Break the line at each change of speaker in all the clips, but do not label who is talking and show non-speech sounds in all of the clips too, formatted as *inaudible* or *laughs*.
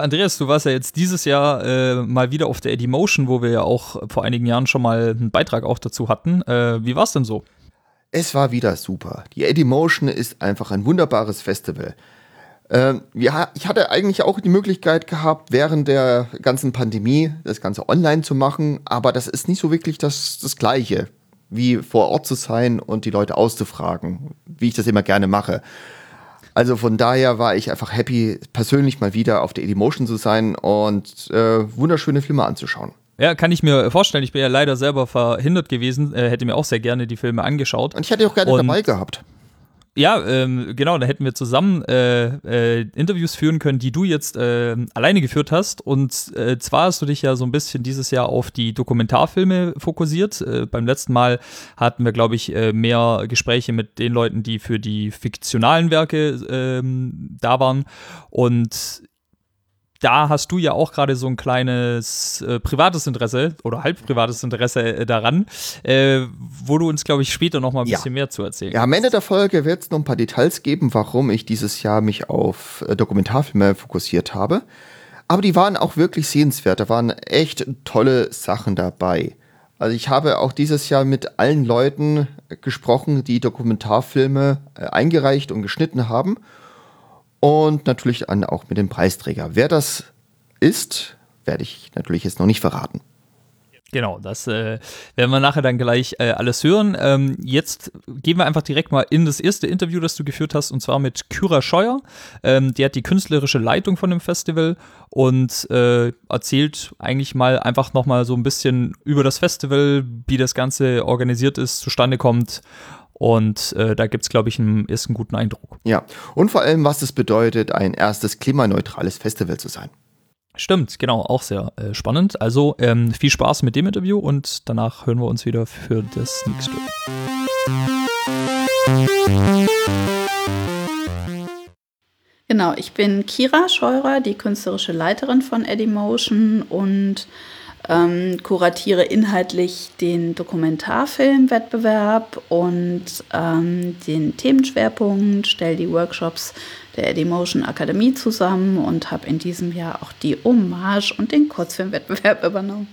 Andreas, du warst ja jetzt dieses Jahr äh, mal wieder auf der Edimotion, wo wir ja auch vor einigen Jahren schon mal einen Beitrag auch dazu hatten. Äh, wie war es denn so?
Es war wieder super. Die Edimotion ist einfach ein wunderbares Festival. Ähm, ja, ich hatte eigentlich auch die Möglichkeit gehabt, während der ganzen Pandemie das Ganze online zu machen, aber das ist nicht so wirklich das, das Gleiche, wie vor Ort zu sein und die Leute auszufragen, wie ich das immer gerne mache. Also von daher war ich einfach happy, persönlich mal wieder auf der Edimotion zu sein und äh, wunderschöne Filme anzuschauen.
Ja, kann ich mir vorstellen. Ich bin ja leider selber verhindert gewesen, äh, hätte mir auch sehr gerne die Filme angeschaut.
Und ich hätte auch gerne und dabei gehabt.
Ja, ähm, genau, da hätten wir zusammen äh, äh, Interviews führen können, die du jetzt äh, alleine geführt hast. Und äh, zwar hast du dich ja so ein bisschen dieses Jahr auf die Dokumentarfilme fokussiert. Äh, beim letzten Mal hatten wir, glaube ich, äh, mehr Gespräche mit den Leuten, die für die fiktionalen Werke ähm, da waren. Und da hast du ja auch gerade so ein kleines äh, privates Interesse oder halb privates Interesse äh, daran, äh, wo du uns, glaube ich, später noch mal ein ja. bisschen mehr zu erzählen
Ja, am Ende der Folge wird es noch ein paar Details geben, warum ich dieses Jahr mich auf äh, Dokumentarfilme fokussiert habe. Aber die waren auch wirklich sehenswert. Da waren echt tolle Sachen dabei. Also ich habe auch dieses Jahr mit allen Leuten gesprochen, die Dokumentarfilme äh, eingereicht und geschnitten haben und natürlich dann auch mit dem Preisträger. Wer das ist, werde ich natürlich jetzt noch nicht verraten.
Genau, das äh, werden wir nachher dann gleich äh, alles hören. Ähm, jetzt gehen wir einfach direkt mal in das erste Interview, das du geführt hast, und zwar mit Kyra Scheuer. Ähm, die hat die künstlerische Leitung von dem Festival und äh, erzählt eigentlich mal einfach nochmal so ein bisschen über das Festival, wie das Ganze organisiert ist, zustande kommt und äh, da gibt es, glaube ich, einen ersten guten Eindruck.
Ja, und vor allem, was es bedeutet, ein erstes klimaneutrales Festival zu sein.
Stimmt, genau, auch sehr äh, spannend. Also ähm, viel Spaß mit dem Interview und danach hören wir uns wieder für das nächste.
Genau, ich bin Kira Scheurer, die künstlerische Leiterin von Edimotion und ähm, kuratiere inhaltlich den Dokumentarfilmwettbewerb und ähm, den Themenschwerpunkt, stelle die Workshops der Edimotion Akademie zusammen und habe in diesem Jahr auch die Hommage und den Kurzfilmwettbewerb *laughs* übernommen.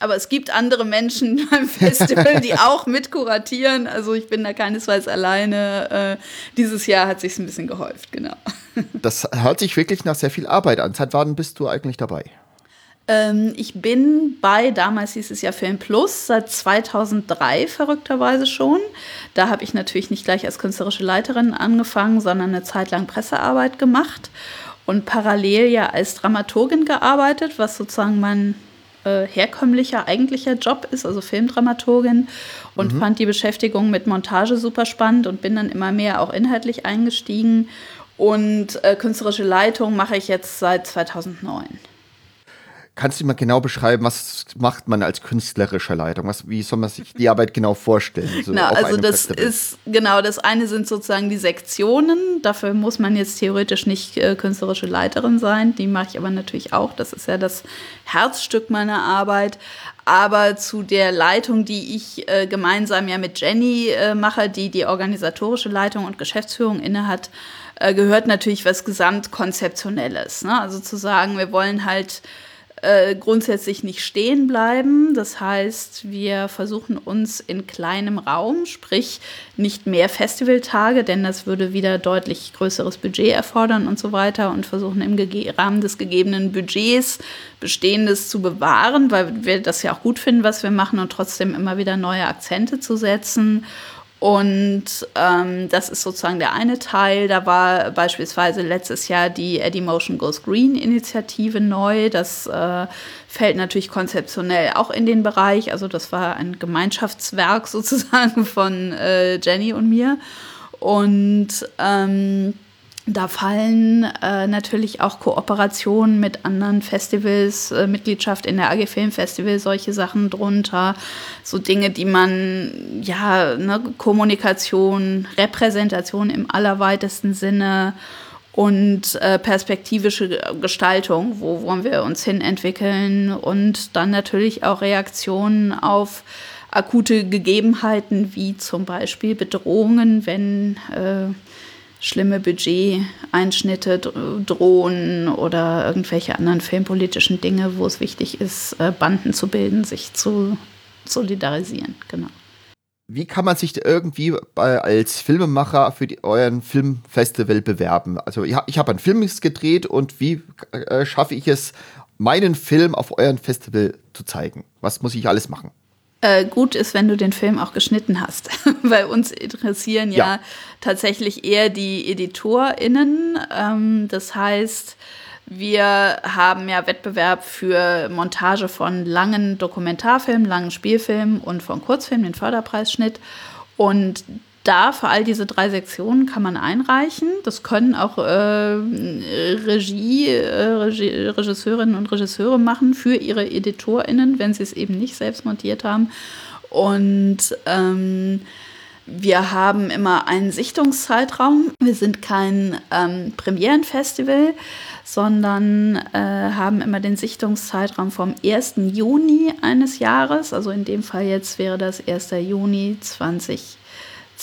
Aber es gibt andere Menschen *laughs* beim Festival, die auch mitkuratieren. Also ich bin da keinesfalls alleine. Äh, dieses Jahr hat sich ein bisschen gehäuft, genau.
Das hört sich wirklich nach sehr viel Arbeit an. Seit wann bist du eigentlich dabei?
Ähm, ich bin bei, damals hieß es ja Film Plus, seit 2003 verrückterweise schon. Da habe ich natürlich nicht gleich als künstlerische Leiterin angefangen, sondern eine Zeit lang Pressearbeit gemacht und parallel ja als Dramaturgin gearbeitet, was sozusagen mein äh, herkömmlicher, eigentlicher Job ist, also Filmdramaturgin. Und mhm. fand die Beschäftigung mit Montage super spannend und bin dann immer mehr auch inhaltlich eingestiegen. Und äh, künstlerische Leitung mache ich jetzt seit 2009.
Kannst du mal genau beschreiben, was macht man als künstlerische Leitung? Was, wie soll man sich die Arbeit genau vorstellen?
So genau, also das Festival? ist, genau, das eine sind sozusagen die Sektionen. Dafür muss man jetzt theoretisch nicht äh, künstlerische Leiterin sein. Die mache ich aber natürlich auch. Das ist ja das Herzstück meiner Arbeit. Aber zu der Leitung, die ich äh, gemeinsam ja mit Jenny äh, mache, die die organisatorische Leitung und Geschäftsführung innehat, äh, gehört natürlich was Gesamtkonzeptionelles. Ne? Also zu sagen, wir wollen halt äh, grundsätzlich nicht stehen bleiben. Das heißt, wir versuchen uns in kleinem Raum, sprich nicht mehr Festivaltage, denn das würde wieder deutlich größeres Budget erfordern und so weiter und versuchen im Rahmen des gegebenen Budgets Bestehendes zu bewahren, weil wir das ja auch gut finden, was wir machen und trotzdem immer wieder neue Akzente zu setzen und ähm, das ist sozusagen der eine Teil. Da war beispielsweise letztes Jahr die Eddie Motion Goes Green Initiative neu. Das äh, fällt natürlich konzeptionell auch in den Bereich. Also das war ein Gemeinschaftswerk *laughs* sozusagen von äh, Jenny und mir. Und ähm, da fallen äh, natürlich auch Kooperationen mit anderen Festivals, äh, Mitgliedschaft in der AG Film Festival, solche Sachen drunter. So Dinge, die man, ja, ne, Kommunikation, Repräsentation im allerweitesten Sinne und äh, perspektivische Gestaltung, wo wollen wir uns hin entwickeln und dann natürlich auch Reaktionen auf akute Gegebenheiten wie zum Beispiel Bedrohungen, wenn äh, schlimme Budget-Einschnitte drohen oder irgendwelche anderen filmpolitischen Dinge, wo es wichtig ist, äh, Banden zu bilden, sich zu solidarisieren. Genau.
Wie kann man sich irgendwie als Filmemacher für die, euren Filmfestival bewerben? Also ich, ich habe einen Film gedreht und wie äh, schaffe ich es, meinen Film auf euren Festival zu zeigen? Was muss ich alles machen?
Äh, gut ist, wenn du den Film auch geschnitten hast. *laughs* Weil uns interessieren ja, ja tatsächlich eher die EditorInnen. Ähm, das heißt, wir haben ja Wettbewerb für Montage von langen Dokumentarfilmen, langen Spielfilmen und von Kurzfilmen, den Förderpreisschnitt. Und da für all diese drei Sektionen kann man einreichen. Das können auch äh, Regie, äh, Regie, Regisseurinnen und Regisseure machen für ihre EditorInnen, wenn sie es eben nicht selbst montiert haben. Und ähm, wir haben immer einen Sichtungszeitraum. Wir sind kein ähm, Premierenfestival, sondern äh, haben immer den Sichtungszeitraum vom 1. Juni eines Jahres. Also in dem Fall jetzt wäre das 1. Juni 2020.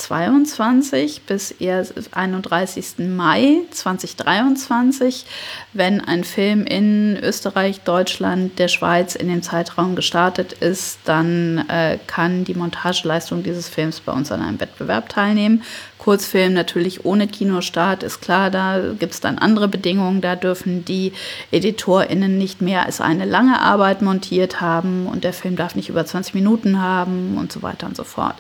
2022 bis 31. Mai 2023, wenn ein Film in Österreich, Deutschland, der Schweiz in dem Zeitraum gestartet ist, dann äh, kann die Montageleistung dieses Films bei uns an einem Wettbewerb teilnehmen. Kurzfilm natürlich ohne Kinostart, ist klar, da gibt es dann andere Bedingungen. Da dürfen die EditorInnen nicht mehr als eine lange Arbeit montiert haben und der Film darf nicht über 20 Minuten haben und so weiter und so fort.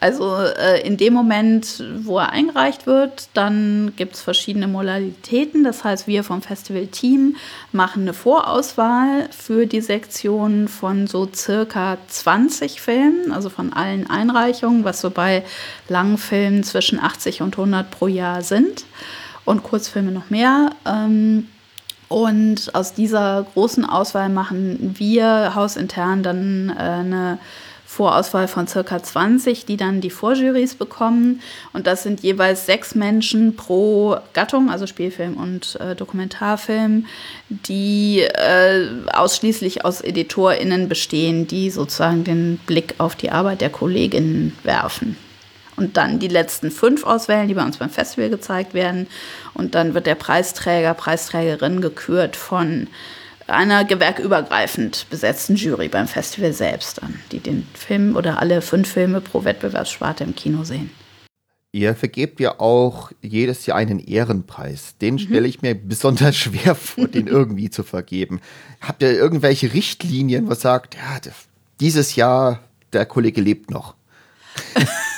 Also äh, in dem Moment, wo er eingereicht wird, dann gibt es verschiedene Modalitäten. Das heißt, wir vom Festival-Team machen eine Vorauswahl für die Sektion von so circa 20 Filmen, also von allen Einreichungen, was so bei langen Filmen zwischen zwischen 80 und 100 pro Jahr sind und Kurzfilme noch mehr. Ähm, und aus dieser großen Auswahl machen wir hausintern dann äh, eine Vorauswahl von circa 20, die dann die Vorjurys bekommen. Und das sind jeweils sechs Menschen pro Gattung, also Spielfilm und äh, Dokumentarfilm, die äh, ausschließlich aus EditorInnen bestehen, die sozusagen den Blick auf die Arbeit der KollegInnen werfen und dann die letzten fünf auswählen, die bei uns beim Festival gezeigt werden. Und dann wird der Preisträger, Preisträgerin gekürt von einer gewerkübergreifend besetzten Jury beim Festival selbst an, die den Film oder alle fünf Filme pro Wettbewerbssparte im Kino sehen.
Ihr vergebt ja auch jedes Jahr einen Ehrenpreis. Den mhm. stelle ich mir besonders schwer vor, den *laughs* irgendwie zu vergeben. Habt ihr irgendwelche Richtlinien, was sagt, ja, dieses Jahr der Kollege lebt noch? *laughs*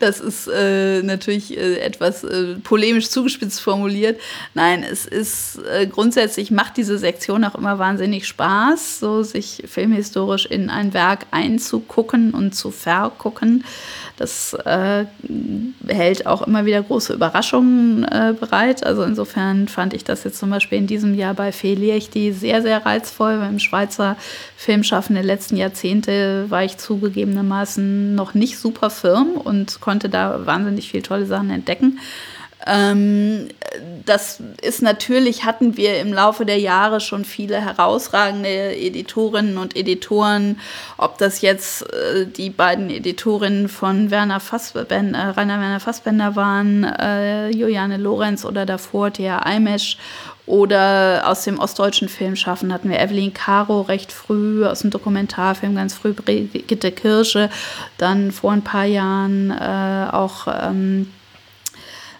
das ist äh, natürlich äh, etwas äh, polemisch zugespitzt formuliert. Nein, es ist äh, grundsätzlich macht diese Sektion auch immer wahnsinnig Spaß, so sich filmhistorisch in ein Werk einzugucken und zu vergucken. Das äh, hält auch immer wieder große Überraschungen äh, bereit. Also insofern fand ich das jetzt zum Beispiel in diesem Jahr bei die sehr, sehr reizvoll. Beim Schweizer Filmschaffen der letzten Jahrzehnte war ich zugegebenermaßen noch nicht super firm und konnte da wahnsinnig viele tolle Sachen entdecken. Ähm, das ist natürlich, hatten wir im Laufe der Jahre schon viele herausragende Editorinnen und Editoren, ob das jetzt äh, die beiden Editorinnen von Werner Fassbender, äh, Rainer Werner Fassbender waren, äh, Juliane Lorenz oder davor Thea Eimesch oder aus dem ostdeutschen Filmschaffen hatten wir Evelyn Caro recht früh, aus dem Dokumentarfilm ganz früh Brigitte Kirsche, dann vor ein paar Jahren äh, auch ähm,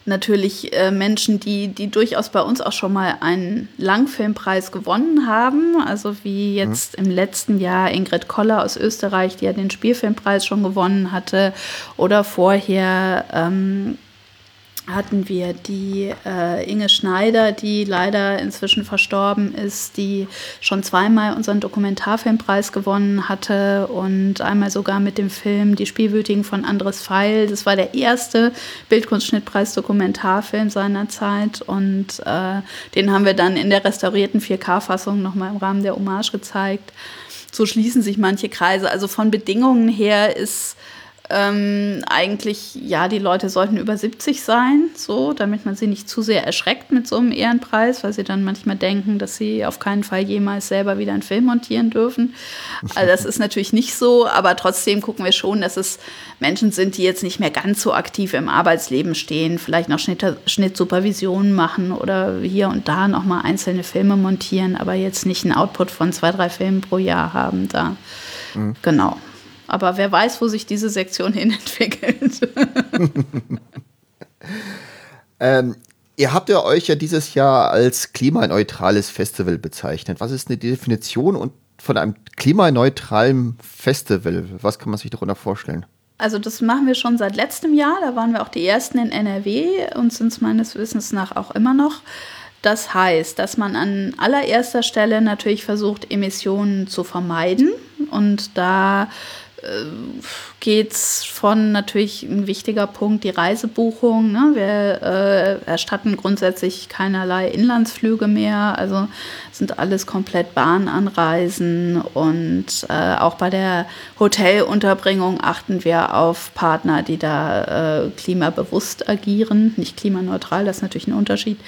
natürlich äh, Menschen, die, die durchaus bei uns auch schon mal einen Langfilmpreis gewonnen haben. Also wie jetzt mhm. im letzten Jahr Ingrid Koller aus Österreich, die ja den Spielfilmpreis schon gewonnen hatte. Oder vorher ähm, hatten wir die äh, Inge Schneider, die leider inzwischen verstorben ist, die schon zweimal unseren Dokumentarfilmpreis gewonnen hatte und einmal sogar mit dem Film Die Spielwütigen von Andres Pfeil. Das war der erste Bildkunstschnittpreis Dokumentarfilm seiner Zeit und äh, den haben wir dann in der restaurierten 4K-Fassung nochmal im Rahmen der Hommage gezeigt. So schließen sich manche Kreise. Also von Bedingungen her ist ähm, eigentlich, ja, die Leute sollten über 70 sein, so, damit man sie nicht zu sehr erschreckt mit so einem Ehrenpreis, weil sie dann manchmal denken, dass sie auf keinen Fall jemals selber wieder einen Film montieren dürfen. Also das ist natürlich nicht so, aber trotzdem gucken wir schon, dass es Menschen sind, die jetzt nicht mehr ganz so aktiv im Arbeitsleben stehen, vielleicht noch Schnitt, Schnittsupervisionen machen oder hier und da noch mal einzelne Filme montieren, aber jetzt nicht einen Output von zwei, drei Filmen pro Jahr haben da. Mhm. Genau. Aber wer weiß, wo sich diese Sektion *laughs* hin entwickelt. *laughs*
ähm, ihr habt ja euch ja dieses Jahr als klimaneutrales Festival bezeichnet. Was ist eine Definition und von einem klimaneutralen Festival? Was kann man sich darunter vorstellen?
Also das machen wir schon seit letztem Jahr. Da waren wir auch die ersten in NRW und sind es meines Wissens nach auch immer noch. Das heißt, dass man an allererster Stelle natürlich versucht, Emissionen zu vermeiden. Und da geht es von natürlich ein wichtiger Punkt die Reisebuchung. Ne? Wir äh, erstatten grundsätzlich keinerlei Inlandsflüge mehr, also sind alles komplett Bahnanreisen und äh, auch bei der Hotelunterbringung achten wir auf Partner, die da äh, klimabewusst agieren, nicht klimaneutral, das ist natürlich ein Unterschied.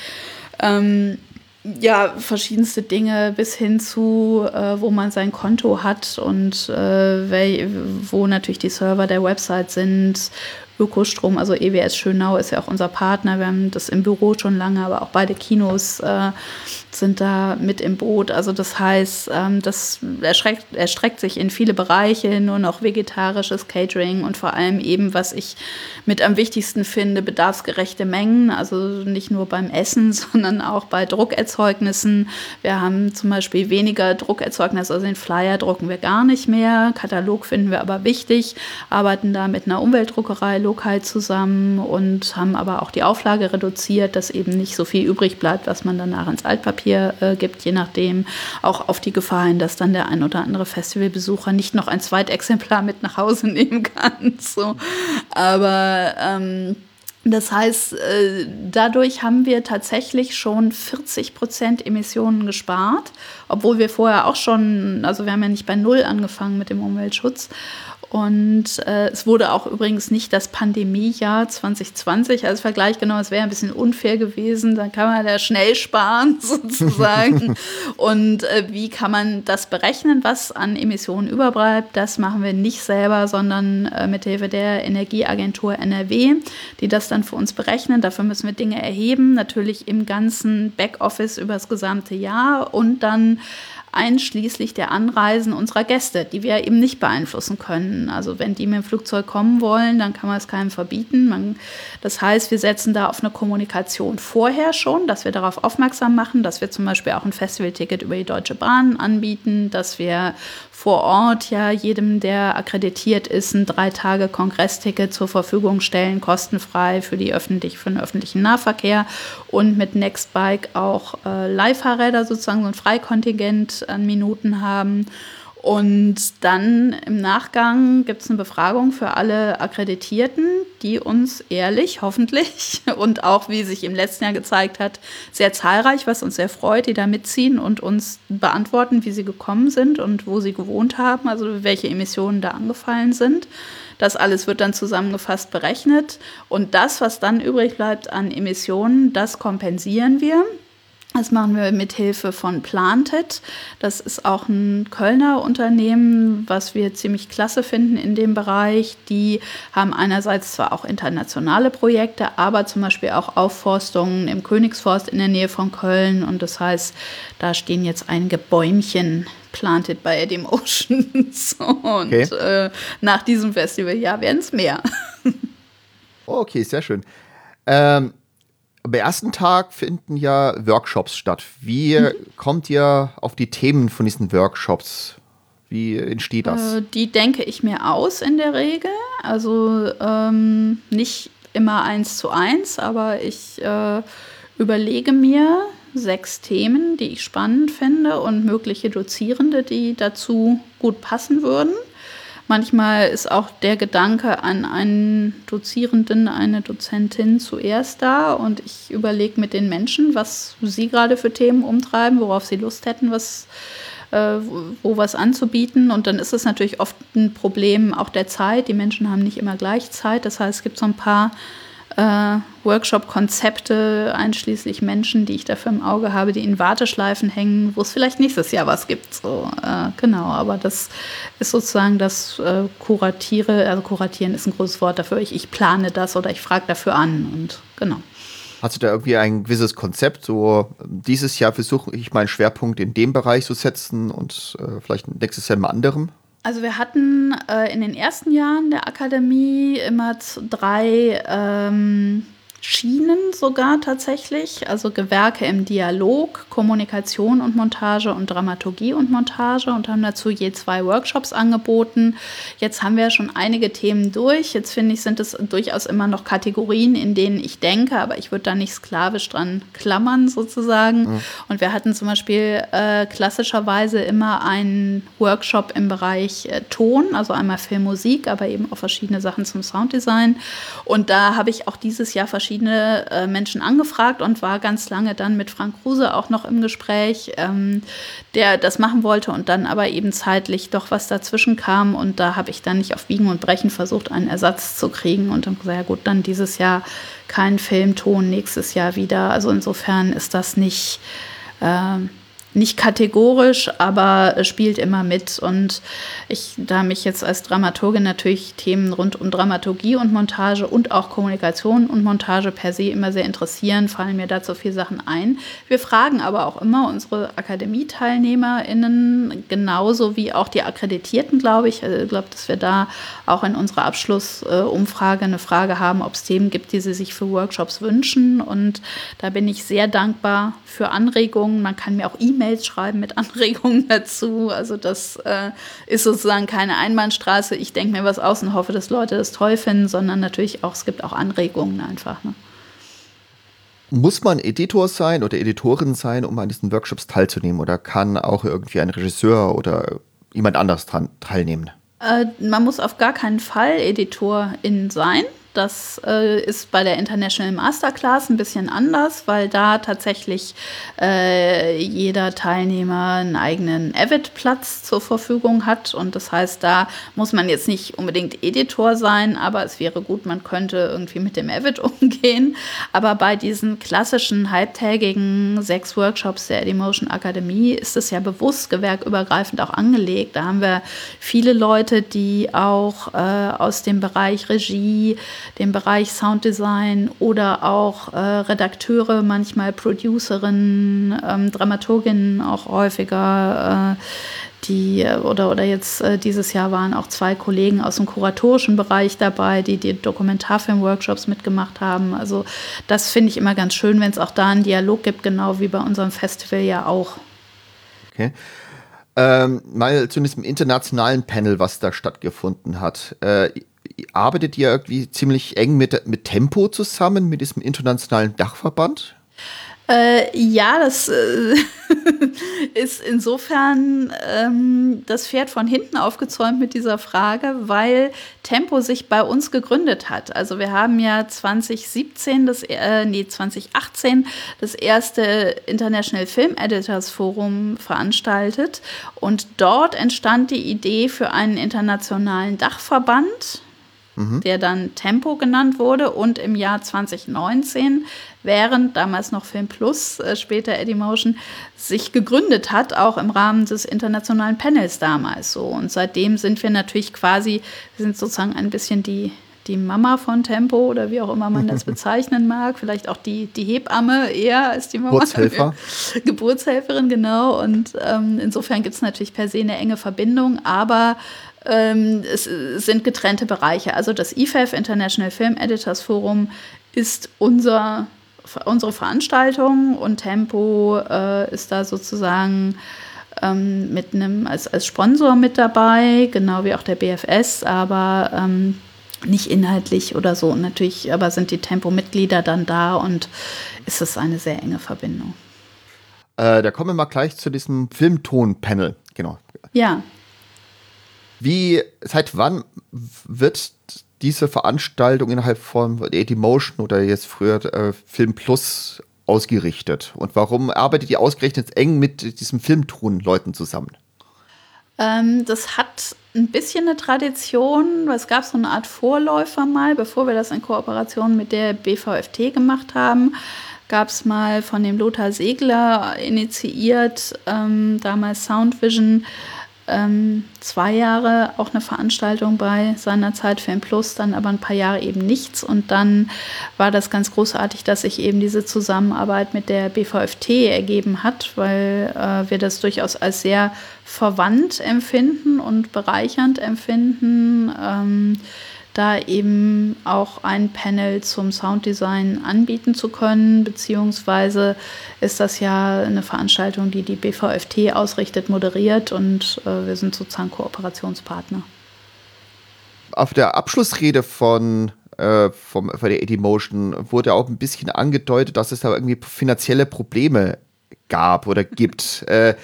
Ähm, ja, verschiedenste Dinge bis hin zu, äh, wo man sein Konto hat und äh, wo natürlich die Server der Website sind. Ökostrom, also EWS Schönau ist ja auch unser Partner. Wir haben das im Büro schon lange, aber auch beide Kinos äh, sind da mit im Boot. Also das heißt, ähm, das erstreckt, erstreckt sich in viele Bereiche, nur noch vegetarisches Catering und vor allem eben, was ich mit am wichtigsten finde, bedarfsgerechte Mengen. Also nicht nur beim Essen, *laughs* sondern auch bei Druckerzeugnissen. Wir haben zum Beispiel weniger Druckerzeugnisse, also den Flyer drucken wir gar nicht mehr. Katalog finden wir aber wichtig, arbeiten da mit einer Umweltdruckerei lokal zusammen und haben aber auch die Auflage reduziert, dass eben nicht so viel übrig bleibt, was man danach ins Altpapier Papier äh, gibt, je nachdem, auch auf die Gefahr hin, dass dann der ein oder andere Festivalbesucher nicht noch ein Zweitexemplar mit nach Hause *laughs* nehmen kann. So. Aber ähm, das heißt, äh, dadurch haben wir tatsächlich schon 40 Prozent Emissionen gespart, obwohl wir vorher auch schon, also wir haben ja nicht bei Null angefangen mit dem Umweltschutz. Und äh, es wurde auch übrigens nicht das Pandemiejahr 2020 als Vergleich genommen. Es wäre ein bisschen unfair gewesen. Dann kann man da schnell sparen *laughs* sozusagen. Und äh, wie kann man das berechnen, was an Emissionen überbleibt? Das machen wir nicht selber, sondern äh, mit Hilfe der Energieagentur NRW, die das dann für uns berechnen. Dafür müssen wir Dinge erheben, natürlich im ganzen Backoffice über das gesamte Jahr und dann einschließlich der Anreisen unserer Gäste, die wir eben nicht beeinflussen können. Also wenn die mit dem Flugzeug kommen wollen, dann kann man es keinem verbieten. Man, das heißt, wir setzen da auf eine Kommunikation vorher schon, dass wir darauf aufmerksam machen, dass wir zum Beispiel auch ein Festivalticket über die Deutsche Bahn anbieten, dass wir vor Ort ja jedem, der akkreditiert ist, ein drei Tage Kongressticket zur Verfügung stellen, kostenfrei für, die öffentlich, für den öffentlichen Nahverkehr und mit Nextbike auch äh, Leihfahrräder sozusagen so ein Freikontingent an Minuten haben. Und dann im Nachgang gibt es eine Befragung für alle Akkreditierten, die uns ehrlich, hoffentlich *laughs* und auch, wie sich im letzten Jahr gezeigt hat, sehr zahlreich, was uns sehr freut, die da mitziehen und uns beantworten, wie sie gekommen sind und wo sie gewohnt haben, also welche Emissionen da angefallen sind. Das alles wird dann zusammengefasst berechnet. Und das, was dann übrig bleibt an Emissionen, das kompensieren wir. Das machen wir mit Hilfe von Planted. Das ist auch ein Kölner Unternehmen, was wir ziemlich klasse finden in dem Bereich. Die haben einerseits zwar auch internationale Projekte, aber zum Beispiel auch Aufforstungen im Königsforst in der Nähe von Köln. Und das heißt, da stehen jetzt einige Bäumchen planted bei Edim Oceans. *laughs* Und okay. äh, nach diesem Festival, ja, werden es mehr. *laughs*
okay, sehr schön. Ähm am ersten Tag finden ja Workshops statt. Wie mhm. kommt ihr auf die Themen von diesen Workshops? Wie entsteht das?
Äh, die denke ich mir aus in der Regel. Also ähm, nicht immer eins zu eins, aber ich äh, überlege mir sechs Themen, die ich spannend finde und mögliche Dozierende, die dazu gut passen würden. Manchmal ist auch der Gedanke an einen Dozierenden, eine Dozentin zuerst da und ich überlege mit den Menschen, was sie gerade für Themen umtreiben, worauf sie Lust hätten, was äh, wo was anzubieten. Und dann ist es natürlich oft ein Problem auch der Zeit. Die Menschen haben nicht immer gleich Zeit. Das heißt, es gibt so ein paar äh, Workshop-Konzepte, einschließlich Menschen, die ich dafür im Auge habe, die in Warteschleifen hängen, wo es vielleicht nächstes Jahr was gibt. So, äh, genau, aber das ist sozusagen das äh, Kuratiere, also kuratieren ist ein großes Wort dafür. Ich, ich plane das oder ich frage dafür an und genau.
Hast du da irgendwie ein gewisses Konzept? So, dieses Jahr versuche ich meinen Schwerpunkt in dem Bereich zu setzen und äh, vielleicht nächstes Jahr mal anderem?
Also wir hatten äh, in den ersten Jahren der Akademie immer drei ähm, Schienen sogar tatsächlich, also Gewerke im Dialog, Kommunikation und Montage und Dramaturgie und Montage und haben dazu je zwei Workshops angeboten. Jetzt haben wir schon einige Themen durch. Jetzt finde ich, sind es durchaus immer noch Kategorien, in denen ich denke, aber ich würde da nicht sklavisch dran klammern sozusagen. Mhm. Und wir hatten zum Beispiel äh, klassischerweise immer einen Workshop im Bereich äh, Ton, also einmal Filmmusik, aber eben auch verschiedene Sachen zum Sounddesign. Und da habe ich auch dieses Jahr verschiedene verschiedene äh, Menschen angefragt und war ganz lange dann mit Frank Kruse auch noch im Gespräch, ähm, der das machen wollte und dann aber eben zeitlich doch was dazwischen kam und da habe ich dann nicht auf Biegen und Brechen versucht, einen Ersatz zu kriegen und dann gesagt, ja gut, dann dieses Jahr kein Filmton, nächstes Jahr wieder. Also insofern ist das nicht. Äh, nicht kategorisch, aber spielt immer mit. Und ich, da mich jetzt als Dramaturgin natürlich Themen rund um Dramaturgie und Montage und auch Kommunikation und Montage per se immer sehr interessieren, fallen mir dazu viele Sachen ein. Wir fragen aber auch immer unsere AkademieteilnehmerInnen, genauso wie auch die Akkreditierten, glaube ich. Also ich glaube, dass wir da auch in unserer Abschlussumfrage eine Frage haben, ob es Themen gibt, die sie sich für Workshops wünschen. Und da bin ich sehr dankbar für Anregungen. Man kann mir auch E-Mails E-Mails schreiben mit *laughs* Anregungen dazu. Also das äh, ist sozusagen keine Einbahnstraße. Ich denke mir was aus und hoffe, dass Leute das toll finden, sondern natürlich auch, es gibt auch Anregungen einfach. Ne?
Muss man Editor sein oder Editorin sein, um an diesen Workshops teilzunehmen? Oder kann auch irgendwie ein Regisseur oder jemand anders dran teilnehmen?
Äh, man muss auf gar keinen Fall Editorin sein. Das äh, ist bei der International Masterclass ein bisschen anders, weil da tatsächlich äh, jeder Teilnehmer einen eigenen Avid-Platz zur Verfügung hat. Und das heißt, da muss man jetzt nicht unbedingt Editor sein, aber es wäre gut, man könnte irgendwie mit dem Avid *laughs* umgehen. Aber bei diesen klassischen halbtägigen sechs Workshops der Edimotion Akademie ist es ja bewusst gewerkübergreifend auch angelegt. Da haben wir viele Leute, die auch äh, aus dem Bereich Regie, dem Bereich Sounddesign oder auch äh, Redakteure, manchmal Producerinnen, ähm, Dramaturginnen auch häufiger. Äh, die äh, oder, oder jetzt äh, dieses Jahr waren auch zwei Kollegen aus dem kuratorischen Bereich dabei, die die Dokumentarfilm-Workshops mitgemacht haben. Also das finde ich immer ganz schön, wenn es auch da einen Dialog gibt, genau wie bei unserem Festival ja auch.
Okay. Ähm, mal zu diesem internationalen Panel, was da stattgefunden hat. Äh, arbeitet ihr irgendwie ziemlich eng mit, mit Tempo zusammen, mit diesem internationalen Dachverband?
Äh, ja, das äh, *laughs* ist insofern ähm, das Pferd von hinten aufgezäumt mit dieser Frage, weil Tempo sich bei uns gegründet hat. Also wir haben ja 2017, das, äh, nee, 2018 das erste International Film Editors Forum veranstaltet und dort entstand die Idee für einen internationalen Dachverband mhm. der dann Tempo genannt wurde und im Jahr 2019, während damals noch Film Plus, äh, später Edimotion, sich gegründet hat, auch im Rahmen des internationalen Panels damals so. Und seitdem sind wir natürlich quasi, wir sind sozusagen ein bisschen die, die Mama von Tempo oder wie auch immer man das *laughs* bezeichnen mag, vielleicht auch die, die Hebamme eher als die Mama.
Geburtshelfer. *laughs*
Geburtshelferin, genau. Und ähm, insofern gibt es natürlich per se eine enge Verbindung, aber es sind getrennte Bereiche. Also das IFEF, International Film Editors Forum, ist unser, unsere Veranstaltung und Tempo äh, ist da sozusagen ähm, mit einem als, als Sponsor mit dabei, genau wie auch der BFS, aber ähm, nicht inhaltlich oder so. Und natürlich, aber sind die Tempo-Mitglieder dann da und ist es eine sehr enge Verbindung.
Äh, da kommen wir mal gleich zu diesem Filmton-Panel. Genau.
Ja.
Wie, seit wann wird diese Veranstaltung innerhalb von Edimotion oder jetzt früher äh, Film Plus ausgerichtet? Und warum arbeitet ihr ausgerechnet eng mit diesem Filmton-Leuten zusammen?
Ähm, das hat ein bisschen eine Tradition. Es gab so eine Art Vorläufer mal, bevor wir das in Kooperation mit der BVFT gemacht haben gab es mal von dem Lothar Segler initiiert, ähm, damals Soundvision, ähm, zwei Jahre auch eine Veranstaltung bei seiner Zeit Film Plus, dann aber ein paar Jahre eben nichts. Und dann war das ganz großartig, dass sich eben diese Zusammenarbeit mit der BVFT ergeben hat, weil äh, wir das durchaus als sehr verwandt empfinden und bereichernd empfinden. Ähm, da eben auch ein Panel zum Sounddesign anbieten zu können, beziehungsweise ist das ja eine Veranstaltung, die die BVFT ausrichtet, moderiert und äh, wir sind sozusagen Kooperationspartner.
Auf der Abschlussrede von äh, vom, von der Edimotion wurde auch ein bisschen angedeutet, dass es da irgendwie finanzielle Probleme gab oder gibt. äh,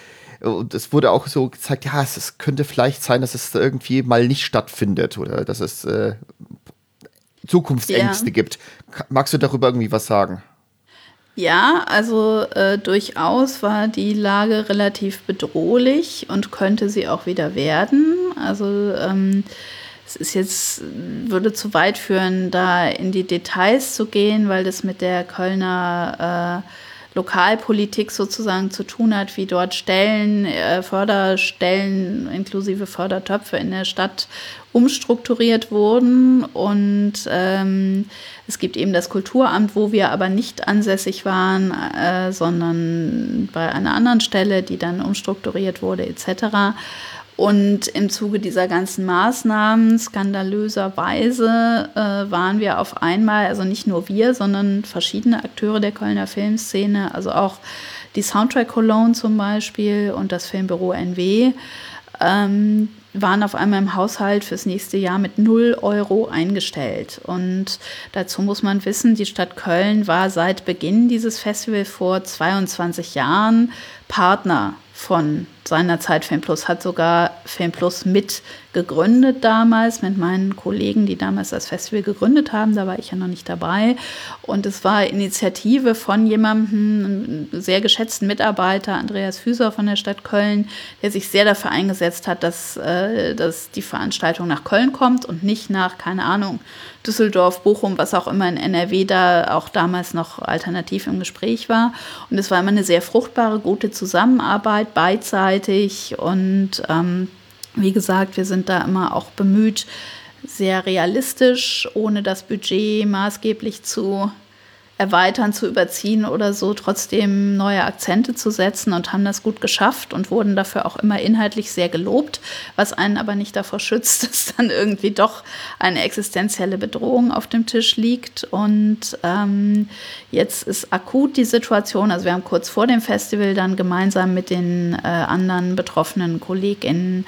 und es wurde auch so gezeigt, ja, es, es, könnte vielleicht sein, dass es irgendwie mal nicht stattfindet oder dass es äh, Zukunftsängste ja. gibt. Magst du darüber irgendwie was sagen?
Ja, also äh, durchaus war die Lage relativ bedrohlich und könnte sie auch wieder werden. Also ähm, es ist jetzt, würde zu weit führen, da in die Details zu gehen, weil das mit der Kölner äh, Lokalpolitik sozusagen zu tun hat, wie dort Stellen, äh, Förderstellen inklusive Fördertöpfe in der Stadt umstrukturiert wurden. Und ähm, es gibt eben das Kulturamt, wo wir aber nicht ansässig waren, äh, sondern bei einer anderen Stelle, die dann umstrukturiert wurde etc. Und im Zuge dieser ganzen Maßnahmen, skandalöserweise, äh, waren wir auf einmal, also nicht nur wir, sondern verschiedene Akteure der Kölner Filmszene, also auch die Soundtrack Cologne zum Beispiel und das Filmbüro NW, ähm, waren auf einmal im Haushalt fürs nächste Jahr mit 0 Euro eingestellt. Und dazu muss man wissen, die Stadt Köln war seit Beginn dieses Festivals vor 22 Jahren Partner von seiner Zeit Film Plus, hat sogar Film Plus mit gegründet damals mit meinen Kollegen, die damals das Festival gegründet haben. Da war ich ja noch nicht dabei. Und es war Initiative von jemandem, einem sehr geschätzten Mitarbeiter, Andreas Füßer von der Stadt Köln, der sich sehr dafür eingesetzt hat, dass, äh, dass die Veranstaltung nach Köln kommt und nicht nach, keine Ahnung, Düsseldorf, Bochum, was auch immer in NRW da auch damals noch alternativ im Gespräch war. Und es war immer eine sehr fruchtbare, gute Zusammenarbeit beidseitig. Und ähm, wie gesagt, wir sind da immer auch bemüht, sehr realistisch, ohne das Budget maßgeblich zu erweitern, zu überziehen oder so, trotzdem neue Akzente zu setzen und haben das gut geschafft und wurden dafür auch immer inhaltlich sehr gelobt, was einen aber nicht davor schützt, *laughs* dass dann irgendwie doch eine existenzielle Bedrohung auf dem Tisch liegt. Und ähm, jetzt ist akut die Situation, also wir haben kurz vor dem Festival dann gemeinsam mit den äh, anderen betroffenen KollegInnen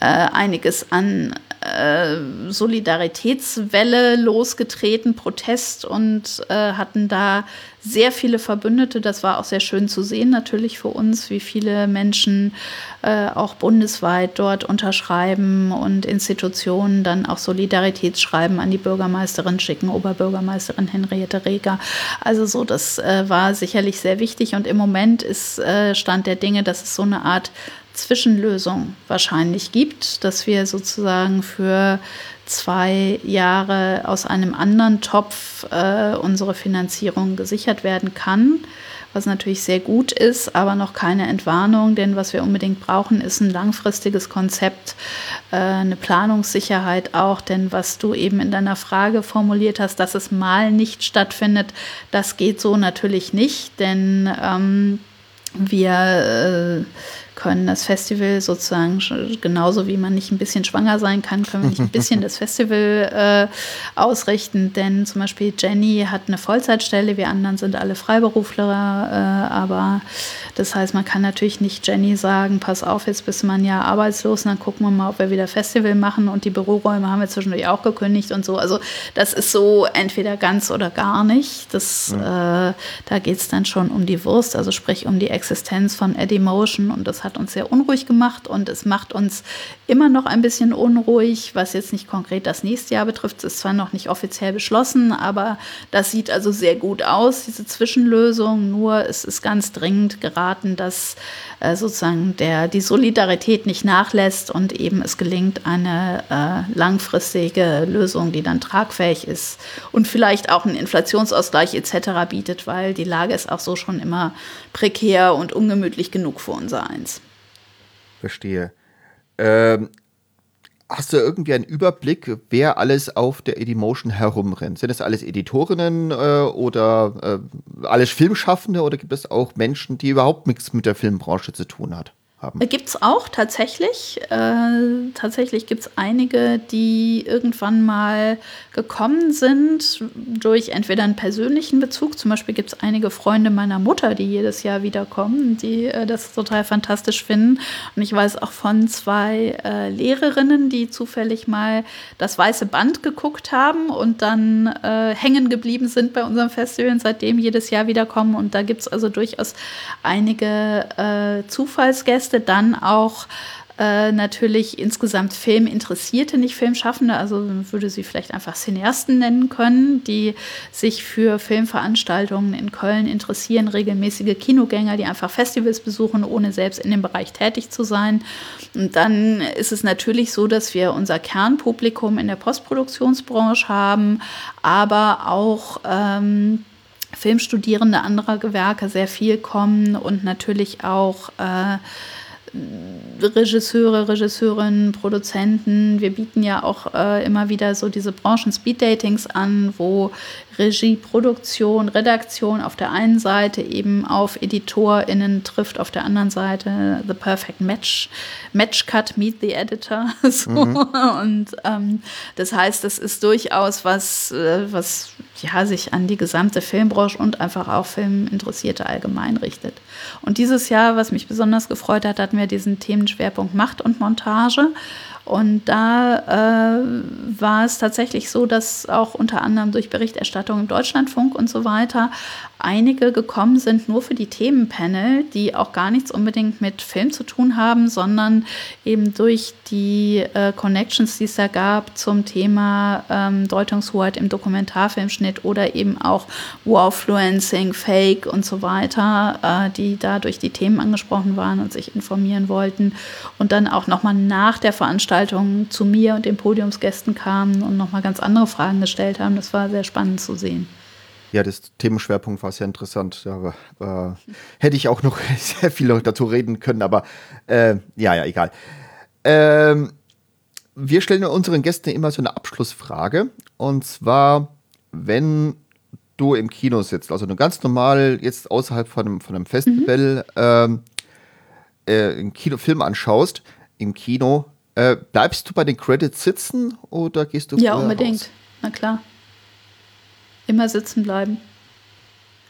äh, einiges an äh, Solidaritätswelle losgetreten, Protest und äh, hatten da sehr viele Verbündete. Das war auch sehr schön zu sehen, natürlich für uns, wie viele Menschen äh, auch bundesweit dort unterschreiben und Institutionen dann auch Solidaritätsschreiben an die Bürgermeisterin schicken, Oberbürgermeisterin Henriette Reger. Also so, das äh, war sicherlich sehr wichtig und im Moment ist äh, Stand der Dinge, dass es so eine Art Zwischenlösung wahrscheinlich gibt, dass wir sozusagen für zwei Jahre aus einem anderen Topf äh, unsere Finanzierung gesichert werden kann, was natürlich sehr gut ist, aber noch keine Entwarnung, denn was wir unbedingt brauchen, ist ein langfristiges Konzept, äh, eine Planungssicherheit auch, denn was du eben in deiner Frage formuliert hast, dass es mal nicht stattfindet, das geht so natürlich nicht, denn ähm, wir äh, können das Festival sozusagen genauso wie man nicht ein bisschen schwanger sein kann, können wir nicht ein *laughs* bisschen das Festival äh, ausrichten. Denn zum Beispiel Jenny hat eine Vollzeitstelle, wir anderen sind alle Freiberufler, äh, aber das heißt, man kann natürlich nicht Jenny sagen, pass auf, jetzt bist man ja arbeitslos und dann gucken wir mal, ob wir wieder Festival machen und die Büroräume haben wir zwischendurch auch gekündigt und so. Also das ist so entweder ganz oder gar nicht. Das, ja. äh, da geht es dann schon um die Wurst, also sprich um die Existenz von Eddie Motion und das hat hat uns sehr unruhig gemacht und es macht uns immer noch ein bisschen unruhig, was jetzt nicht konkret das nächste Jahr betrifft. Es ist zwar noch nicht offiziell beschlossen, aber das sieht also sehr gut aus, diese Zwischenlösung. Nur es ist ganz dringend geraten, dass äh, sozusagen der, die Solidarität nicht nachlässt und eben es gelingt, eine äh, langfristige Lösung, die dann tragfähig ist und vielleicht auch einen Inflationsausgleich etc. bietet, weil die Lage ist auch so schon immer prekär und ungemütlich genug für unser Eins.
Verstehe. Ähm, hast du irgendwie einen Überblick, wer alles auf der Edimotion herumrennt? Sind das alles Editorinnen äh, oder äh, alles Filmschaffende oder gibt es auch Menschen, die überhaupt nichts mit der Filmbranche zu tun hat?
Haben. Gibt es auch tatsächlich. Äh, tatsächlich gibt es einige, die irgendwann mal gekommen sind durch entweder einen persönlichen Bezug. Zum Beispiel gibt es einige Freunde meiner Mutter, die jedes Jahr wiederkommen, die äh, das total fantastisch finden. Und ich weiß auch von zwei äh, Lehrerinnen, die zufällig mal das weiße Band geguckt haben und dann äh, hängen geblieben sind bei unserem Festival und seitdem jedes Jahr wiederkommen. Und da gibt es also durchaus einige äh, Zufallsgäste Liste dann auch äh, natürlich insgesamt Filminteressierte, nicht Filmschaffende, also würde sie vielleicht einfach Cineasten nennen können, die sich für Filmveranstaltungen in Köln interessieren, regelmäßige Kinogänger, die einfach Festivals besuchen, ohne selbst in dem Bereich tätig zu sein. Und dann ist es natürlich so, dass wir unser Kernpublikum in der Postproduktionsbranche haben, aber auch ähm, Filmstudierende anderer Gewerke sehr viel kommen und natürlich auch äh, Regisseure, Regisseurinnen, Produzenten. Wir bieten ja auch äh, immer wieder so diese Branchen-Speed-Datings an, wo Regie, Produktion, Redaktion auf der einen Seite eben auf EditorInnen trifft, auf der anderen Seite The Perfect Match, Match Cut, Meet the Editor. *laughs* So. Mhm. Und ähm, das heißt, das ist durchaus was, äh, was ja, sich an die gesamte Filmbranche und einfach auch Filminteressierte allgemein richtet. Und dieses Jahr, was mich besonders gefreut hat, hatten wir diesen Themenschwerpunkt Macht und Montage. Und da äh, war es tatsächlich so, dass auch unter anderem durch Berichterstattung im Deutschlandfunk und so weiter einige gekommen sind nur für die Themenpanel, die auch gar nichts unbedingt mit Film zu tun haben, sondern eben durch die äh, Connections, die es da gab zum Thema ähm, Deutungshoheit im Dokumentarfilmschnitt oder eben auch Warfluencing, Fake und so weiter, äh, die da durch die Themen angesprochen waren und sich informieren wollten. Und dann auch nochmal nach der Veranstaltung zu mir und den Podiumsgästen kamen und nochmal ganz andere Fragen gestellt haben. Das war sehr spannend zu sehen.
Ja, das Themenschwerpunkt war sehr interessant. Ja, äh, hätte ich auch noch *laughs* sehr viel dazu reden können, aber äh, ja, ja, egal. Ähm, wir stellen unseren Gästen immer so eine Abschlussfrage. Und zwar, wenn du im Kino sitzt, also du ganz normal jetzt außerhalb von einem, von einem Festival mhm. ähm, äh, einen Kinofilm anschaust, im Kino, äh, bleibst du bei den Credits sitzen oder gehst du
Ja, unbedingt. Raus? Na klar. Immer sitzen bleiben.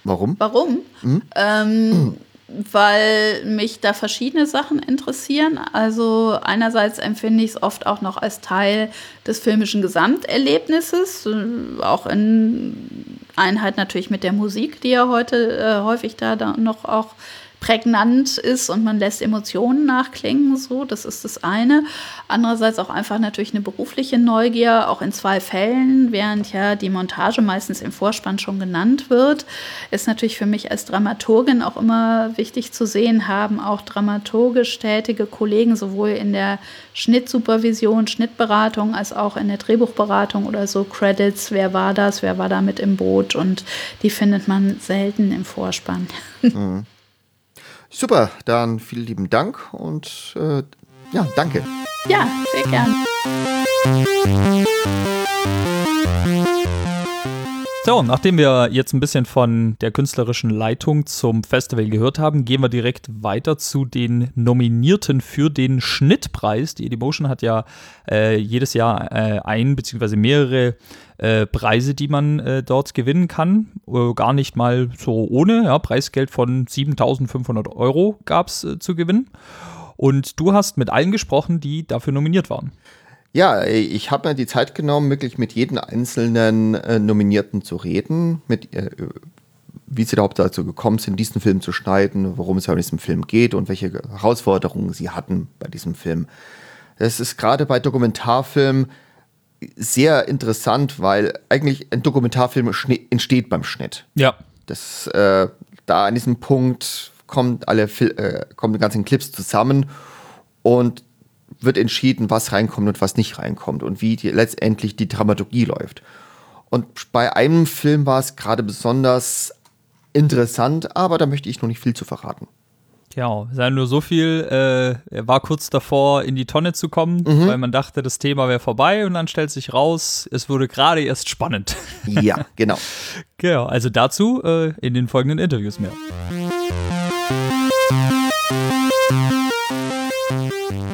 Warum?
Warum? Mhm. Ähm, weil mich da verschiedene Sachen interessieren. Also einerseits empfinde ich es oft auch noch als Teil des filmischen Gesamterlebnisses, äh, auch in Einheit natürlich mit der Musik, die ja heute äh, häufig da, da noch auch prägnant ist und man lässt Emotionen nachklingen, so, das ist das eine. Andererseits auch einfach natürlich eine berufliche Neugier, auch in zwei Fällen, während ja die Montage meistens im Vorspann schon genannt wird, ist natürlich für mich als Dramaturgin auch immer wichtig zu sehen, haben auch dramaturgisch tätige Kollegen sowohl in der Schnittsupervision, Schnittberatung als auch in der Drehbuchberatung oder so Credits, wer war das, wer war da mit im Boot und die findet man selten im Vorspann. Mhm.
Super, dann vielen lieben Dank und äh, ja, danke.
Ja, sehr gern.
So, nachdem wir jetzt ein bisschen von der künstlerischen Leitung zum Festival gehört haben, gehen wir direkt weiter zu den Nominierten für den Schnittpreis. Die Edimotion hat ja äh, jedes Jahr äh, ein bzw. mehrere äh, Preise, die man äh, dort gewinnen kann. Äh, gar nicht mal so ohne. Ja, Preisgeld von 7500 Euro gab es äh, zu gewinnen. Und du hast mit allen gesprochen, die dafür nominiert waren.
Ja, ich habe mir die Zeit genommen, wirklich mit jedem einzelnen äh, Nominierten zu reden, mit, äh, wie sie überhaupt dazu gekommen sind, diesen Film zu schneiden, worum es ja in diesem Film geht und welche Herausforderungen sie hatten bei diesem Film. Das ist gerade bei Dokumentarfilmen sehr interessant, weil eigentlich ein Dokumentarfilm entsteht beim Schnitt.
Ja.
Das, äh, da an diesem Punkt kommen alle äh, kommen die ganzen Clips zusammen und wird entschieden, was reinkommt und was nicht reinkommt und wie die, letztendlich die Dramaturgie läuft. Und bei einem Film war es gerade besonders interessant, aber da möchte ich noch nicht viel zu verraten.
Genau, sei nur so viel, äh, er war kurz davor, in die Tonne zu kommen, mhm. weil man dachte, das Thema wäre vorbei und dann stellt sich raus, es wurde gerade erst spannend.
Ja, genau. *laughs*
genau, also dazu äh, in den folgenden Interviews mehr.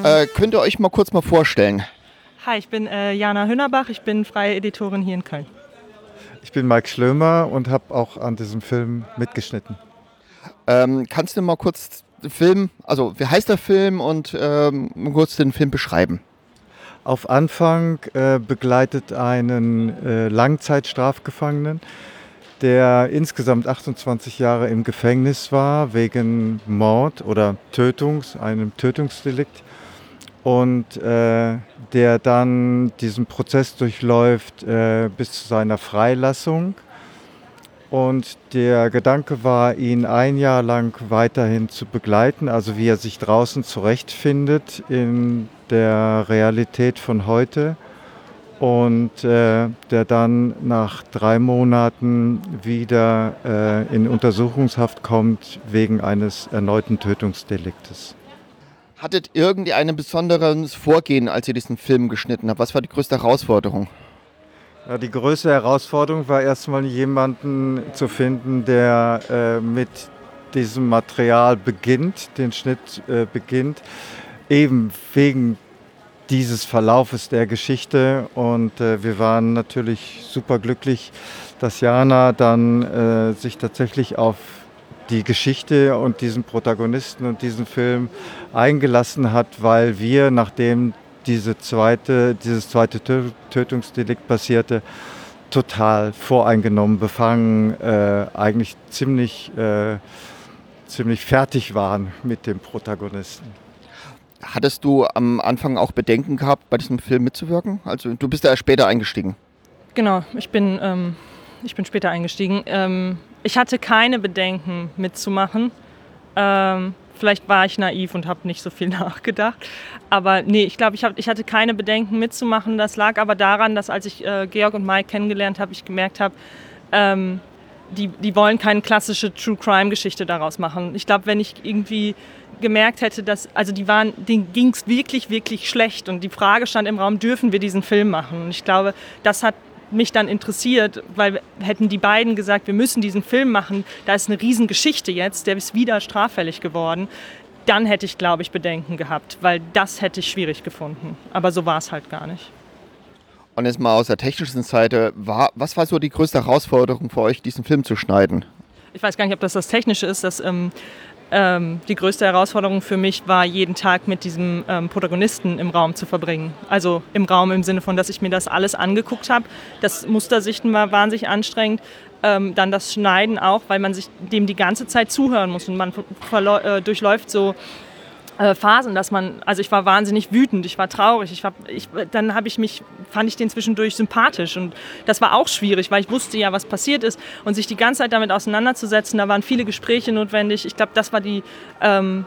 Äh, könnt ihr euch mal kurz mal vorstellen?
Hi, ich bin äh, Jana Hünnerbach, ich bin freie Editorin hier in Köln.
Ich bin Mike Schlömer und habe auch an diesem Film mitgeschnitten.
Ähm, kannst du mal kurz den Film, also wie heißt der Film und ähm, kurz den Film beschreiben?
Auf Anfang äh, begleitet einen äh, Langzeitstrafgefangenen, der insgesamt 28 Jahre im Gefängnis war wegen Mord oder Tötungs, einem Tötungsdelikt und äh, der dann diesen Prozess durchläuft äh, bis zu seiner Freilassung. Und der Gedanke war, ihn ein Jahr lang weiterhin zu begleiten, also wie er sich draußen zurechtfindet in der Realität von heute. Und äh, der dann nach drei Monaten wieder äh, in Untersuchungshaft kommt wegen eines erneuten Tötungsdeliktes.
Hattet irgendein besonderes Vorgehen, als ihr diesen Film geschnitten habt? Was war die größte Herausforderung?
Die größte Herausforderung war erstmal jemanden zu finden, der äh, mit diesem Material beginnt, den Schnitt äh, beginnt, eben wegen dieses Verlaufes der Geschichte. Und äh, wir waren natürlich super glücklich, dass Jana dann äh, sich tatsächlich auf die Geschichte und diesen Protagonisten und diesen Film eingelassen hat, weil wir, nachdem diese zweite, dieses zweite Tötungsdelikt passierte, total voreingenommen, befangen, äh, eigentlich ziemlich, äh, ziemlich fertig waren mit dem Protagonisten.
Hattest du am Anfang auch Bedenken gehabt, bei diesem Film mitzuwirken? Also du bist ja später eingestiegen.
Genau, ich bin, ähm, ich bin später eingestiegen. Ähm, ich hatte keine Bedenken mitzumachen. Ähm, vielleicht war ich naiv und habe nicht so viel *laughs* nachgedacht. Aber nee, ich glaube, ich, ich hatte keine Bedenken mitzumachen. Das lag aber daran, dass als ich äh, Georg und Mike kennengelernt habe, ich gemerkt habe, ähm, die, die wollen keine klassische True Crime Geschichte daraus machen. Ich glaube, wenn ich irgendwie gemerkt hätte, dass, also die waren, denen ging es wirklich, wirklich schlecht und die Frage stand im Raum, dürfen wir diesen Film machen? Und ich glaube, das hat mich dann interessiert, weil hätten die beiden gesagt, wir müssen diesen Film machen, da ist eine Riesengeschichte jetzt, der ist wieder straffällig geworden, dann hätte ich, glaube ich, Bedenken gehabt, weil das hätte ich schwierig gefunden. Aber so war es halt gar nicht.
Und jetzt mal aus der technischen Seite, war, was war so die größte Herausforderung für euch, diesen Film zu schneiden?
Ich weiß gar nicht, ob das das Technische ist, dass ähm, ähm, die größte Herausforderung für mich war, jeden Tag mit diesem ähm, Protagonisten im Raum zu verbringen. Also im Raum im Sinne von, dass ich mir das alles angeguckt habe. Das Mustersichten war wahnsinnig anstrengend. Ähm, dann das Schneiden auch, weil man sich dem die ganze Zeit zuhören muss und man äh, durchläuft so äh, Phasen, dass man, also ich war wahnsinnig wütend, ich war traurig, ich war, ich, dann habe ich mich, fand ich den zwischendurch sympathisch und das war auch schwierig, weil ich wusste ja, was passiert ist und sich die ganze Zeit damit auseinanderzusetzen, da waren viele Gespräche notwendig. Ich glaube, das war die, ähm,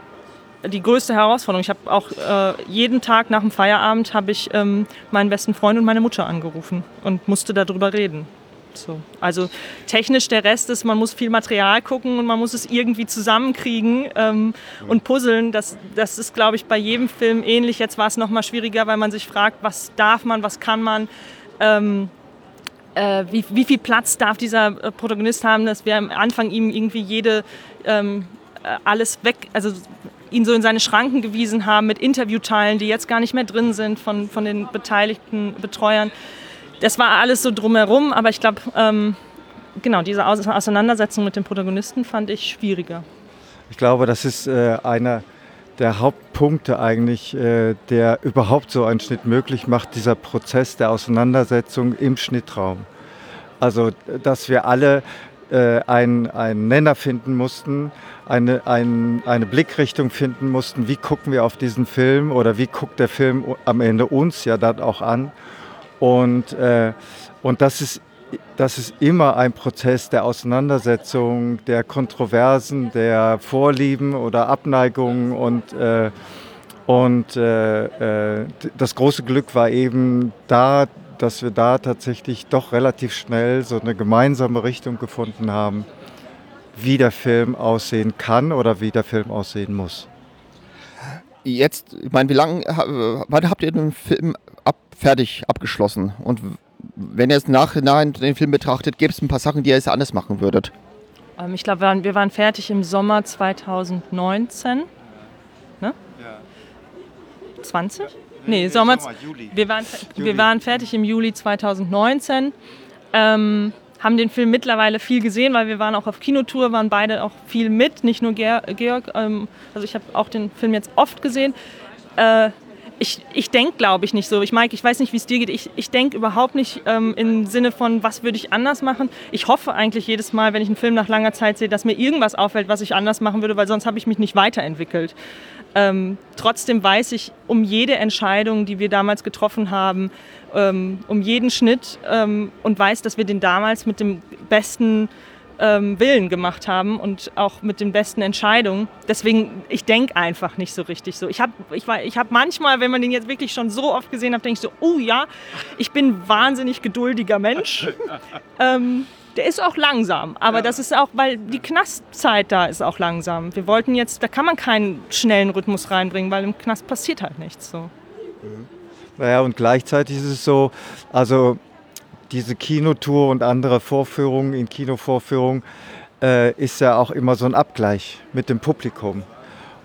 die größte Herausforderung. Ich habe auch äh, jeden Tag nach dem Feierabend habe ich ähm, meinen besten Freund und meine Mutter angerufen und musste darüber reden. So. Also technisch der Rest ist, man muss viel Material gucken und man muss es irgendwie zusammenkriegen ähm, und puzzeln. Das, das ist, glaube ich, bei jedem Film ähnlich. Jetzt war es noch mal schwieriger, weil man sich fragt, was darf man, was kann man. Ähm, äh, wie, wie, viel Platz darf dieser äh, Protagonist haben, dass wir am Anfang ihm irgendwie jede ähm, äh, alles weg, also ihn so in seine Schranken gewiesen haben mit Interviewteilen, die jetzt gar nicht mehr drin sind von, von den beteiligten Betreuern das war alles so drumherum, aber ich glaube, ähm, genau, diese Auseinandersetzung mit den Protagonisten fand ich schwieriger.
Ich glaube, das ist äh, einer der Hauptpunkte eigentlich, äh, der überhaupt so einen Schnitt möglich macht, dieser Prozess der Auseinandersetzung im Schnittraum. Also, dass wir alle äh, einen, einen Nenner finden mussten, eine, ein, eine Blickrichtung finden mussten, wie gucken wir auf diesen Film oder wie guckt der Film am Ende uns ja dann auch an. Und, äh, und das, ist, das ist immer ein Prozess der Auseinandersetzung, der Kontroversen, der Vorlieben oder Abneigungen und äh, und äh, äh, das große Glück war eben da, dass wir da tatsächlich doch relativ schnell so eine gemeinsame Richtung gefunden haben, wie der Film aussehen kann oder wie der Film aussehen muss.
Jetzt, ich meine, wie lange, wann habt ihr den Film fertig abgeschlossen? Und wenn ihr jetzt nachhinein den Film betrachtet, gäbe es ein paar Sachen, die ihr jetzt anders machen würdet?
Ähm, ich glaube, wir waren, wir waren fertig im Sommer 2019. Ne? Ja. 20? Nee, Sommer. Sommer Juli. Wir, waren, Juli. wir waren fertig im Juli 2019. Ähm, haben den Film mittlerweile viel gesehen, weil wir waren auch auf Kinotour, waren beide auch viel mit, nicht nur Georg. Ähm, also ich habe auch den Film jetzt oft gesehen. Äh, ich, ich denke, glaube ich, nicht so. Ich, Mike, ich weiß nicht, wie es dir geht. Ich, ich denke überhaupt nicht ähm, im Sinne von, was würde ich anders machen. Ich hoffe eigentlich jedes Mal, wenn ich einen Film nach langer Zeit sehe, dass mir irgendwas auffällt, was ich anders machen würde, weil sonst habe ich mich nicht weiterentwickelt. Ähm, trotzdem weiß ich um jede Entscheidung, die wir damals getroffen haben, ähm, um jeden Schnitt ähm, und weiß, dass wir den damals mit dem besten ähm, Willen gemacht haben und auch mit den besten Entscheidungen. Deswegen, ich denke einfach nicht so richtig so. Ich habe ich, ich hab manchmal, wenn man den jetzt wirklich schon so oft gesehen hat, denke ich so, oh ja, ich bin ein wahnsinnig geduldiger Mensch. *laughs* Ähm, der ist auch langsam, aber ja. das ist auch, weil die Knastzeit da ist auch langsam. Wir wollten jetzt, da kann man keinen schnellen Rhythmus reinbringen, weil im Knast passiert halt nichts so.
Mhm. Naja, und gleichzeitig ist es so, also diese Kinotour und andere Vorführungen in Kinovorführungen äh, ist ja auch immer so ein Abgleich mit dem Publikum.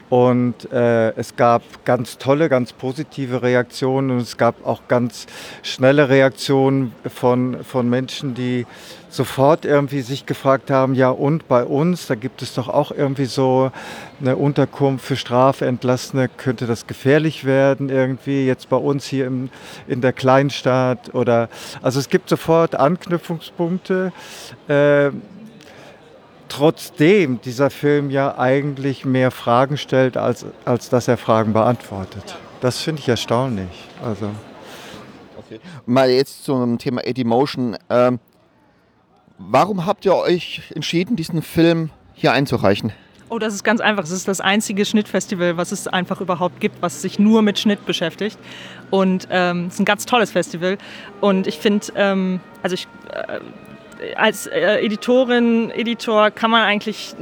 Und äh, es gab ganz tolle, ganz positive Reaktionen und es gab auch ganz schnelle Reaktionen von, von Menschen, die sofort irgendwie sich gefragt haben, ja und bei uns, da gibt es doch auch irgendwie so eine Unterkunft für Strafentlassene, könnte das gefährlich werden irgendwie jetzt bei uns hier im, in der Kleinstadt oder, also es gibt sofort Anknüpfungspunkte. Äh, trotzdem dieser Film ja eigentlich mehr Fragen stellt, als, als dass er Fragen beantwortet. Das finde ich erstaunlich. Also.
Okay. Mal jetzt zum Thema Eddie Motion. Ähm, warum habt ihr euch entschieden, diesen Film hier einzureichen?
Oh, das ist ganz einfach. Es ist das einzige Schnittfestival, was es einfach überhaupt gibt, was sich nur mit Schnitt beschäftigt. Und ähm, es ist ein ganz tolles Festival. Und ich finde, ähm, also ich, äh, als äh, Editorin, Editor kann man eigentlich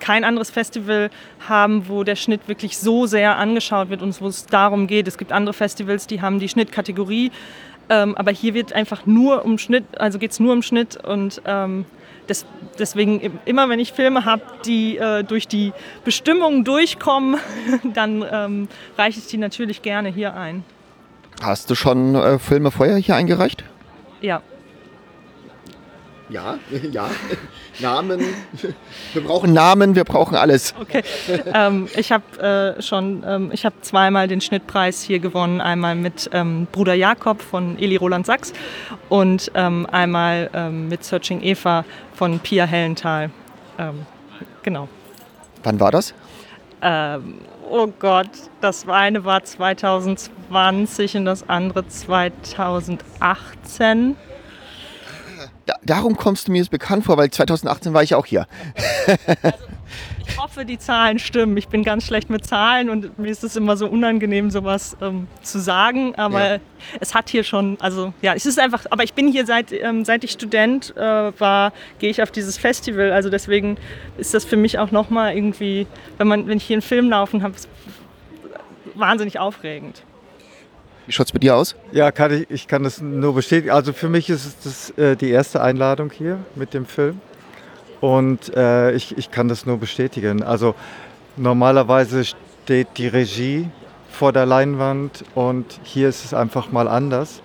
kein anderes Festival haben, wo der Schnitt wirklich so sehr angeschaut wird und wo es darum geht. Es gibt andere Festivals, die haben die Schnittkategorie, ähm, aber hier wird einfach nur um Schnitt, also geht es nur um Schnitt und ähm, das, deswegen immer, wenn ich Filme habe, die äh, durch die Bestimmungen durchkommen, *laughs* dann ähm, reiche ich die natürlich gerne hier ein.
Hast du schon äh, Filme vorher hier eingereicht?
Ja,
ja, *laughs* ja. Namen. *laughs* Wir brauchen Namen, wir brauchen alles.
Okay. Ähm, ich habe äh, schon, ähm, ich habe zweimal den Schnittpreis hier gewonnen. Einmal mit ähm, Bruder Jakob von Eli Roland Sachs und ähm, einmal ähm, mit Searching Eva von Pia Hellenthal. Ähm, genau.
Wann war das?
oh Gott, das eine war 2020 und das andere 2018
da, darum kommst du mir jetzt bekannt vor, weil 2018 war ich auch hier.
Also, ich hoffe, die Zahlen stimmen. Ich bin ganz schlecht mit Zahlen und mir ist es immer so unangenehm, sowas ähm, zu sagen. Aber ja. es hat hier schon, also ja, es ist einfach, aber ich bin hier seit, ähm, seit ich Student äh, war, gehe ich auf dieses Festival. Also deswegen ist das für mich auch nochmal irgendwie, wenn, man, wenn ich hier einen Film laufen habe, wahnsinnig aufregend.
Wie schaut es bei dir aus?
Ja, kann ich, ich kann das nur bestätigen. Also für mich ist es das, äh, die erste Einladung hier mit dem Film. Und äh, ich, ich kann das nur bestätigen. Also normalerweise steht die Regie vor der Leinwand und hier ist es einfach mal anders.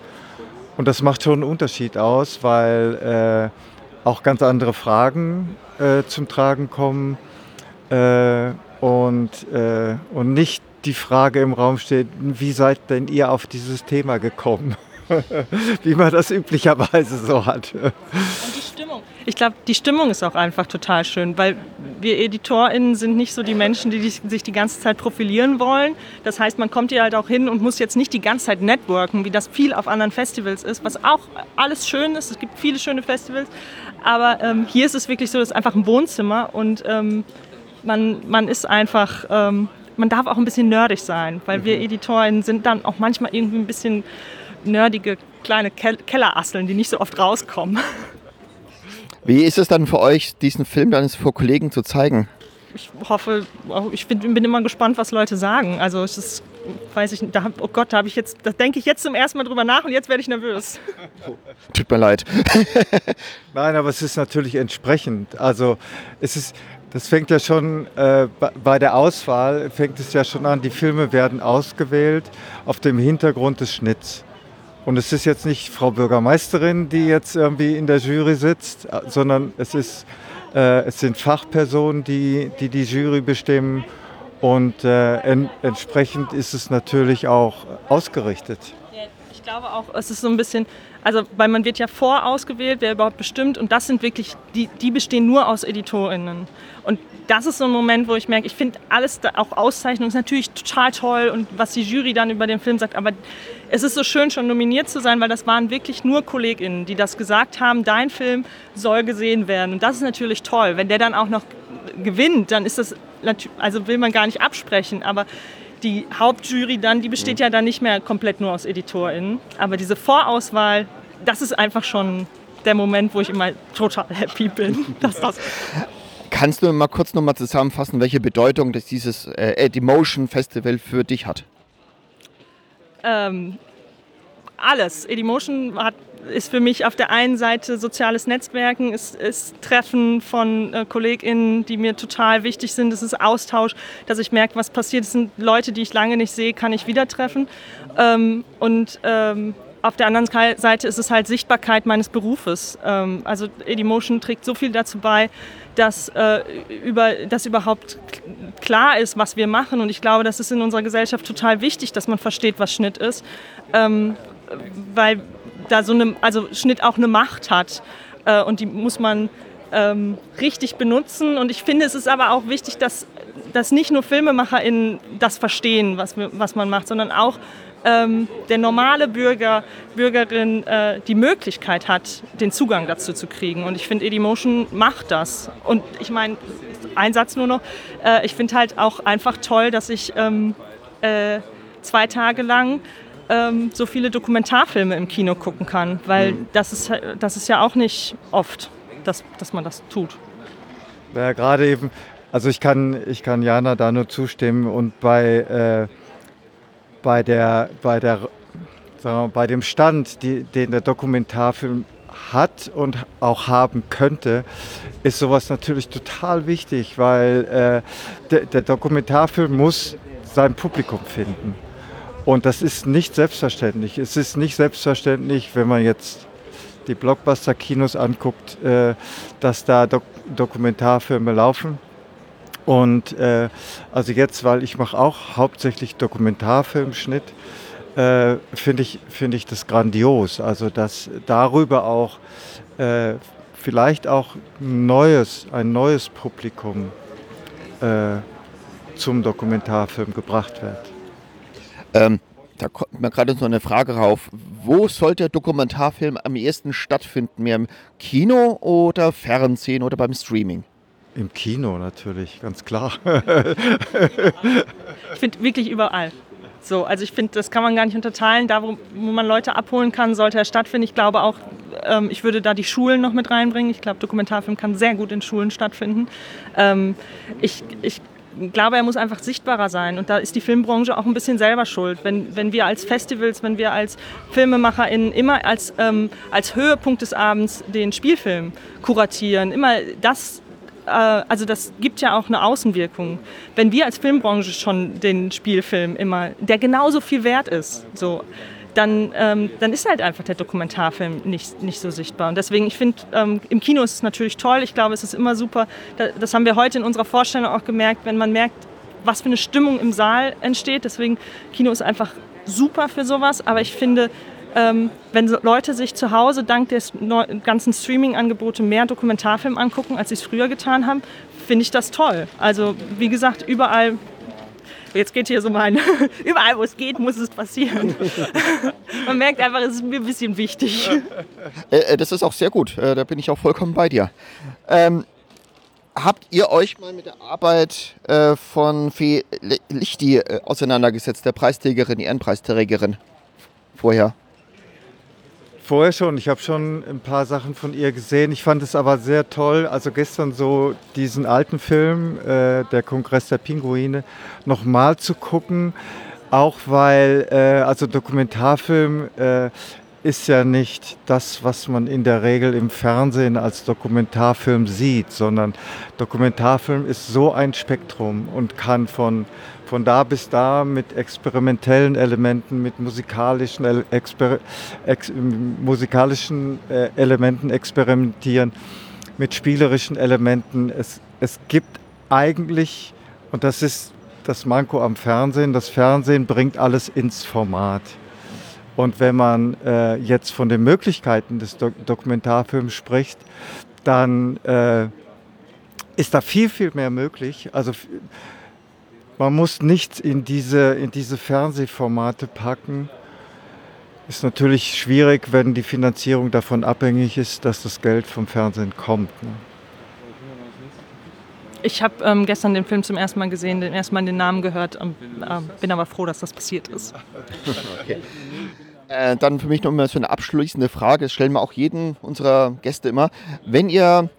Und das macht schon einen Unterschied aus, weil äh, auch ganz andere Fragen äh, zum Tragen kommen äh, und, äh, und nicht die Frage im Raum steht, wie seid denn ihr auf dieses Thema gekommen? *laughs* wie man das üblicherweise so hat.
Und das Stimmung. Ich glaube, die Stimmung ist auch einfach total schön, weil wir EditorInnen sind nicht so die Menschen, die sich die ganze Zeit profilieren wollen. Das heißt, man kommt hier halt auch hin und muss jetzt nicht die ganze Zeit networken, wie das viel auf anderen Festivals ist, was auch alles schön ist. Es gibt viele schöne Festivals, aber ähm, hier ist es wirklich so, das ist einfach ein Wohnzimmer und ähm, man, man ist einfach, ähm, man darf auch ein bisschen nerdig sein, weil mhm. wir EditorInnen sind dann auch manchmal irgendwie ein bisschen nerdige kleine Kellerasseln, die nicht so oft rauskommen. *laughs*
Wie ist es dann für euch, diesen Film dann vor Kollegen zu zeigen?
Ich hoffe, ich bin, bin immer gespannt, was Leute sagen. Also es ist, weiß ich, da, oh Gott, da habe ich jetzt, da denke ich jetzt zum ersten Mal drüber nach und jetzt werde ich nervös.
Tut mir leid. *laughs*
Nein, aber es ist natürlich entsprechend. Also es ist, das fängt ja schon äh, bei der Auswahl fängt es ja schon an. Die Filme werden ausgewählt auf dem Hintergrund des Schnitts. Und es ist jetzt nicht Frau Bürgermeisterin, die jetzt irgendwie in der Jury sitzt, sondern es, ist, äh, es sind Fachpersonen, die, die die Jury bestimmen. Und äh, en entsprechend ist es natürlich auch ausgerichtet.
ich glaube auch, es ist so ein bisschen, also weil man wird ja vorausgewählt, wer überhaupt bestimmt. Und das sind wirklich, die, die bestehen nur aus EditorInnen. Und das ist so ein Moment, wo ich merke, ich finde alles, da, auch Auszeichnung ist natürlich total toll und was die Jury dann über den Film sagt, aber es ist so schön, schon nominiert zu sein, weil das waren wirklich nur KollegInnen, die das gesagt haben, dein Film soll gesehen werden. Und das ist natürlich toll. Wenn der dann auch noch gewinnt, dann ist das, also will man gar nicht absprechen, aber die Hauptjury dann, die besteht ja dann nicht mehr komplett nur aus EditorInnen. Aber diese Vorauswahl, das ist einfach schon der Moment, wo ich immer total happy bin, *laughs* dass das
Kannst du mal kurz nochmal zusammenfassen, welche Bedeutung das dieses äh, Edimotion Festival für dich hat?
Ähm, alles. Edimotion hat, ist für mich auf der einen Seite soziales Netzwerken, ist, ist Treffen von äh, KollegInnen, die mir total wichtig sind. Es ist Austausch, dass ich merke, was passiert. Es sind Leute, die ich lange nicht sehe, kann ich wieder treffen. Ähm, und ähm, auf der anderen Seite ist es halt Sichtbarkeit meines Berufes. Ähm, also Edimotion trägt so viel dazu bei, dass, äh, über, dass überhaupt klar ist, was wir machen. Und ich glaube, das ist in unserer Gesellschaft total wichtig, dass man versteht, was Schnitt ist. Ähm, weil da so eine, also Schnitt auch eine Macht hat. Äh, und die muss man ähm, richtig benutzen. Und ich finde, es ist aber auch wichtig, dass, dass nicht nur FilmemacherInnen das verstehen, was, was man macht, sondern auch ähm, der normale Bürger, Bürgerin äh, die Möglichkeit hat, den Zugang dazu zu kriegen. Und ich finde, Edimotion macht das. Und ich meine, ein Satz nur noch, äh, ich finde halt auch einfach toll, dass ich ähm, äh, zwei Tage lang ähm, so viele Dokumentarfilme im Kino gucken kann, weil mhm. das, ist, das ist ja auch nicht oft, dass, dass man das tut.
Ja, gerade eben, also ich kann, ich kann Jana da nur zustimmen und bei äh, bei, der, bei, der, wir, bei dem Stand, die, den der Dokumentarfilm hat und auch haben könnte, ist sowas natürlich total wichtig, weil äh, der, der Dokumentarfilm muss sein Publikum finden. Und das ist nicht selbstverständlich. Es ist nicht selbstverständlich, wenn man jetzt die Blockbuster-Kinos anguckt, äh, dass da Dok Dokumentarfilme laufen. Und äh, also jetzt, weil ich mache auch hauptsächlich Dokumentarfilmschnitt, äh, finde ich, find ich das grandios. Also dass darüber auch äh, vielleicht auch neues, ein neues Publikum äh, zum Dokumentarfilm gebracht wird.
Ähm, da kommt mir gerade so eine Frage rauf. Wo soll der Dokumentarfilm am ehesten stattfinden? Mehr im Kino oder Fernsehen oder beim Streaming?
Im Kino natürlich, ganz klar.
ich finde wirklich überall. So, also ich finde, das kann man gar nicht unterteilen. Da, wo, wo, man Leute abholen kann, sollte er stattfinden. Ich glaube auch, ähm, ich würde da die Schulen noch mit reinbringen. Ich glaube, Dokumentarfilm kann sehr gut in Schulen stattfinden. Ähm, ich, ich glaube, er muss einfach sichtbarer sein. Und da ist die Filmbranche auch ein bisschen selber schuld. Wenn, wenn wir als Festivals, wenn wir als FilmemacherInnen immer als, ähm, als Höhepunkt des Abends den Spielfilm kuratieren, immer das äh, also das gibt ja auch eine Außenwirkung. Wenn wir als Filmbranche schon den Spielfilm immer, der genauso viel wert ist, so, dann, ähm, dann ist halt einfach der Dokumentarfilm nicht, nicht so sichtbar. Und deswegen, ich finde, ähm, im Kino ist es natürlich toll. Ich glaube, es ist immer super. Das haben wir heute in unserer Vorstellung auch gemerkt, wenn man merkt, was für eine Stimmung im Saal entsteht. Deswegen, Kino ist einfach super für sowas. Aber ich finde, ähm, wenn Leute sich zu Hause dank des ganzen Streaming-Angebote mehr Dokumentarfilm angucken, als sie es früher getan haben, finde ich das toll. Also wie gesagt, überall Jetzt geht hier so mein, *laughs* überall wo es geht, muss es passieren. *laughs* Man merkt einfach, es ist mir ein bisschen wichtig.
Äh, äh, das ist auch sehr gut, äh, da bin ich auch vollkommen bei dir. Ähm, habt ihr euch mal mit der Arbeit äh, von Fee Lichti auseinandergesetzt, der Preisträgerin, Ehrenpreisträgerin vorher?
Vorher schon, ich habe schon ein paar Sachen von ihr gesehen. Ich fand es aber sehr toll, also gestern so diesen alten Film, äh, der Kongress der Pinguine, nochmal zu gucken. Auch weil, äh, also Dokumentarfilm äh, ist ja nicht das, was man in der Regel im Fernsehen als Dokumentarfilm sieht, sondern Dokumentarfilm ist so ein Spektrum und kann von, von da bis da mit experimentellen Elementen, mit musikalischen, Exper ex musikalischen äh, Elementen experimentieren, mit spielerischen Elementen. Es, es gibt eigentlich, und das ist das Manko am Fernsehen, das Fernsehen bringt alles ins Format. Und wenn man äh, jetzt von den Möglichkeiten des Do Dokumentarfilms spricht, dann äh, ist da viel, viel mehr möglich. Also man muss nichts in diese, in diese Fernsehformate packen. Ist natürlich schwierig, wenn die Finanzierung davon abhängig ist, dass das Geld vom Fernsehen kommt. Ne?
Ich habe ähm, gestern den Film zum ersten Mal gesehen, den ersten Mal den Namen gehört, ähm, äh, bin aber froh, dass das passiert ist.
Okay. Äh, dann für mich noch mal so eine abschließende Frage, das stellen wir auch jeden unserer Gäste immer. Wenn ihr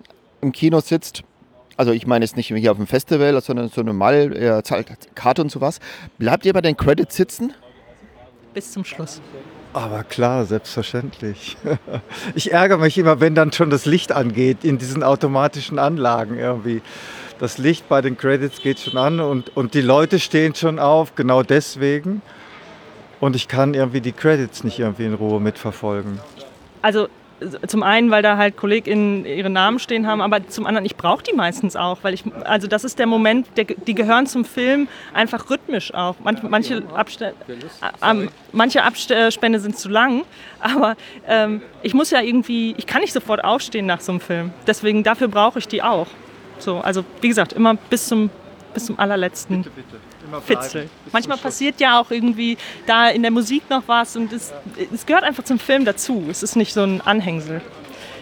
im Kino sitzt, also ich meine jetzt nicht hier auf dem Festival, sondern so normal, ihr zahlt Karte und sowas, bleibt ihr bei den Credits sitzen?
Bis zum Schluss.
Aber klar, selbstverständlich. *laughs* Ich ärgere mich immer, wenn dann schon das Licht angeht in diesen automatischen Anlagen irgendwie. Das Licht bei den Credits geht schon an und, und die Leute stehen schon auf, genau deswegen. Und ich kann irgendwie die Credits nicht irgendwie in Ruhe mitverfolgen.
Also zum einen, weil da halt KollegInnen ihre Namen stehen haben, aber zum anderen, ich brauche die meistens auch, weil ich, also das ist der Moment, der, die gehören zum Film einfach rhythmisch auch. Manch, manche, Abste äh, manche Abstände sind zu lang, aber ähm, ich muss ja irgendwie, ich kann nicht sofort aufstehen nach so einem Film. Deswegen, dafür brauche ich die auch. So, also wie gesagt, immer bis zum, bis zum allerletzten. Bitte, bitte. Fitzel. Manchmal passiert ja auch irgendwie da in der Musik noch was und es, es gehört einfach zum Film dazu. Es ist nicht so ein Anhängsel.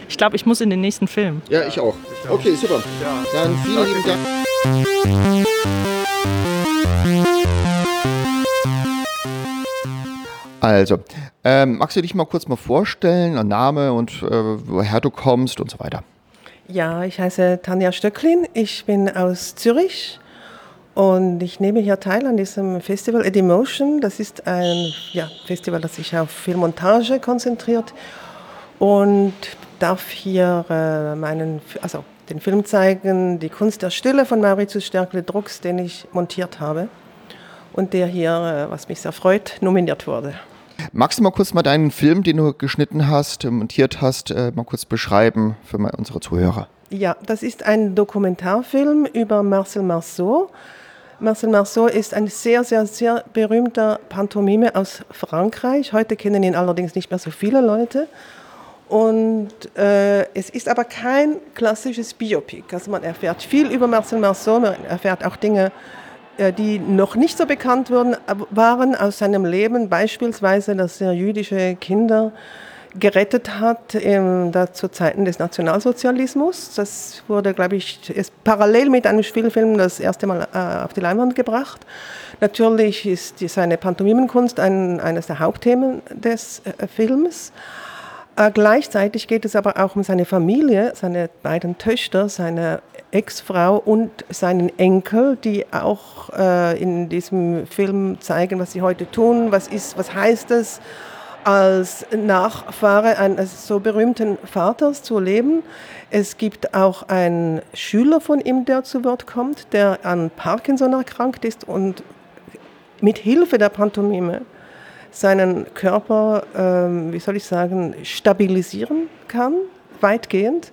Ich glaube, ich muss in den nächsten Film.
Ja, ich auch. Okay, super. Dann vielen lieben Dank. Also, ähm, magst du dich mal kurz mal vorstellen, Name und äh, woher du kommst und so weiter?
Ja, ich heiße Tanja Stöcklin, ich bin aus Zürich und ich nehme hier teil an diesem Festival Edimotion. Das ist ein ja, Festival, das sich auf Filmmontage konzentriert und darf hier äh, meinen, also den Film zeigen, Die Kunst der Stille von Mauritius Stärkle Drucks, den ich montiert habe und der hier, äh, was mich sehr freut, nominiert wurde.
Magst du mal kurz mal deinen Film, den du geschnitten hast, montiert hast, äh, mal kurz beschreiben für unsere Zuhörer?
Ja, das ist ein Dokumentarfilm über Marcel Marceau. Marcel Marceau ist ein sehr, sehr, sehr berühmter Pantomime aus Frankreich. Heute kennen ihn allerdings nicht mehr so viele Leute. Und äh, es ist aber kein klassisches Biopic. Also man erfährt viel über Marcel Marceau, man erfährt auch Dinge, äh, die noch nicht so bekannt wurden, waren aus seinem Leben, beispielsweise, dass er jüdische Kinder gerettet hat in, da, zu Zeiten des Nationalsozialismus. Das wurde, glaube ich, ist parallel mit einem Spielfilm das erste Mal äh, auf die Leinwand gebracht. Natürlich ist seine Pantomimenkunst ein, eines der Hauptthemen des äh, Films. Äh, gleichzeitig geht es aber auch um seine Familie, seine beiden Töchter, seine Ex-Frau und seinen Enkel, die auch äh, in diesem Film zeigen, was sie heute tun, was ist, was heißt es als Nachfahre eines so berühmten Vaters zu leben. Es gibt auch einen Schüler von ihm, der zu Wort kommt, der an Parkinson erkrankt ist und mit Hilfe der Pantomime seinen Körper, ähm, wie soll ich sagen, stabilisieren kann, weitgehend.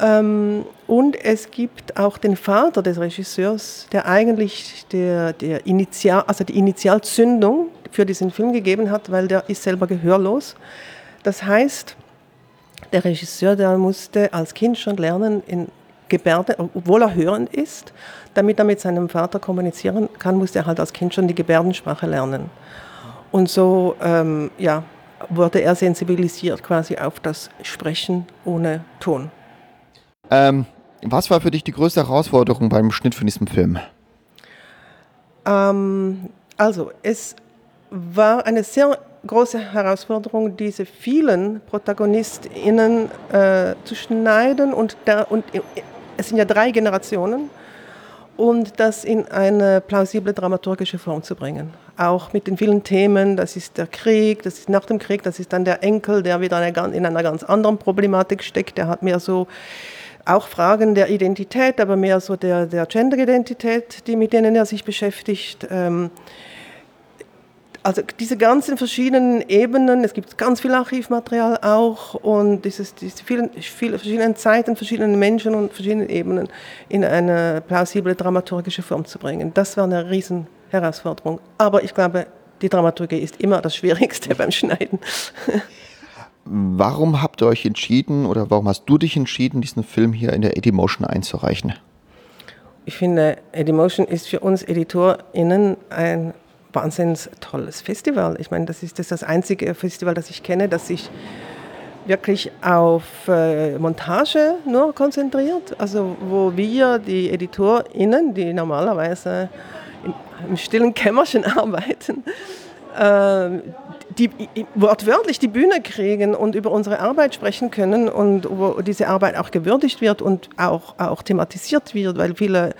Ähm, und es gibt auch den Vater des Regisseurs, der eigentlich der, der Initial, also die Initialzündung für diesen Film gegeben hat, weil der ist selber gehörlos. Das heißt, der Regisseur, der musste als Kind schon lernen, in Gebärde, obwohl er hörend ist, damit er mit seinem Vater kommunizieren kann, musste er halt als Kind schon die Gebärdensprache lernen. Und so ähm, ja, wurde er sensibilisiert quasi auf das Sprechen ohne Ton.
Ähm, was war für dich die größte Herausforderung beim Schnitt von diesem Film?
Ähm, also, es war eine sehr große Herausforderung, diese vielen ProtagonistInnen äh, zu schneiden und, der, und es sind ja drei Generationen und das in eine plausible dramaturgische Form zu bringen. Auch mit den vielen Themen, das ist der Krieg, das ist nach dem Krieg, das ist dann der Enkel, der wieder in einer ganz anderen Problematik steckt, der hat mehr so auch Fragen der Identität, aber mehr so der, der Gender-Identität, die, mit denen er sich beschäftigt. Ähm, also diese ganzen verschiedenen Ebenen, es gibt ganz viel Archivmaterial auch und dieses, diese vielen, viele verschiedenen Zeiten, verschiedenen Menschen und verschiedenen Ebenen in eine plausible dramaturgische Form zu bringen. Das war eine riesen Herausforderung. Aber ich glaube, die Dramaturgie ist immer das Schwierigste beim Schneiden. *laughs*
Warum habt ihr euch entschieden oder warum hast du dich entschieden, diesen Film hier in der Edimotion einzureichen?
Ich finde, Edimotion ist für uns EditorInnen ein wahnsinnig tolles Festival. Ich meine, das ist das, einzige Festival, das ich kenne, das sich wirklich auf äh, Montage nur konzentriert. Also wo wir, die EditorInnen, die normalerweise im, stillen Kämmerchen *laughs* arbeiten, äh, die wortwörtlich die Bühne kriegen und über unsere Arbeit sprechen können und wo diese Arbeit auch gewürdigt wird und auch, auch thematisiert wird, weil viele,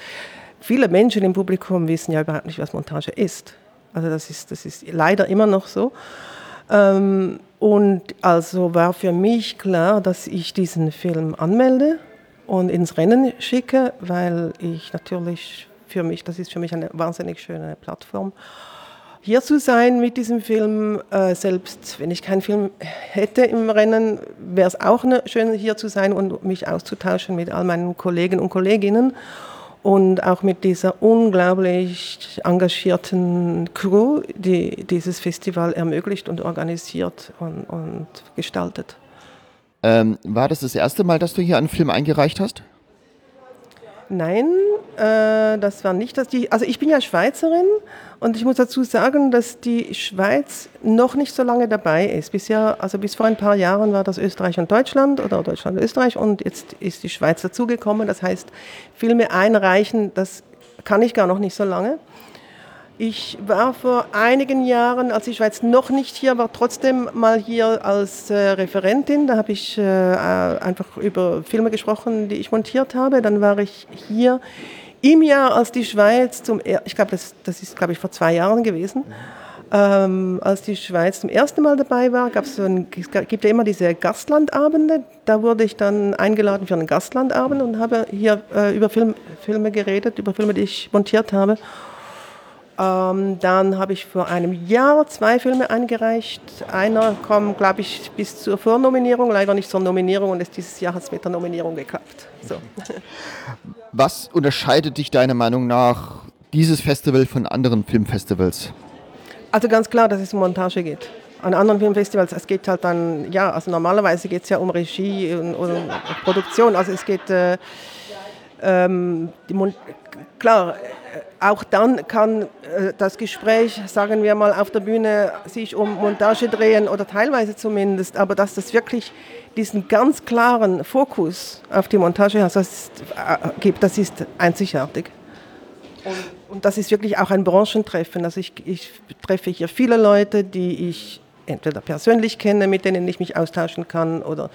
viele Menschen im Publikum wissen ja überhaupt nicht, was Montage ist. Also das ist, das ist leider immer noch so. Ähm, und also war für mich klar, dass ich diesen Film anmelde und ins Rennen schicke, weil ich natürlich für mich, das ist für mich eine wahnsinnig schöne Plattform hier zu sein mit diesem Film. Äh, selbst wenn ich keinen Film hätte im Rennen, wäre es auch eine, schön, hier zu sein und mich auszutauschen mit all meinen Kollegen und Kolleginnen und auch mit dieser unglaublich engagierten Crew, die dieses Festival ermöglicht und organisiert und, und gestaltet.
Ähm, war das das erste Mal, dass du hier einen Film eingereicht hast?
Nein, äh, das war nicht das. Die, also ich bin ja Schweizerin und ich muss dazu sagen, dass die Schweiz noch nicht so lange dabei ist. Bisher, also bis vor ein paar Jahren war das Österreich und Deutschland oder Deutschland und Österreich und jetzt ist die Schweiz dazugekommen. Das heißt, Filme einreichen, das kann ich gar noch nicht so lange. Ich war vor einigen Jahren, als die Schweiz noch nicht hier war, trotzdem mal hier als äh, Referentin. Da habe ich äh, einfach über Filme gesprochen, die ich montiert habe. Dann war ich hier im Jahr, als die Schweiz zum, ich glaube, das, das ist, glaube ich, vor zwei Jahren gewesen. Ähm, als die Schweiz zum ersten Mal dabei war, gab es so es gibt ja immer diese Gastlandabende. Da wurde ich dann eingeladen für einen Gastlandabend und habe hier äh, über Film, Filme geredet, über Filme, die ich montiert habe. Ähm, dann habe ich vor einem Jahr zwei Filme eingereicht. Einer kommt, glaube ich, bis zur Vornominierung, leider nicht zur Nominierung und ist dieses Jahr hat es mit der Nominierung geklappt. So. *laughs*
Was unterscheidet dich deiner Meinung nach dieses Festival von anderen Filmfestivals?
Also ganz klar, dass es um Montage geht. An anderen Filmfestivals, es geht halt dann, ja, also normalerweise geht es ja um Regie und, und Produktion. Also es geht, äh, ähm, klar, auch dann kann äh, das Gespräch, sagen wir mal, auf der Bühne sich um Montage drehen oder teilweise zumindest, aber dass das wirklich diesen ganz klaren Fokus auf die Montage äh, gibt, das ist einzigartig. Und, und, das ist wirklich auch ein Branchentreffen. Also ich, ich treffe hier viele Leute, die ich entweder persönlich kenne, mit denen ich mich austauschen kann oder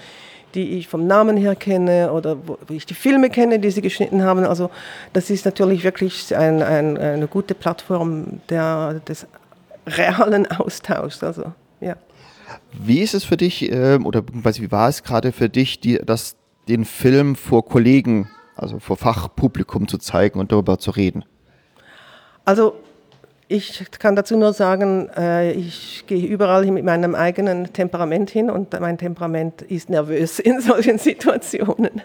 die ich vom Namen her kenne oder wo, ich die Filme kenne, die sie geschnitten haben. Also das ist natürlich wirklich ein, ein, eine gute Plattform der, des realen Austauschs. Also, ja.
Wie ist es für dich, äh, oder wie war es gerade für dich, die, das, den Film vor Kollegen, also vor Fachpublikum zu zeigen und darüber zu reden?
Also Ich kann dazu nur sagen, äh, ich gehe überall mit meinem eigenen Temperament hin und mein Temperament ist nervös in solchen *laughs* Situationen.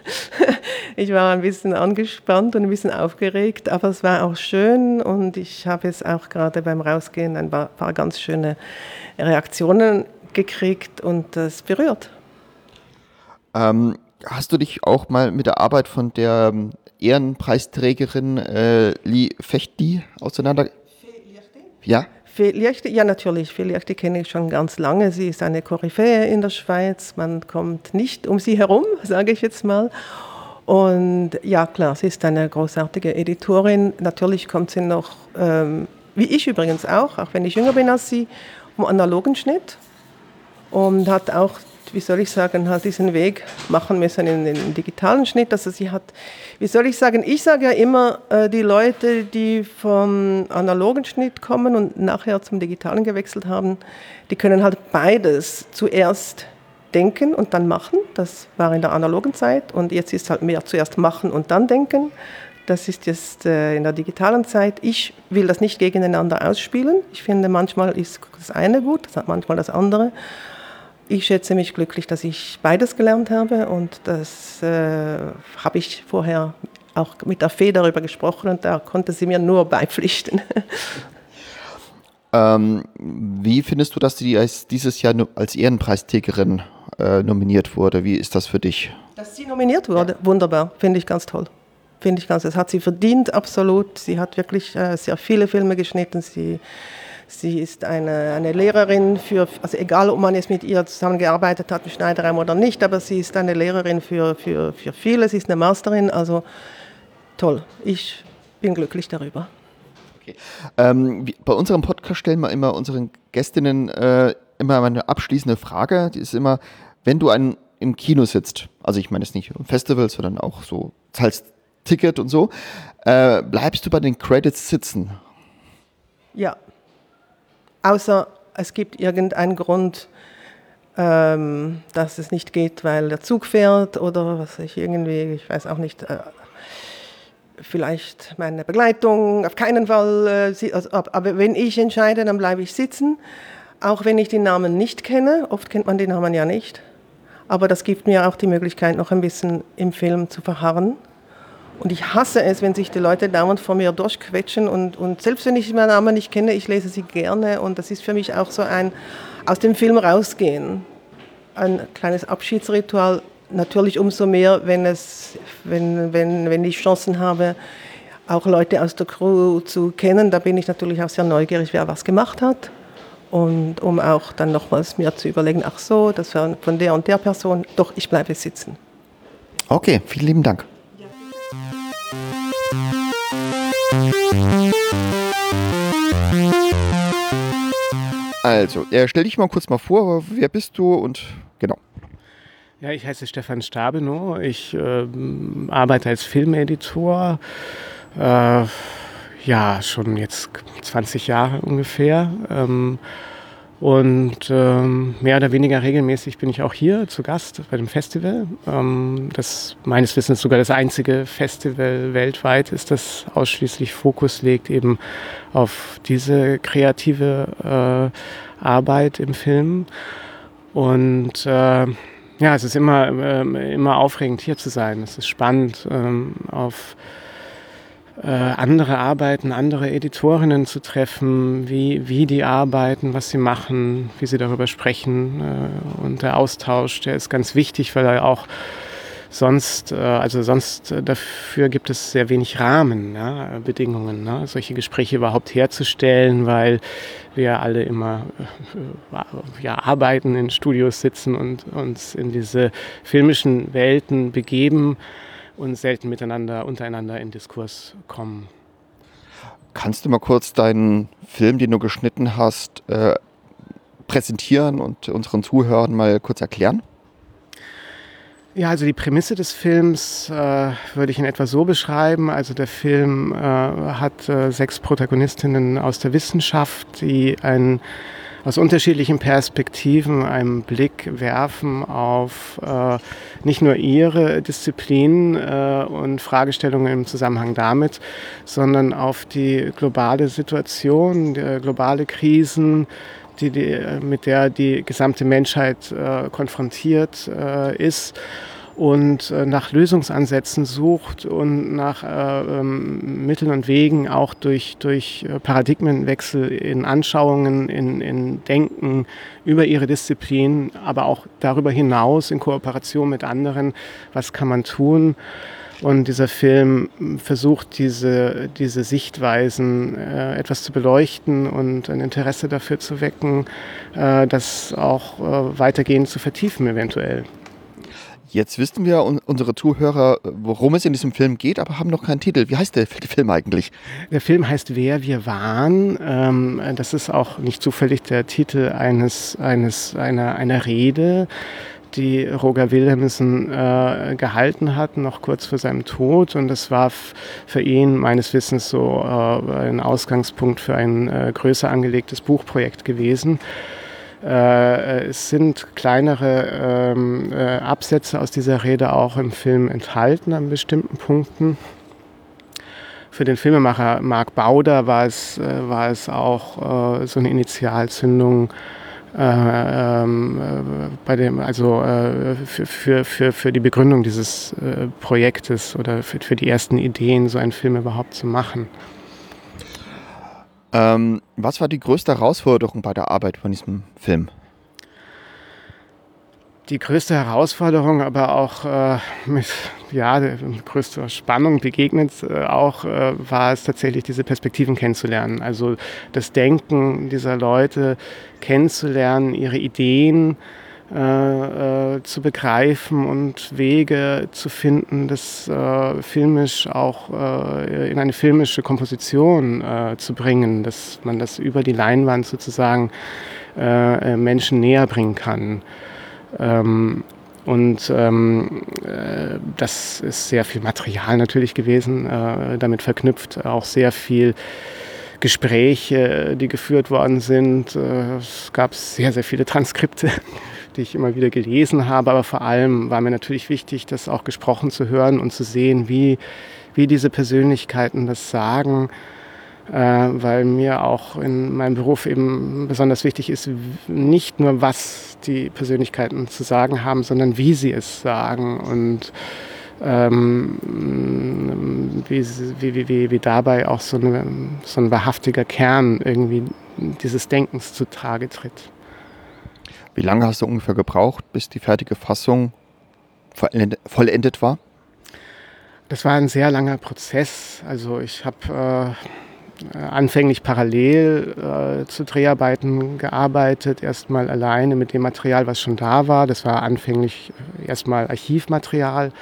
Ich war ein bisschen angespannt und ein bisschen aufgeregt, aber es war auch schön und ich habe jetzt auch gerade beim Rausgehen ein paar, ganz schöne Reaktionen gekriegt und das berührt.
Ähm, hast du dich auch mal mit der Arbeit von der ähm, Ehrenpreisträgerin äh, Lee Fechti auseinander ja?
Lichte, ja, natürlich. Lichte kenne ich schon ganz lange. Sie ist eine Koryphäe in der Schweiz. Man kommt nicht um sie herum, *laughs* sage ich jetzt mal. Und ja, klar, sie ist eine großartige Editorin. Natürlich kommt sie noch, ähm, wie ich übrigens auch, auch wenn ich jünger bin als sie, um analogen Schnitt und hat auch wie soll ich sagen, halt diesen Weg machen müssen in den digitalen Schnitt. Also sie hat, wie soll ich sagen, ich sage ja immer, äh, die Leute, die vom analogen Schnitt kommen und nachher zum digitalen gewechselt haben, die können halt beides zuerst denken und dann machen. Das war in der analogen Zeit und jetzt ist halt mehr zuerst machen und dann denken. Das ist jetzt äh, in der digitalen Zeit. Ich will das nicht gegeneinander ausspielen. Ich finde, manchmal ist das eine gut, manchmal das andere. Ich schätze mich glücklich, dass ich beides gelernt habe und das äh, habe ich vorher auch mit der Fee darüber gesprochen und da konnte sie mir nur beipflichten. *laughs*
Ähm, wie findest du, dass sie dieses Jahr als Ehrenpreisträgerin äh, nominiert wurde? Wie ist das für dich?
Dass sie nominiert wurde, ja. wunderbar, finde ich ganz toll. Finde ich ganz, das hat sie verdient, absolut. Sie hat wirklich äh, sehr viele Filme geschnitten. Sie Sie ist eine, eine Lehrerin für, also egal ob man jetzt mit ihr zusammengearbeitet hat, mit Schneiderheim oder nicht, aber sie ist eine Lehrerin für, für, für viele, sie ist eine Masterin, also toll. Ich bin glücklich darüber.
Okay. Ähm, bei unserem Podcast stellen wir immer unseren Gästinnen äh, immer eine abschließende Frage. Die ist immer, wenn du ein, im Kino sitzt, also ich meine jetzt nicht im Festival, sondern auch so, zahlst Ticket und so, äh, bleibst du bei den Credits sitzen?
Ja, außer es gibt irgendeinen Grund, ähm, dass es nicht geht, weil der Zug fährt oder was ich irgendwie, ich weiß auch nicht, äh, vielleicht meine Begleitung, auf keinen Fall, äh, also, aber wenn ich entscheide, dann bleibe ich sitzen, auch wenn ich die Namen nicht kenne, oft kennt man die Namen ja nicht, aber das gibt mir auch die Möglichkeit, noch ein bisschen im Film zu verharren und ich hasse es, wenn sich die Leute dauernd vor mir durchquetschen. Und, und selbst wenn ich meinen Namen nicht kenne, ich lese sie gerne. Und das ist für mich auch so ein aus dem Film rausgehen. Ein kleines Abschiedsritual. Natürlich umso mehr, wenn, es, wenn, wenn, wenn ich Chancen habe, auch Leute aus der Crew zu kennen. Da bin ich natürlich auch sehr neugierig, wer was gemacht hat. Und um auch dann nochmals mir zu überlegen, ach so, das war von der und der Person. Doch, ich bleibe sitzen.
Okay, vielen lieben Dank. Also, äh, stell dich mal kurz mal vor, wer bist du und genau.
Ja, ich heiße Stefan Stabenow. Ich äh, arbeite als Filmeditor. Äh, ja, schon jetzt 20 Jahre ungefähr. Ähm, und ähm, mehr oder weniger regelmäßig bin ich auch hier zu Gast bei dem Festival. Ähm, das meines Wissens sogar das einzige Festival weltweit ist, das ausschließlich Fokus legt eben auf diese kreative äh, Arbeit im Film. Und äh, ja, es ist immer, äh, immer aufregend hier zu sein. Es ist spannend ähm, auf äh, andere Arbeiten, andere Editorinnen zu treffen, wie, wie die arbeiten, was sie machen, wie sie darüber sprechen. Äh, und der Austausch, der ist ganz wichtig, weil er auch sonst, äh, also sonst dafür gibt es sehr wenig Rahmenbedingungen, ja, ne, solche Gespräche überhaupt herzustellen, weil wir alle immer ja, arbeiten, in Studios sitzen und uns in diese filmischen Welten begeben und selten miteinander, untereinander in Diskurs kommen.
Kannst du mal kurz deinen Film, den du geschnitten hast, äh, präsentieren und unseren Zuhörern mal kurz erklären?
Ja, also die Prämisse des Films äh, würde ich in etwa so beschreiben. Also der Film äh, hat äh, sechs Protagonistinnen aus der Wissenschaft, die ein aus unterschiedlichen Perspektiven einen Blick werfen auf äh, nicht nur ihre Disziplin äh, und Fragestellungen im Zusammenhang damit, sondern auf die globale Situation, die globale Krisen, die, die, mit der die gesamte Menschheit äh, konfrontiert äh, ist und äh, nach Lösungsansätzen sucht und nach äh, ähm, Mitteln und Wegen auch durch, durch äh, Paradigmenwechsel in Anschauungen, in, in Denken über ihre Disziplin, aber auch darüber hinaus in Kooperation mit anderen, was kann man tun. Und dieser Film versucht, diese, diese Sichtweisen äh, etwas zu beleuchten und ein Interesse dafür zu wecken, äh, das auch äh, weitergehend zu vertiefen eventuell.
Jetzt wissen wir, unsere Zuhörer, worum es in diesem Film geht, aber haben noch keinen Titel. Wie heißt *laughs* der Film eigentlich?
Der Film heißt Wer wir waren. Ähm, das ist auch nicht zufällig der Titel eines, eines, einer, einer Rede, die Roger Wilhelmsen äh, gehalten hat, noch kurz vor seinem Tod. Und das war für ihn meines Wissens so äh, ein Ausgangspunkt für ein äh, größer angelegtes Buchprojekt gewesen. Äh, es sind kleinere ähm, äh, Absätze aus dieser Rede auch im Film enthalten an bestimmten Punkten. Für den Filmemacher Marc Bauder war es, äh, war es auch so eine Initialzündung, äh, ähm, äh, bei dem, also für, für, für, für die Begründung dieses Projektes oder für, für die ersten Ideen, so einen Film überhaupt zu machen.
Ähm, was war die größte Herausforderung bei der Arbeit von diesem Film?
Die größte Herausforderung, aber auch äh, mit ja, größter Spannung begegnet, äh, auch äh, war es tatsächlich, diese Perspektiven kennenzulernen. Also das Denken dieser Leute kennenzulernen, ihre Ideen, äh, äh, zu begreifen und Wege zu finden, das äh, filmisch auch äh, in eine filmische Komposition äh, zu bringen, dass man das über die Leinwand sozusagen äh, Menschen näher bringen kann. Ähm, und ähm, das ist sehr viel Material natürlich gewesen, damit verknüpft, auch sehr viel Gespräche, die geführt worden sind. Es gab sehr, sehr viele Transkripte, die ich immer wieder gelesen habe. Aber vor allem war mir natürlich wichtig, das auch gesprochen zu hören und zu sehen, wie, wie diese Persönlichkeiten das sagen. Äh, weil mir auch in meinem Beruf eben besonders wichtig ist, nicht nur was die Persönlichkeiten zu sagen haben, sondern wie sie es sagen und ähm, wie, wie, wie, wie, dabei auch so, eine, so ein wahrhaftiger Kern irgendwie dieses Denkens zutage tritt.
Wie lange hast du ungefähr gebraucht, bis die fertige Fassung vollendet war?
Das war ein sehr langer Prozess. Also ich habe äh, anfänglich parallel äh, zu Dreharbeiten gearbeitet, erstmal alleine mit dem Material, was schon da war. Das war anfänglich erstmal Archivmaterial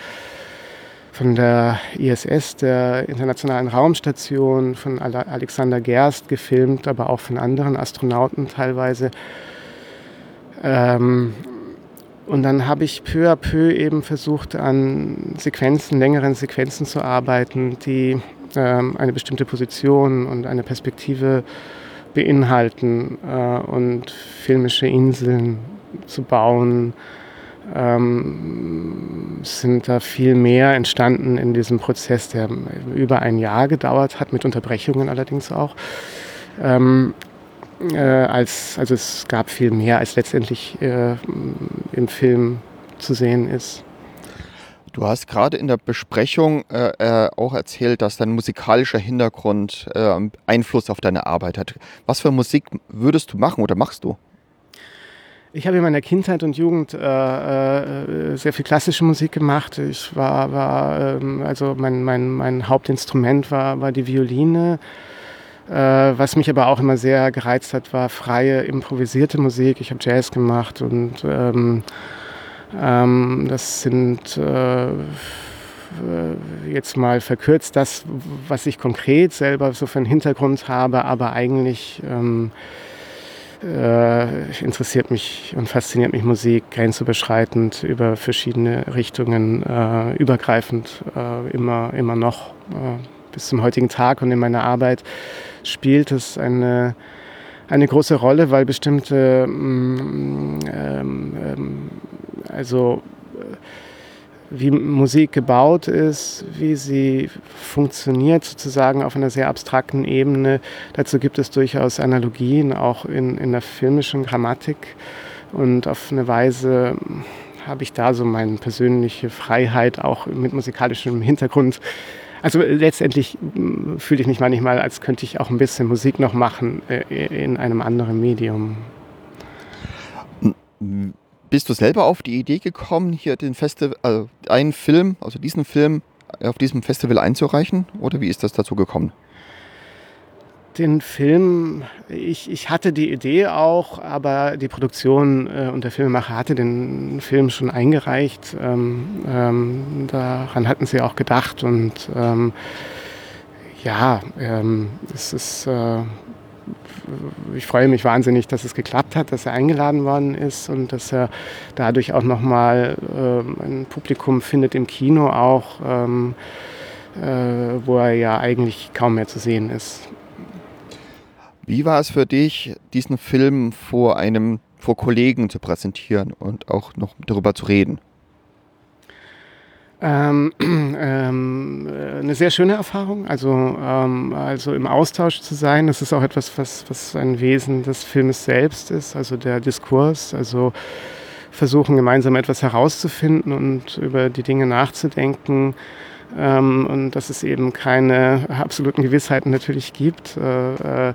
von der ISS, der Internationalen Raumstation, von Alexander Gerst gefilmt, aber auch von anderen Astronauten teilweise. Ähm, und dann habe ich peu à peu eben versucht, an Sequenzen, längeren Sequenzen zu arbeiten, die ähm, eine bestimmte Position und eine Perspektive beinhalten äh, und filmische Inseln zu bauen. Ähm, sind da viel mehr entstanden in diesem Prozess, der über ein Jahr gedauert hat, mit Unterbrechungen allerdings auch. Ähm, äh, als, also es gab viel mehr, als letztendlich äh, im Film zu sehen ist.
Du hast gerade in der Besprechung äh, äh, auch erzählt, dass dein musikalischer Hintergrund äh, Einfluss auf deine Arbeit hat. Was für Musik würdest du machen oder machst du?
Ich habe in meiner Kindheit und Jugend äh, äh, sehr viel klassische Musik gemacht. Ich war, war ähm, also mein, mein, mein Hauptinstrument war, war die Violine. Äh, was mich aber auch immer sehr gereizt hat, war freie, improvisierte Musik. Ich habe Jazz gemacht und ähm, ähm, das sind äh, jetzt mal verkürzt das, was ich konkret selber so für einen Hintergrund habe, aber eigentlich ähm, äh, interessiert mich und fasziniert mich Musik grenzüberschreitend über verschiedene Richtungen, äh, übergreifend äh, immer, immer noch äh, bis zum heutigen Tag und in meiner Arbeit spielt es eine, eine große Rolle, weil bestimmte, ähm, ähm, also wie Musik gebaut ist, wie sie funktioniert, sozusagen auf einer sehr abstrakten Ebene. Dazu gibt es durchaus Analogien, auch in, in der filmischen Grammatik. Und auf eine Weise habe ich da so meine persönliche Freiheit, auch mit musikalischem Hintergrund. Also letztendlich hm, fühle ich mich manchmal, als könnte ich auch ein bisschen Musik noch machen äh, in einem anderen Medium.
Bist du selber auf die Idee gekommen, hier den Festival, also einen Film, also diesen Film auf diesem Festival einzureichen? Oder wie ist das dazu gekommen?
Den Film, ich, ich hatte die Idee auch, aber die Produktion äh, und der Filmemacher hatte den Film schon eingereicht. Ähm, ähm, daran hatten sie auch gedacht und ähm, ja, ähm, es ist äh, ich freue mich wahnsinnig, dass es geklappt hat, dass er eingeladen worden ist und dass er dadurch auch nochmal äh, ein Publikum findet im Kino auch, ähm, äh, wo er ja eigentlich kaum mehr zu sehen ist.
Wie war es für dich, diesen Film vor einem, vor Kollegen zu präsentieren und auch noch darüber zu reden?
Ähm, *clears throat* ähm, eine sehr schöne Erfahrung, also, ähm, also im Austausch zu sein. Das ist auch etwas, was, was ein Wesen des Filmes selbst ist, also der Diskurs, also versuchen gemeinsam etwas herauszufinden und über die Dinge nachzudenken ähm, und dass es eben keine absoluten Gewissheiten natürlich gibt äh, äh,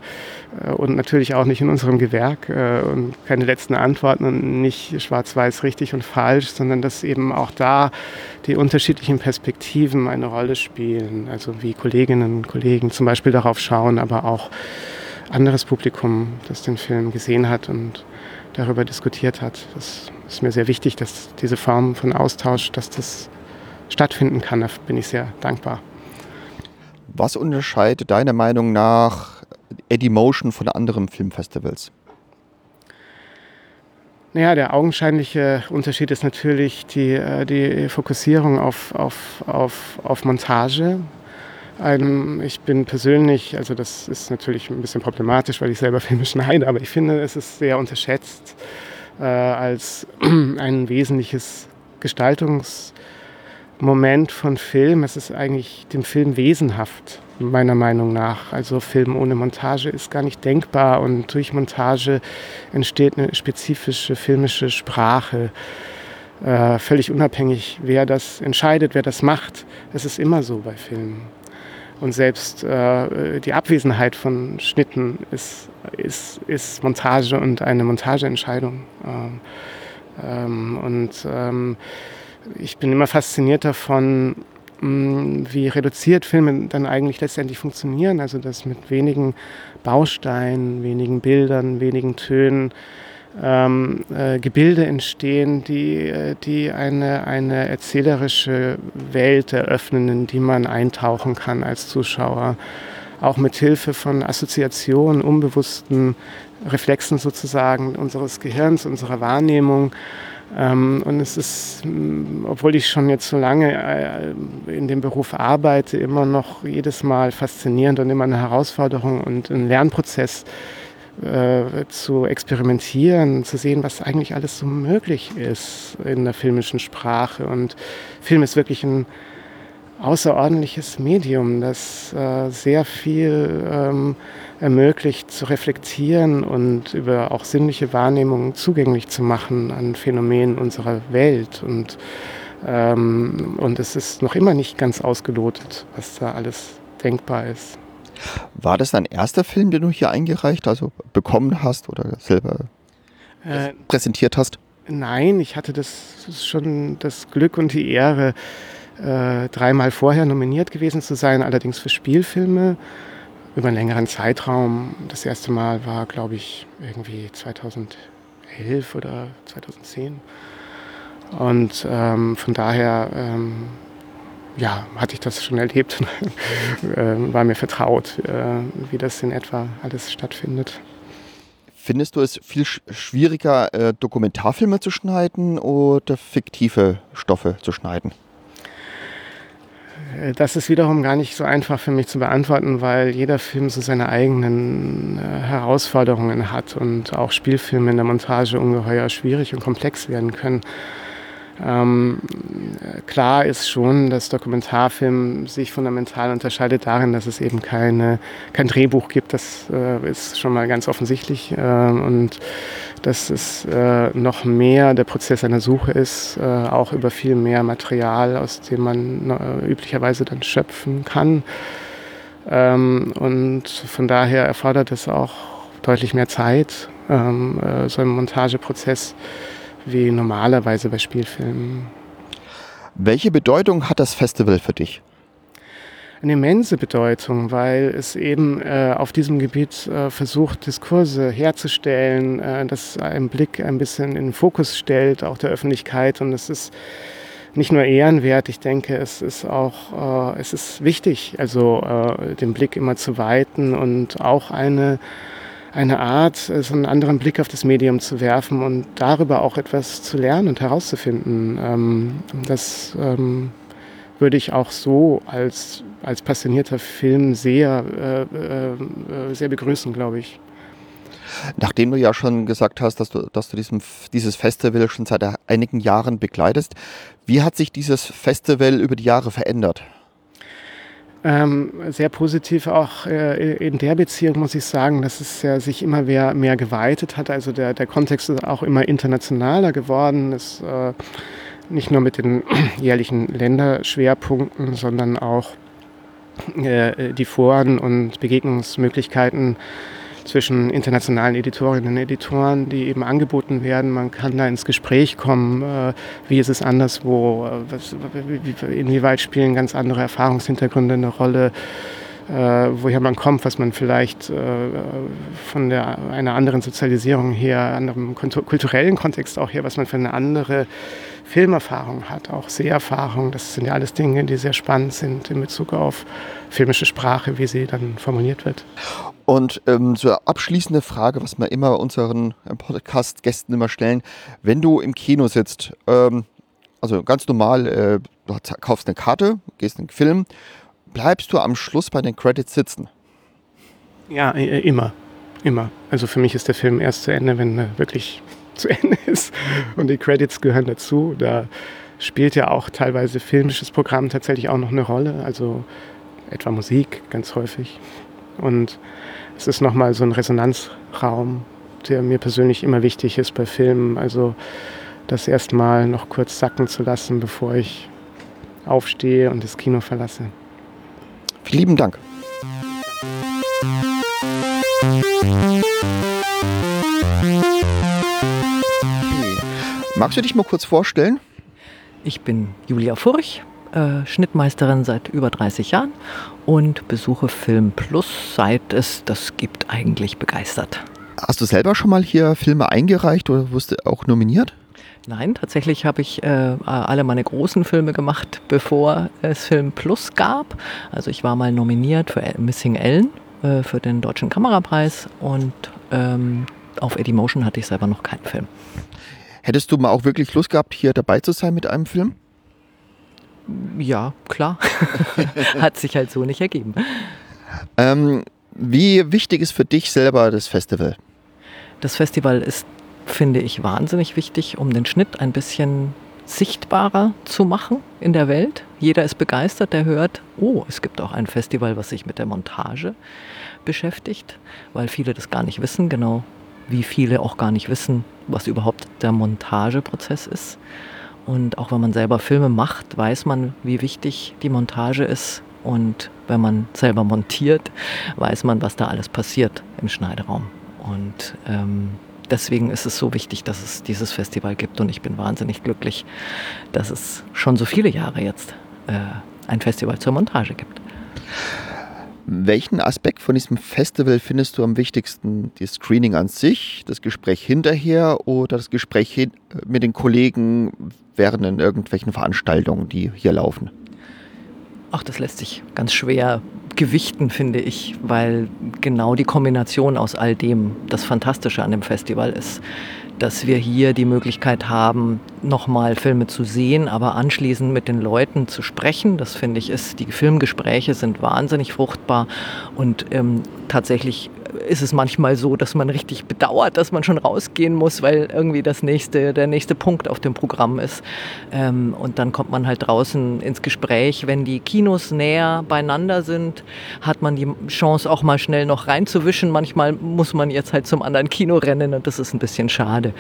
und natürlich auch nicht in unserem Gewerk äh, und keine letzten Antworten und nicht schwarz-weiß richtig und falsch, sondern dass eben auch da die unterschiedlichen Perspektiven eine Rolle spielen, also wie Kolleginnen und Kollegen zum Beispiel darauf schauen, aber auch anderes Publikum, das den Film gesehen hat und darüber diskutiert hat. Das ist mir sehr wichtig, dass diese Form von Austausch, dass das stattfinden kann. Da bin ich sehr dankbar.
Was unterscheidet deiner Meinung nach Eddie Motion von anderen Filmfestivals?
Naja, der augenscheinliche Unterschied ist natürlich die, äh, die Fokussierung auf, auf, auf, auf Montage. Ein, ich bin persönlich, also das ist natürlich ein bisschen problematisch, weil ich selber *laughs* Filme schneide, aber ich finde, es ist sehr unterschätzt äh, als *clears throat* ein wesentliches Gestaltungs- Moment von Film. Es ist eigentlich dem Film wesenhaft, meiner Meinung nach. Also Film ohne Montage ist gar nicht denkbar und durch Montage entsteht eine spezifische filmische Sprache. Äh, völlig unabhängig, wer das entscheidet, wer das macht. Es ist immer so bei Filmen. Und selbst äh, die Abwesenheit von Schnitten ist, ist, ist Montage und eine Montageentscheidung. Ähm, ähm, und ähm, ich bin immer fasziniert davon, mm, wie reduziert Filme dann eigentlich letztendlich funktionieren. Also dass mit wenigen Bausteinen, wenigen Bildern, wenigen Tönen ähm, äh, Gebilde entstehen, die, äh, die eine, eine erzählerische Welt eröffnen, in die man eintauchen kann als Zuschauer. Auch mit Hilfe von Assoziationen, unbewussten Reflexen sozusagen unseres Gehirns, unserer Wahrnehmung. Ähm, und es ist, mm, obwohl ich schon jetzt so lange äh, in dem Beruf arbeite, immer noch jedes Mal faszinierend und immer eine Herausforderung und ein Lernprozess äh, zu experimentieren, zu sehen, was eigentlich alles so möglich ist in der filmischen Sprache. Und Film ist wirklich ein außerordentliches Medium, das äh, sehr viel ähm, ermöglicht zu reflektieren und über auch sinnliche Wahrnehmungen zugänglich zu machen an Phänomenen unserer Welt. Und, ähm, und es ist noch immer nicht ganz ausgelotet, was da alles denkbar ist.
War das dein erster Film, den du hier eingereicht, also bekommen hast oder selber äh, präsentiert hast?
Nein, ich hatte das schon das Glück und die Ehre, äh, dreimal vorher nominiert gewesen zu sein, allerdings für Spielfilme über einen längeren Zeitraum. Das erste Mal war, glaube ich, irgendwie 2011 oder 2010. Und ähm, von daher, ähm, ja, hatte ich das schon erlebt, *laughs* äh, war mir vertraut, äh, wie das in etwa alles stattfindet.
Findest du es viel schwieriger, äh, Dokumentarfilme zu schneiden oder fiktive Stoffe zu schneiden?
Äh, das ist wiederum gar nicht so einfach für mich zu beantworten, weil jeder Film so seine eigenen äh, Herausforderungen hat und auch Spielfilme in der Montage ungeheuer schwierig und komplex werden können. Ähm, klar ist schon, dass Dokumentarfilm sich fundamental unterscheidet darin, dass es eben keine, kein Drehbuch gibt. Das äh, ist schon mal ganz offensichtlich. Äh, und dass es äh, noch mehr der Prozess einer Suche ist, äh, auch über viel mehr Material, aus dem man äh, üblicherweise dann schöpfen kann. Ähm, und von daher erfordert es auch deutlich mehr Zeit, ähm, äh, so ein Montageprozess wie normalerweise bei Spielfilmen.
Welche Bedeutung hat das Festival für dich?
eine immense Bedeutung, weil es eben äh, auf diesem Gebiet äh, versucht, Diskurse herzustellen, äh, das einen Blick ein bisschen in den Fokus stellt, auch der Öffentlichkeit. Und es ist nicht nur ehrenwert, ich denke, es ist auch, äh, es ist wichtig, also äh, den Blick immer zu weiten und auch eine, eine Art, so einen anderen Blick auf das Medium zu werfen und darüber auch etwas zu lernen und herauszufinden. Ähm, das ähm, würde ich auch so als, als passionierter Filmseher äh, äh, sehr begrüßen, glaube ich.
Nachdem du ja schon gesagt hast, dass du, dass du diesem, dieses Festival schon seit einigen Jahren begleitest, wie hat sich dieses Festival über die Jahre verändert?
Ähm, sehr positiv auch äh, in der Beziehung muss ich sagen, dass es ja sich immer mehr, mehr geweitet hat. Also der, der Kontext ist auch immer internationaler geworden. Es, äh, nicht nur mit den *clears throat* jährlichen Länderschwerpunkten, sondern auch äh, die Foren und Begegnungsmöglichkeiten zwischen internationalen Editorinnen und Editoren, die eben angeboten werden. Man kann da ins Gespräch kommen, äh, wie ist es anderswo, äh, was, inwieweit spielen ganz andere Erfahrungshintergründe eine Rolle, woher man kommt, was man vielleicht äh, von der, einer anderen Sozialisierung her, anderem kulturellen Kontext auch her, was man für eine andere Filmerfahrung hat, auch Seherfahrung. Das sind ja alles Dinge, die sehr spannend sind in Bezug auf filmische Sprache, wie sie dann formuliert wird.
Und ähm, so abschließende Frage, was wir immer unseren äh, Podcast-Gästen immer stellen. Wenn du im Kino sitzt, ähm, also ganz normal, äh, du kaufst eine Karte, gehst in den Film, bleibst du am Schluss bei den Credits sitzen?
Ja, immer. Immer. Also für mich ist der Film erst zu Ende, wenn er wirklich *laughs* zu Ende ist. Und die Credits gehören dazu. Da spielt ja auch teilweise filmisches Programm tatsächlich auch noch eine Rolle. Also etwa Musik ganz häufig. Und es ist nochmal so ein Resonanzraum, der mir persönlich immer wichtig ist bei Filmen. Also das erstmal noch kurz sacken zu lassen, bevor ich aufstehe und das Kino verlasse.
Vielen lieben Dank. Magst du dich mal kurz vorstellen?
Ich bin Julia Furch, äh, Schnittmeisterin seit über 30 Jahren und besuche Film Plus, seit es das gibt, eigentlich begeistert.
Hast du selber schon mal hier Filme eingereicht oder wurdest du auch nominiert?
Nein, tatsächlich habe ich äh, alle meine großen Filme gemacht, bevor es Film Plus gab. Also ich war mal nominiert für Missing Ellen äh, für den Deutschen Kamerapreis und ähm, auf Eddie Motion hatte ich selber noch keinen Film.
Hättest du mal auch wirklich Lust gehabt, hier dabei zu sein mit einem Film?
Ja, klar. *laughs* Hat sich halt so nicht ergeben.
Ähm, wie wichtig ist für dich selber das Festival?
Das Festival ist, finde ich, wahnsinnig wichtig, um den Schnitt ein bisschen sichtbarer zu machen in der Welt. Jeder ist begeistert, der hört, oh, es gibt auch ein Festival, was sich mit der Montage beschäftigt, weil viele das gar nicht wissen, genau wie viele auch gar nicht wissen, was überhaupt der Montageprozess ist. Und auch wenn man selber Filme macht, weiß man, wie wichtig die Montage ist. Und wenn man selber montiert, weiß man, was da alles passiert im Schneideraum. Und ähm, deswegen ist es so wichtig, dass es dieses Festival gibt. Und ich bin wahnsinnig glücklich, dass es schon so viele Jahre jetzt äh, ein Festival zur Montage gibt.
Welchen Aspekt von diesem Festival findest du am wichtigsten? Das Screening an sich, das Gespräch hinterher oder das Gespräch mit den Kollegen während in irgendwelchen Veranstaltungen, die hier laufen?
Ach, das lässt sich ganz schwer gewichten, finde ich, weil genau die Kombination aus all dem das Fantastische an dem Festival ist. Dass wir hier die Möglichkeit haben, nochmal Filme zu sehen, aber anschließend mit den Leuten zu sprechen. Das finde ich ist, die Filmgespräche sind wahnsinnig fruchtbar und ähm, tatsächlich ist es manchmal so, dass man richtig bedauert, dass man schon rausgehen muss, weil irgendwie das nächste, der nächste Punkt auf dem Programm ist. Ähm, und dann kommt man halt draußen ins Gespräch. Wenn die Kinos näher beieinander sind, hat man die Chance auch mal schnell noch reinzuwischen. Manchmal muss man jetzt halt zum anderen Kino rennen und das ist ein bisschen schade.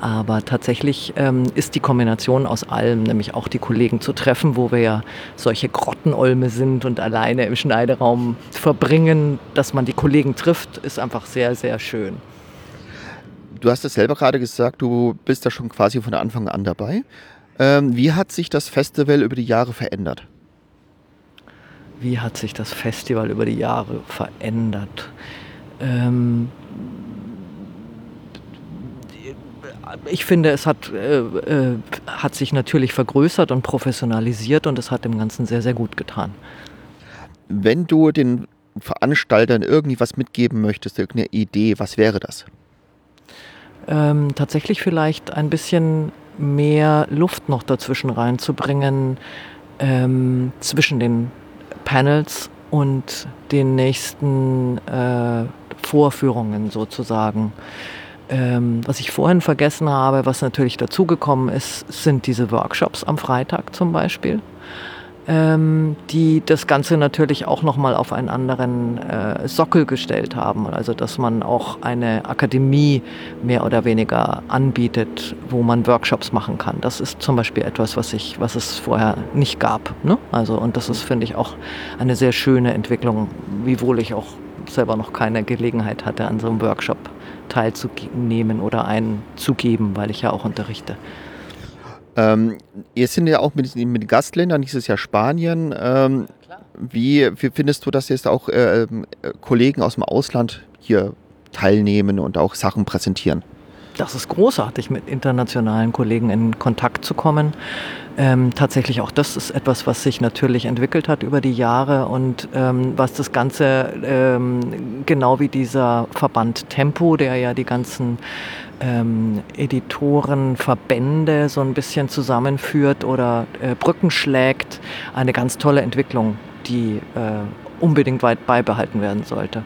Aber tatsächlich ähm, ist die Kombination aus allem, nämlich auch die Kollegen zu treffen, wo wir ja solche Grottenolme sind und alleine im Schneideraum verbringen, dass man die Kollegen trifft, ist einfach sehr, sehr schön.
Du hast es selber gerade gesagt, du bist da schon quasi von Anfang an dabei. Ähm, wie hat sich das Festival über die Jahre verändert?
Wie hat sich das Festival über die Jahre verändert? Ähm, ich finde, es hat, äh, äh, hat sich natürlich vergrößert und professionalisiert und es hat dem Ganzen sehr, sehr gut getan.
Wenn du den Veranstaltern irgendwie was mitgeben möchtest, irgendeine Idee, was wäre das?
Ähm, tatsächlich vielleicht ein bisschen mehr Luft noch dazwischen reinzubringen, ähm, zwischen den Panels und den nächsten äh, Vorführungen sozusagen. Ähm, was ich vorhin vergessen habe, was natürlich dazugekommen ist, sind diese Workshops am Freitag zum Beispiel ähm, die das Ganze natürlich auch nochmal auf einen anderen äh, Sockel gestellt haben. Also dass man auch eine Akademie mehr oder weniger anbietet, wo man Workshops machen kann. Das ist zum Beispiel etwas, was, ich, was es vorher nicht gab. Ne? Also, und das ist, finde ich, auch eine sehr schöne Entwicklung, wiewohl ich auch selber noch keine Gelegenheit hatte, an so einem Workshop teilzunehmen oder einen zu geben, weil ich ja auch unterrichte.
Ähm, ihr sind ja auch mit, mit Gastländern, dieses Jahr Spanien. Ähm, wie, wie, findest du, dass jetzt auch äh, ähm, Kollegen aus dem Ausland hier teilnehmen und auch Sachen präsentieren?
Das ist großartig, mit internationalen Kollegen in Kontakt zu kommen. Ähm, tatsächlich auch das ist etwas, was sich natürlich entwickelt hat über die Jahre und ähm, was das Ganze, ähm, genau wie dieser Verband Tempo, der ja die ganzen ähm, Editorenverbände so ein bisschen zusammenführt oder äh, Brücken schlägt. Eine ganz tolle Entwicklung, die äh, unbedingt weit beibehalten werden sollte.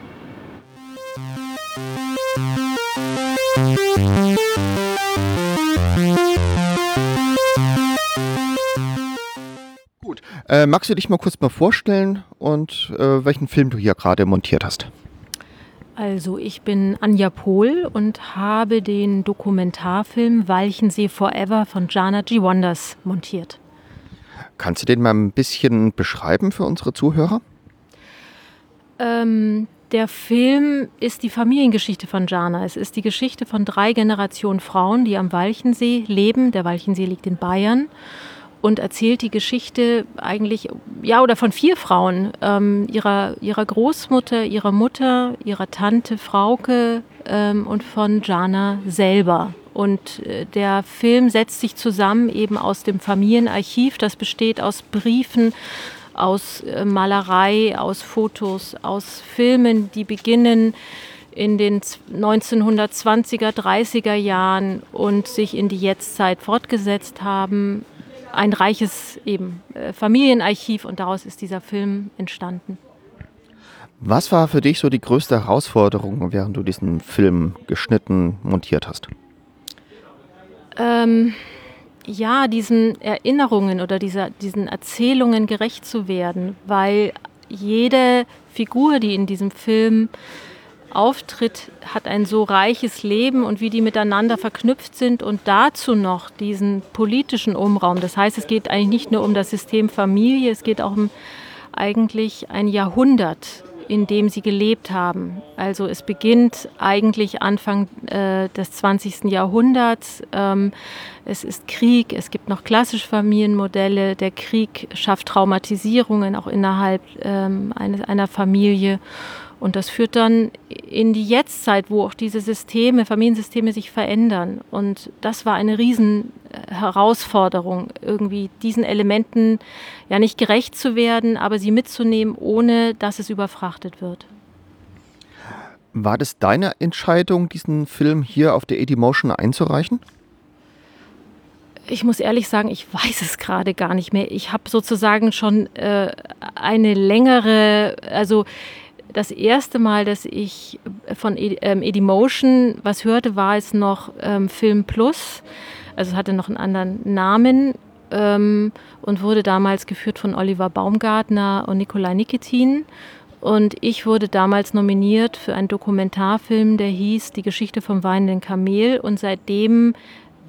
Äh, magst du dich mal kurz mal vorstellen und äh, welchen Film du hier gerade montiert hast?
Also ich bin Anja Pohl und habe den Dokumentarfilm Walchensee Forever von Jana G. Wonders montiert.
Kannst du den mal ein bisschen beschreiben für unsere Zuhörer?
Ähm, der Film ist die Familiengeschichte von Jana. Es ist die Geschichte von drei Generationen Frauen, die am Walchensee leben. Der Walchensee liegt in Bayern und erzählt die Geschichte eigentlich, ja, oder von vier Frauen, ähm, ihrer, ihrer Großmutter, ihrer Mutter, ihrer Tante Frauke ähm, und von Jana selber. Und äh, der Film setzt sich zusammen eben aus dem Familienarchiv, das besteht aus Briefen, aus äh, Malerei, aus Fotos, aus Filmen, die beginnen in den 1920er, 30er Jahren und sich in die Jetztzeit fortgesetzt haben ein reiches eben äh, Familienarchiv und daraus ist dieser Film entstanden.
Was war für dich so die größte Herausforderung, während du diesen Film geschnitten, montiert hast?
Ähm, ja, diesen Erinnerungen oder dieser, diesen Erzählungen gerecht zu werden, weil jede Figur, die in diesem Film auftritt, hat ein so reiches Leben und wie die miteinander verknüpft sind und dazu noch diesen politischen Umraum. Das heißt, es geht eigentlich nicht nur um das System Familie, es geht auch um eigentlich ein Jahrhundert, in dem sie gelebt haben. Also es beginnt eigentlich Anfang äh, des 20. Jahrhunderts. Ähm, es ist Krieg, es gibt noch klassische Familienmodelle. Der Krieg schafft Traumatisierungen auch innerhalb ähm, eines, einer Familie. Und das führt dann in die Jetztzeit, wo auch diese Systeme, Familiensysteme sich verändern. Und das war eine Riesenherausforderung, irgendwie diesen Elementen ja nicht gerecht zu werden, aber sie mitzunehmen, ohne dass es überfrachtet wird.
War das deine Entscheidung, diesen Film hier auf der Edimotion einzureichen?
Ich muss ehrlich sagen, ich weiß es gerade gar nicht mehr. Ich habe sozusagen schon äh, eine längere, also das erste Mal, dass ich von ähm, Edimotion was hörte, war es noch ähm, Film Plus. Also es hatte noch einen anderen Namen ähm, und wurde damals geführt von Oliver Baumgartner und Nikolai Nikitin. Und ich wurde damals nominiert für einen Dokumentarfilm, der hieß Die Geschichte vom weinenden Kamel. Und seitdem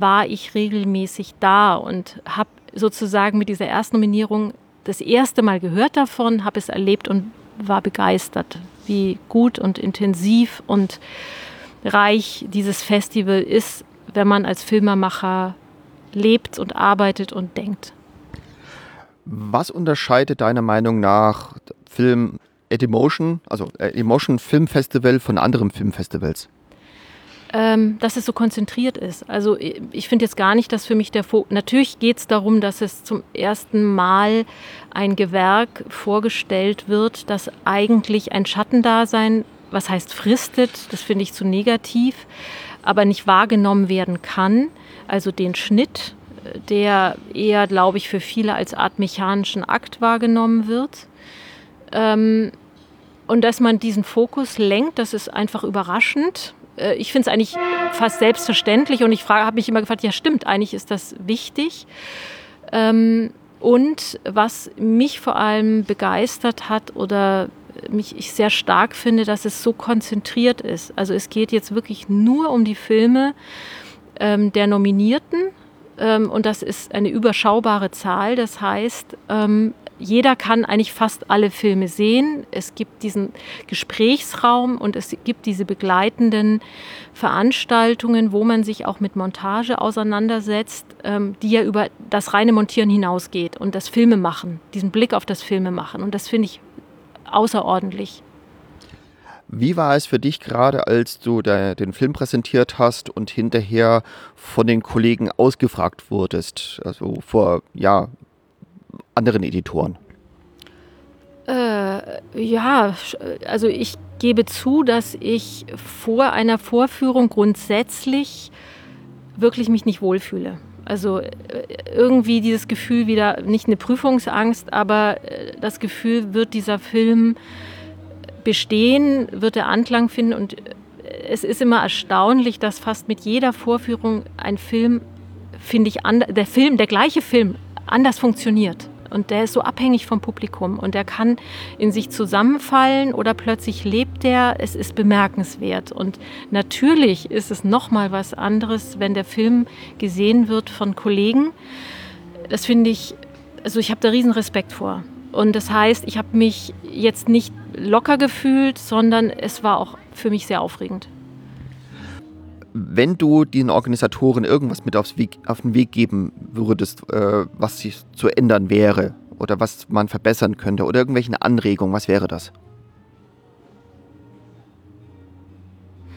war ich regelmäßig da und habe sozusagen mit dieser Erstnominierung das erste Mal gehört davon, habe es erlebt und war begeistert, wie gut und intensiv und reich dieses Festival ist, wenn man als Filmemacher lebt und arbeitet und denkt.
Was unterscheidet deiner Meinung nach Film Edimotion, also Emotion Film Festival von anderen Filmfestivals?
Ähm, dass es so konzentriert ist. Also ich finde jetzt gar nicht, dass für mich der Fokus. Natürlich geht es darum, dass es zum ersten Mal ein Gewerk vorgestellt wird, das eigentlich ein Schattendasein, was heißt fristet, das finde ich zu negativ, aber nicht wahrgenommen werden kann. Also den Schnitt, der eher, glaube ich, für viele als Art mechanischen Akt wahrgenommen wird. Ähm, und dass man diesen Fokus lenkt, das ist einfach überraschend. Äh, ich finde es eigentlich fast selbstverständlich und ich habe mich immer gefragt, ja stimmt, eigentlich ist das wichtig. Ähm, und was mich vor allem begeistert hat oder mich ich sehr stark finde, dass es so konzentriert ist. Also es geht jetzt wirklich nur um die Filme ähm, der Nominierten ähm, und das ist eine überschaubare Zahl. Das heißt, ähm, jeder kann eigentlich fast alle Filme sehen. Es gibt diesen Gesprächsraum und es gibt diese begleitenden Veranstaltungen, wo man sich auch mit Montage auseinandersetzt, ähm, die ja über das reine Montieren hinausgeht und das Filme machen, diesen Blick auf das Filme machen. Und das finde ich außerordentlich.
Wie war es für dich gerade, als du den Film präsentiert hast und hinterher von den Kollegen ausgefragt wurdest? Also vor ja, anderen Editoren?
Äh, ja, also ich gebe zu, dass ich vor einer Vorführung grundsätzlich wirklich mich nicht wohlfühle. Also äh, irgendwie dieses Gefühl wieder, nicht eine Prüfungsangst, aber äh, das Gefühl, wird dieser Film bestehen, wird er Anklang finden. Und äh, es ist immer erstaunlich, dass fast mit jeder Vorführung ein Film, finde ich, der Film, der gleiche Film anders funktioniert. Und der ist so abhängig vom Publikum und der kann in sich zusammenfallen oder plötzlich lebt der. Es ist bemerkenswert. Und natürlich ist es nochmal was anderes, wenn der Film gesehen wird von Kollegen. Das finde ich, also ich habe da riesen Respekt vor. Und das heißt, ich habe mich jetzt nicht locker gefühlt, sondern es war auch für mich sehr aufregend
wenn du den Organisatoren irgendwas mit aufs Weg, auf den Weg geben würdest, äh, was sich zu ändern wäre oder was man verbessern könnte oder irgendwelche Anregungen, was wäre das?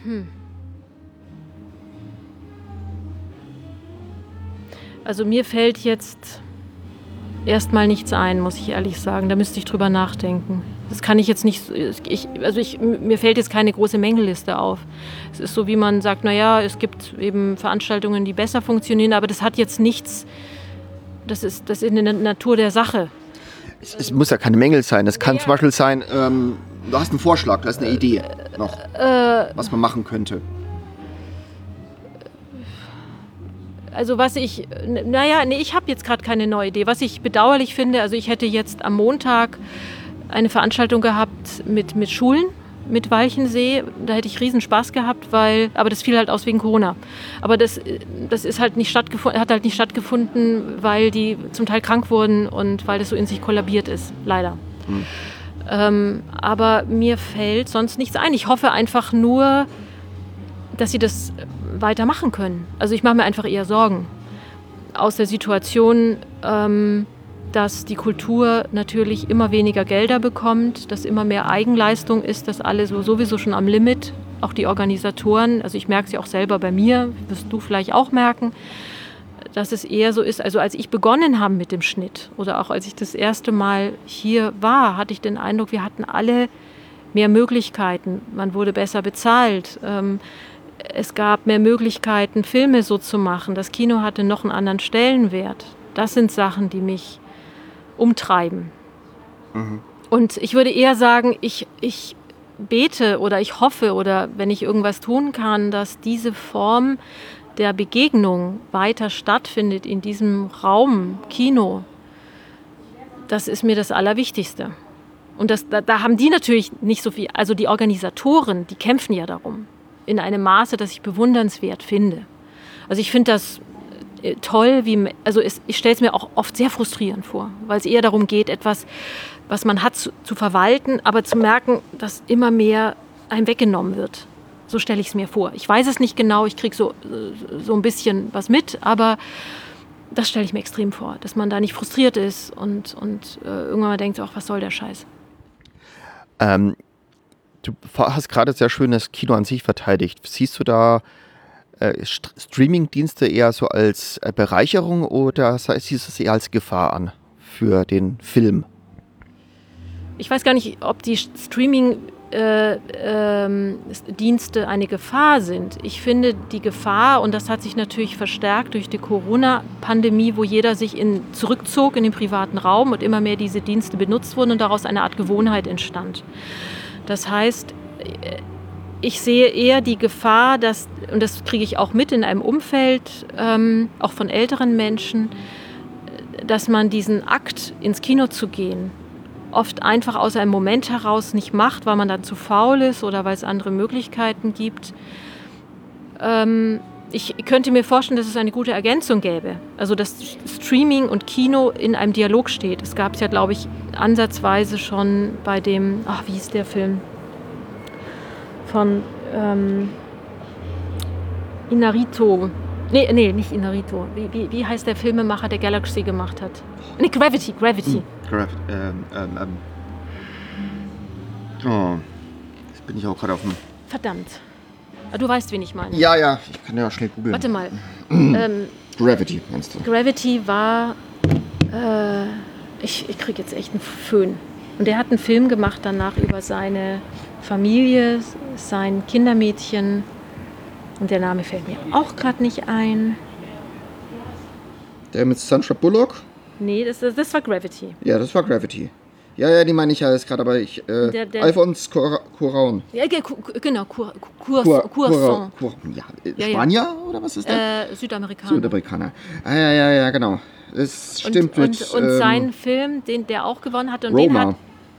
Hm.
Also mir fällt jetzt erstmal nichts ein, muss ich ehrlich sagen. Da müsste ich drüber nachdenken. Das kann ich jetzt nicht, ich, also ich, mir fällt jetzt keine große Mängelliste auf. Es ist so, wie man sagt, naja, es gibt eben Veranstaltungen, die besser funktionieren, aber das hat jetzt nichts, das ist, das ist in der Natur der Sache.
Es, es muss ja keine Mängel sein. Es kann ja. zum Beispiel sein, ähm, du hast einen Vorschlag, du hast eine Idee noch, äh, was man machen könnte.
Also was ich, naja, nee, ich habe jetzt gerade keine neue Idee. Was ich bedauerlich finde, also ich hätte jetzt am Montag eine Veranstaltung gehabt mit, mit Schulen, mit Walchensee. Da hätte ich riesen Spaß gehabt, weil, aber das fiel halt aus wegen Corona. Aber das, das ist halt nicht stattgefunden, hat halt nicht stattgefunden, weil die zum Teil krank wurden und weil das so in sich kollabiert ist, leider. Mhm. Ähm, aber mir fällt sonst nichts ein. Ich hoffe einfach nur, dass sie das weitermachen können. Also ich mache mir einfach eher Sorgen aus der Situation. Ähm, dass die Kultur natürlich immer weniger Gelder bekommt, dass immer mehr Eigenleistung ist, dass alle so sowieso schon am Limit, auch die Organisatoren, also ich merke es ja auch selber bei mir, wirst du vielleicht auch merken, dass es eher so ist, also als ich begonnen habe mit dem Schnitt oder auch als ich das erste Mal hier war, hatte ich den Eindruck, wir hatten alle mehr Möglichkeiten, man wurde besser bezahlt. Ähm, es gab mehr Möglichkeiten, Filme so zu machen. Das Kino hatte noch einen anderen Stellenwert. Das sind Sachen, die mich umtreiben. Mhm. Und ich würde eher sagen, ich, ich bete oder ich hoffe oder wenn ich irgendwas tun kann, dass diese Form der Begegnung weiter stattfindet in diesem Raum, Kino. Das ist mir das Allerwichtigste. Und das, da, da haben die natürlich nicht so viel, also die Organisatoren, die kämpfen ja darum in einem Maße, das ich bewundernswert finde. Also ich finde das äh, toll, wie, also es, ich stelle es mir auch oft sehr frustrierend vor, weil es eher darum geht, etwas, was man hat, zu, zu verwalten, aber zu merken, dass immer mehr einem weggenommen wird. So stelle ich es mir vor. Ich weiß es nicht genau, ich kriege so, äh, so ein bisschen was mit, aber das stelle ich mir extrem vor, dass man da nicht frustriert ist und, und äh, irgendwann mal denkt, ach, was soll der Scheiß.
Ähm, du hast gerade sehr schön das Kino an sich verteidigt. Siehst du da äh, Streaming-Dienste eher so als äh, Bereicherung oder siehst du es eher als Gefahr an für den Film?
Ich weiß gar nicht, ob die Streaming-Dienste äh, ähm, eine Gefahr sind. Ich finde die Gefahr, und das hat sich natürlich verstärkt durch die Corona-Pandemie, wo jeder sich in, zurückzog in den privaten Raum und immer mehr diese Dienste benutzt wurden und daraus eine Art Gewohnheit entstand. Das heißt, ich sehe eher die Gefahr, dass, und das kriege ich auch mit in einem Umfeld, ähm, auch von älteren Menschen, dass man diesen Akt, ins Kino zu gehen, oft einfach aus einem Moment heraus nicht macht, weil man dann zu faul ist oder weil es andere Möglichkeiten gibt. Ähm, ich könnte mir vorstellen, dass es eine gute Ergänzung gäbe. Also dass Streaming und Kino in einem Dialog steht. Es gab es ja, glaube ich, ansatzweise schon bei dem, ach, wie hieß der Film? Von ähm, Inarito. Nee, nee, nicht Inarito. Wie, wie, wie heißt der Filmemacher, der Galaxy gemacht hat? Nee, Gravity, Gravity. Hm, Grav ähm, ähm, ähm.
Oh, jetzt bin ich auch gerade auf dem...
Verdammt. Ah, du weißt, wen ich meine.
Ja, ja, ich kann ja schnell googeln.
Warte mal. *clears throat* ähm,
Gravity, meinst du?
Gravity war. Äh, ich ich kriege jetzt echt einen Föhn. Und er hat einen Film gemacht danach über seine Familie, sein Kindermädchen. Und der Name fällt mir auch gerade nicht ein.
Der mit Sandra Bullock?
Nee, das, das war Gravity.
Ja, das war Gravity. Ja, ja, die meine ich ja jetzt gerade, aber ich. Äh, der, der, Alphonse Couraun.
Ja, genau, Cour, Cour,
Cour, Cour, ja, Spanier ja, ja. oder was ist
der? Äh, Südamerikaner.
Südamerikaner. Ah, ja, ja, ja, genau. Das stimmt
und,
mit.
Und, und ähm, sein Film, den der auch gewonnen hat, und Roma. den hat.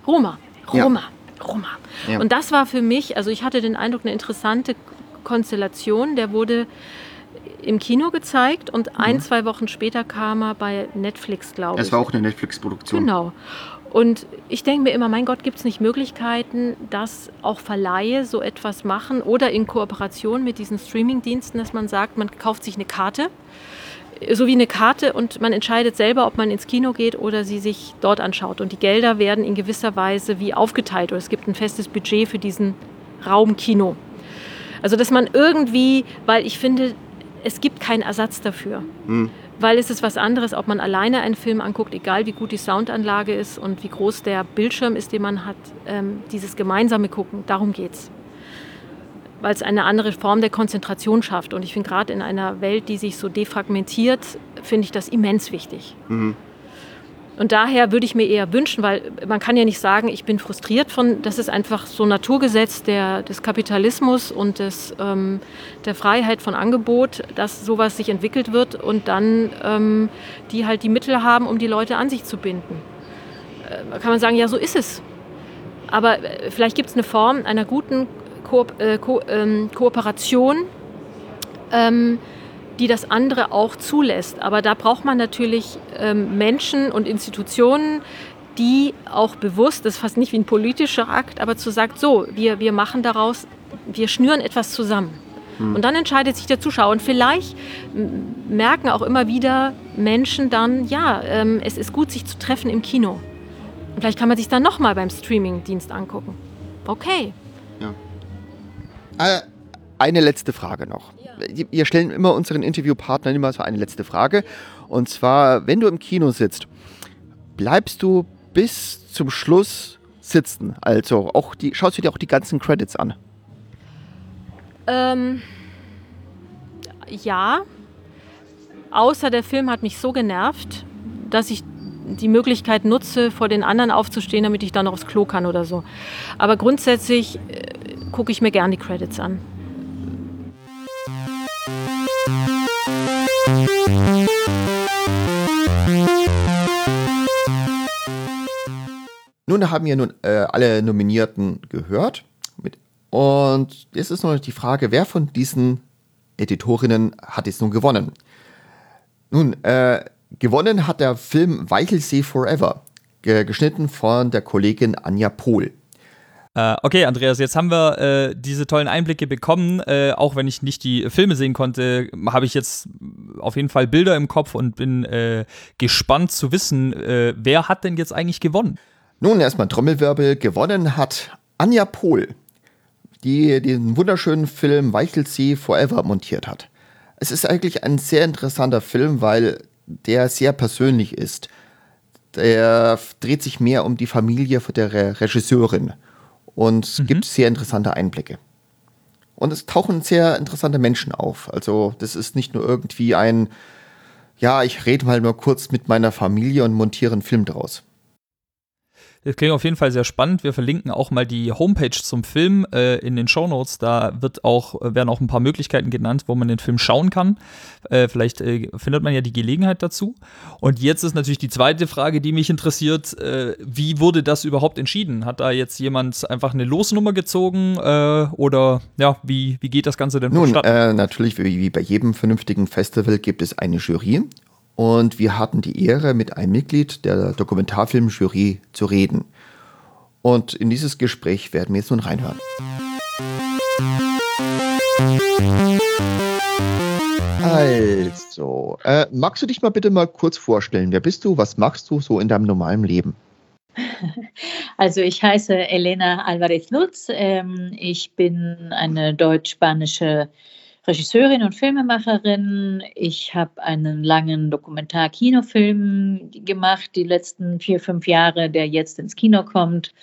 Roma. Roma. Ja. Roma. Ja. Und das war für mich, also ich hatte den Eindruck, eine interessante Konstellation. Der wurde im Kino gezeigt und ein, mhm. zwei Wochen später kam er bei Netflix, glaube ich.
Es war auch eine Netflix-Produktion.
Genau. Und ich denke mir immer, mein Gott, gibt es nicht Möglichkeiten, dass auch Verleihe so etwas machen oder in Kooperation mit diesen Streamingdiensten, dass man sagt, man kauft sich eine Karte, so wie eine Karte und man entscheidet selber, ob man ins Kino geht oder sie sich dort anschaut. Und die Gelder werden in gewisser Weise wie aufgeteilt oder es gibt ein festes Budget für diesen Raum Kino. Also dass man irgendwie, weil ich finde, es gibt keinen Ersatz dafür. Hm weil es ist was anderes, ob man alleine einen Film anguckt, egal wie gut die Soundanlage ist und wie groß der Bildschirm ist, den man hat. Ähm, dieses gemeinsame Gucken, darum geht es. Weil es eine andere Form der Konzentration schafft. Und ich finde gerade in einer Welt, die sich so defragmentiert, finde ich das immens wichtig. Mhm. Und daher würde ich mir eher wünschen, weil man kann ja nicht sagen, ich bin frustriert von, das ist einfach so Naturgesetz der, des Kapitalismus und des, ähm, der Freiheit von Angebot, dass sowas sich entwickelt wird und dann ähm, die halt die Mittel haben, um die Leute an sich zu binden. Äh, kann man sagen, ja, so ist es. Aber äh, vielleicht gibt es eine Form einer guten Ko äh, Ko ähm, Kooperation, ähm, die das andere auch zulässt. Aber da braucht man natürlich ähm, Menschen und Institutionen, die auch bewusst, das ist fast nicht wie ein politischer Akt, aber zu sagt, so, wir, wir machen daraus, wir schnüren etwas zusammen. Mhm. Und dann entscheidet sich der Zuschauer. Und vielleicht merken auch immer wieder Menschen dann, ja, ähm, es ist gut, sich zu treffen im Kino. Und vielleicht kann man sich dann nochmal beim Streamingdienst angucken. Okay. Ja.
Eine letzte Frage noch. Wir stellen immer unseren Interviewpartnern immer so eine letzte Frage. Und zwar, wenn du im Kino sitzt, bleibst du bis zum Schluss sitzen? Also auch die, schaust du dir auch die ganzen Credits an?
Ähm, ja. Außer der Film hat mich so genervt, dass ich die Möglichkeit nutze, vor den anderen aufzustehen, damit ich dann noch aufs Klo kann oder so. Aber grundsätzlich äh, gucke ich mir gerne die Credits an.
Nun haben wir nun äh, alle Nominierten gehört. Mit, und jetzt ist noch die Frage, wer von diesen Editorinnen hat jetzt nun gewonnen? Nun, äh, gewonnen hat der Film Weichelsee Forever, geschnitten von der Kollegin Anja Pohl.
Äh, okay, Andreas, jetzt haben wir äh, diese tollen Einblicke bekommen. Äh, auch wenn ich nicht die Filme sehen konnte, habe ich jetzt auf jeden Fall Bilder im Kopf und bin äh, gespannt zu wissen, äh, wer hat denn jetzt eigentlich gewonnen?
Nun erstmal Trommelwirbel. Gewonnen hat Anja Pohl, die den wunderschönen Film Weichelsee Forever montiert hat. Es ist eigentlich ein sehr interessanter Film, weil der sehr persönlich ist. Der dreht sich mehr um die Familie der Re Regisseurin und es mhm. gibt sehr interessante Einblicke. Und es tauchen sehr interessante Menschen auf. Also das ist nicht nur irgendwie ein, ja, ich rede mal nur kurz mit meiner Familie und montiere einen Film draus.
Das klingt auf jeden Fall sehr spannend. Wir verlinken auch mal die Homepage zum Film äh, in den Show Notes. Da wird auch, werden auch ein paar Möglichkeiten genannt, wo man den Film schauen kann. Äh, vielleicht äh, findet man ja die Gelegenheit dazu. Und jetzt ist natürlich die zweite Frage, die mich interessiert. Äh, wie wurde das überhaupt entschieden? Hat da jetzt jemand einfach eine Losnummer gezogen? Äh, oder ja, wie, wie geht das Ganze denn
Nun, äh, natürlich, wie, wie bei jedem vernünftigen Festival gibt es eine Jury und wir hatten die Ehre, mit einem Mitglied der Dokumentarfilmjury zu reden. Und in dieses Gespräch werden wir jetzt nun reinhören. Also, äh, magst du dich mal bitte mal kurz vorstellen? Wer bist du? Was machst du so in deinem normalen Leben? *laughs*
Also ich heiße Elena Alvarez Lutz. Ähm, ich bin eine deutsch-spanische Regisseurin und Filmemacherin. Ich habe einen langen Dokumentar-Kinofilm gemacht, die letzten vier, fünf Jahre, der jetzt ins Kino kommt.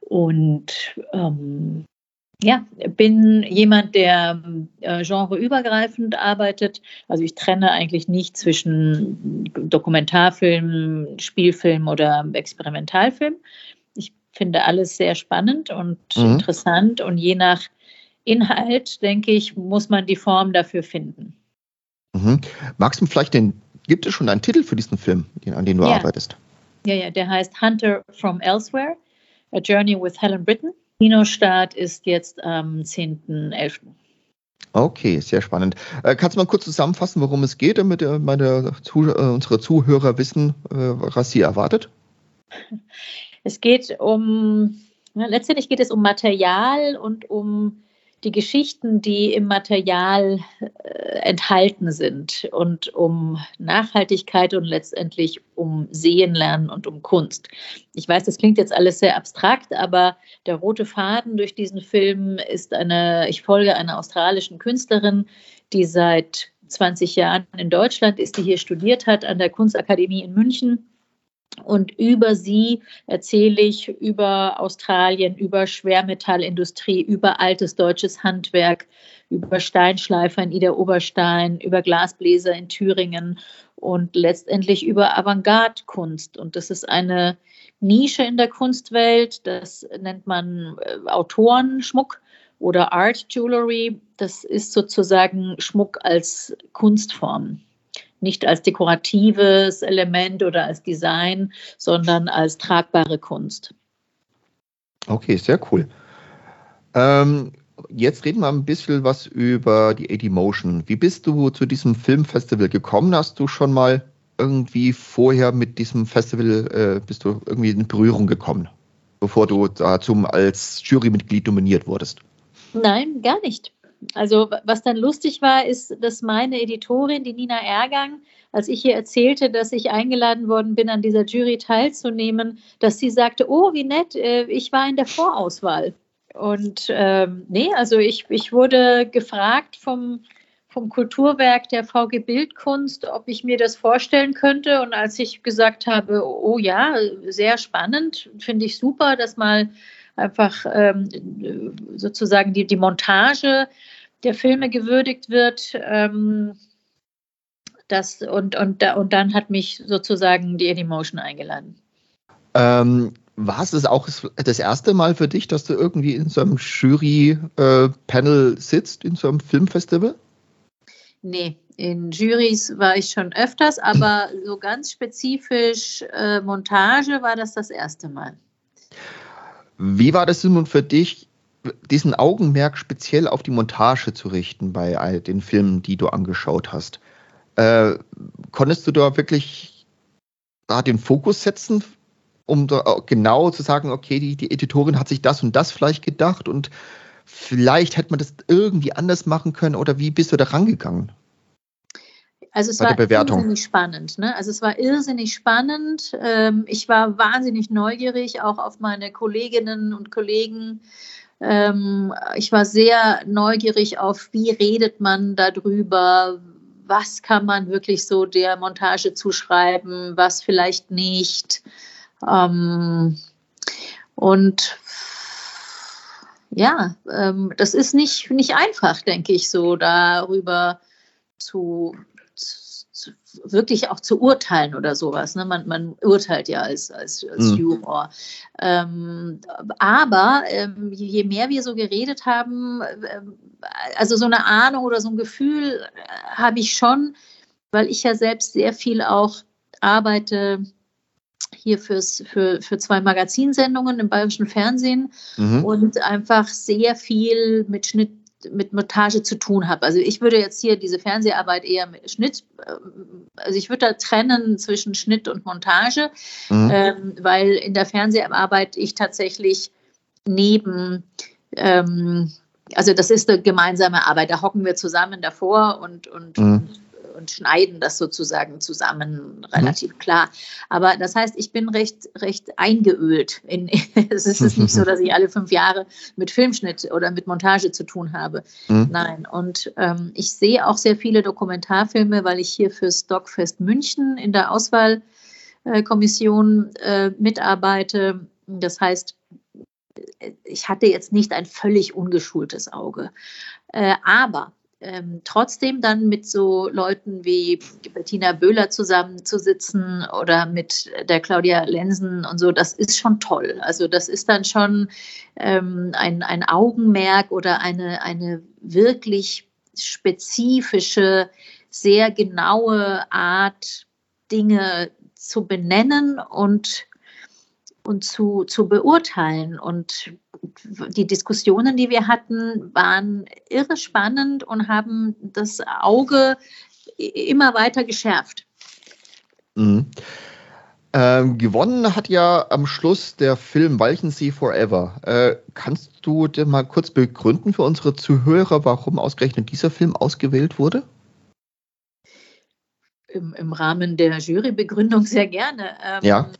Und ähm, ja, bin jemand, der äh, genreübergreifend arbeitet. Also ich trenne eigentlich nicht zwischen Dokumentarfilm, Spielfilm oder Experimentalfilm. Ich finde alles sehr spannend und mhm. interessant und je nach Inhalt, denke ich, muss man die Form dafür finden.
Mhm. Magst du vielleicht den, gibt es schon einen Titel für diesen Film, an dem du ja. arbeitest?
Ja, ja, der heißt Hunter from Elsewhere, A Journey with Helen Britton. Kinostart ist jetzt am 10.11.
Okay, sehr spannend. Äh, kannst du mal kurz zusammenfassen, worum es geht, damit äh, meine, äh, unsere Zuhörer wissen, was sie erwartet? *laughs*
Es geht um, letztendlich geht es um Material und um die Geschichten, die im Material äh, enthalten sind und um Nachhaltigkeit und letztendlich um Sehen lernen und um Kunst. Ich weiß, das klingt jetzt alles sehr abstrakt, aber der rote Faden durch diesen Film ist eine, ich folge einer australischen Künstlerin, die seit 20 Jahren in Deutschland ist, die hier studiert hat an der Kunstakademie in München und über sie erzähle ich über Australien, über Schwermetallindustrie, über altes deutsches Handwerk, über Steinschleifer in Ida Oberstein, über Glasbläser in Thüringen und letztendlich über Avantgarde-Kunst. Und das ist eine Nische in der Kunstwelt, das nennt man äh, Autorenschmuck oder Art Jewelry. Das ist sozusagen Schmuck als Kunstform nicht als dekoratives Element oder als Design, sondern als tragbare Kunst.
Okay, sehr cool. Ähm, jetzt reden wir ein bisschen was über die AD Motion. Wie bist du zu diesem Filmfestival gekommen? Hast du schon mal irgendwie vorher mit diesem Festival, äh, bist du irgendwie in Berührung gekommen, bevor du da zum, als Jurymitglied nominiert wurdest?
Nein, gar nicht. Also was dann lustig war, ist, dass meine Editorin, die Nina Ergang, als ich ihr erzählte, dass ich eingeladen worden bin, an dieser Jury teilzunehmen, dass sie sagte, oh, wie nett, äh, ich war in der Vorauswahl. Und ähm, nee, also ich, ich wurde gefragt vom, vom Kulturwerk der VG Bildkunst, ob ich mir das vorstellen könnte. Und als ich gesagt habe, oh ja, sehr spannend, finde ich super, dass mal einfach ähm, sozusagen die, die Montage der Filme gewürdigt wird. Ähm, das, und, und, und dann hat mich sozusagen die Anymotion eingeladen.
Ähm, war es das auch das erste Mal für dich, dass du irgendwie in so einem Jury-Panel äh, sitzt, in so einem Filmfestival?
Nee, in Jurys war ich schon öfters, aber so ganz spezifisch äh, Montage war das das erste Mal.
Wie war das nun für dich, diesen Augenmerk speziell auf die Montage zu richten bei all den Filmen, die du angeschaut hast? Äh, konntest du da wirklich da den Fokus setzen, um genau zu sagen, okay, die, die Editorin hat sich das und das vielleicht gedacht und vielleicht hätte man das irgendwie anders machen können oder wie bist du da rangegangen?
Also es war irrsinnig spannend. Ne? Also es war irrsinnig spannend. Ähm, ich war wahnsinnig neugierig, auch auf meine Kolleginnen und Kollegen. Ähm, ich war sehr neugierig auf, wie redet man darüber, was kann man wirklich so der Montage zuschreiben, was vielleicht nicht. Ähm, und ja, das ist nicht, nicht einfach, denke ich, so darüber zu, wirklich auch zu urteilen oder sowas. Ne? Man, man urteilt ja als, als, als mhm. Humor. Ähm, aber ähm, je mehr wir so geredet haben, äh, also so eine Ahnung oder so ein Gefühl äh, habe ich schon, weil ich ja selbst sehr viel auch arbeite hier fürs, für, für zwei Magazinsendungen im bayerischen Fernsehen mhm. und einfach sehr viel mit Schnitt mit Montage zu tun habe. Also ich würde jetzt hier diese Fernseharbeit eher mit Schnitt, ähm, also ich würde da trennen zwischen Schnitt und Montage, mhm. ähm, weil in der Fernseharbeit ich tatsächlich neben, ähm, also das ist eine gemeinsame Arbeit, da hocken wir zusammen davor und, und, mhm. und und schneiden das sozusagen zusammen, relativ mhm. klar. Aber das heißt, ich bin recht, recht eingeölt. In, *laughs* es ist nicht so, dass ich alle fünf Jahre mit Filmschnitt oder mit Montage zu tun habe. Mhm. Nein. Und ähm, ich sehe auch sehr viele Dokumentarfilme, weil ich hier fürs Stockfest München in der Auswahlkommission äh, mitarbeite. Das heißt, ich hatte jetzt nicht ein völlig ungeschultes Auge. Äh, aber ähm, trotzdem dann mit so Leuten wie Bettina Böhler zusammenzusitzen oder mit der Claudia Lensen und so, das ist schon toll. Also das ist dann schon ähm, ein, ein Augenmerk oder eine, eine wirklich spezifische, sehr genaue Art, Dinge zu benennen und und zu, zu beurteilen. Und die Diskussionen, die wir hatten, waren irre spannend und haben das Auge immer weiter geschärft.
Mhm. Ähm, gewonnen hat ja am Schluss der Film Walchensee Forever. Äh, kannst du denn mal kurz begründen für unsere Zuhörer, warum ausgerechnet dieser Film ausgewählt wurde?
Im, im Rahmen der Jurybegründung sehr gerne.
Ähm, ja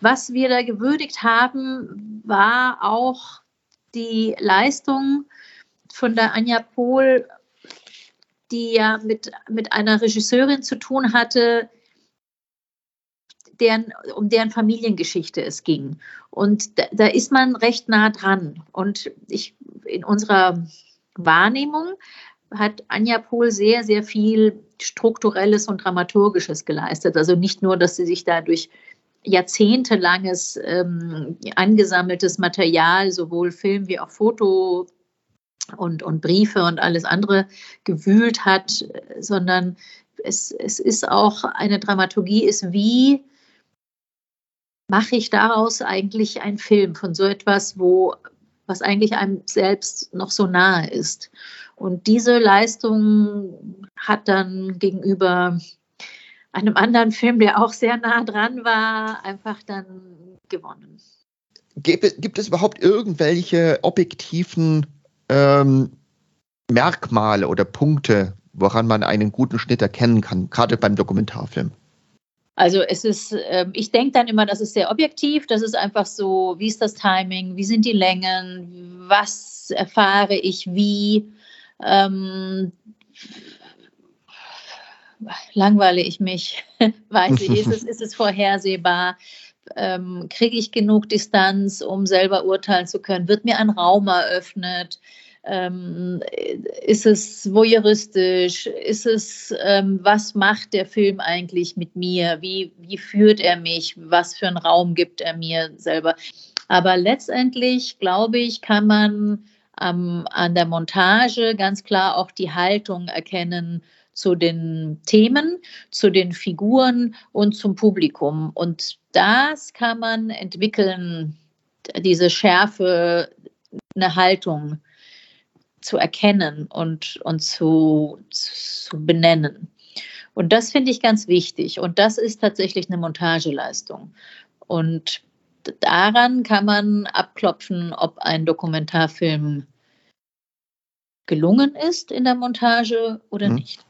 was wir da gewürdigt haben, war auch die Leistung von der Anja Pohl, die ja mit, mit einer Regisseurin zu tun hatte, deren, um deren Familiengeschichte es ging. Und da, da ist man recht nah dran. Und ich in unserer Wahrnehmung hat Anja Pohl sehr, sehr viel Strukturelles und Dramaturgisches geleistet. Also nicht nur, dass sie sich da durch jahrzehntelanges ähm, angesammeltes Material, sowohl Film wie auch Foto und, und Briefe und alles andere gewühlt hat, sondern es, es ist auch eine Dramaturgie, ist wie mache ich daraus eigentlich einen Film von so etwas, wo was eigentlich einem selbst noch so nahe ist. Und diese Leistung hat dann gegenüber einem anderen Film, der auch sehr nah dran war, einfach dann gewonnen.
gibt, gibt es überhaupt irgendwelche objektiven ähm, Merkmale oder Punkte, woran man einen guten Schnitt erkennen kann, gerade beim Dokumentarfilm?
Also es ist, äh, ich denke dann immer, das ist sehr objektiv. Das ist einfach so, wie ist das Timing, wie sind die Längen, was erfahre ich wie. Ähm, langweile ich mich, *laughs* weiß ich, ist es, *laughs* ist es vorhersehbar, ähm, kriege ich genug Distanz, um selber urteilen zu können, wird mir ein Raum eröffnet, ähm, ist es voyeuristisch? Ist es, ähm, was macht der Film eigentlich mit mir? Wie, wie führt er mich? Was für einen Raum gibt er mir selber? Aber letztendlich, glaube ich, kann man ähm, an der Montage ganz klar auch die Haltung erkennen zu den Themen, zu den Figuren und zum Publikum. Und das kann man entwickeln, diese Schärfe, eine Haltung zu erkennen und, und zu, zu benennen. Und das finde ich ganz wichtig. Und das ist tatsächlich eine Montageleistung. Und daran kann man abklopfen, ob ein Dokumentarfilm gelungen ist in der Montage oder hm. nicht.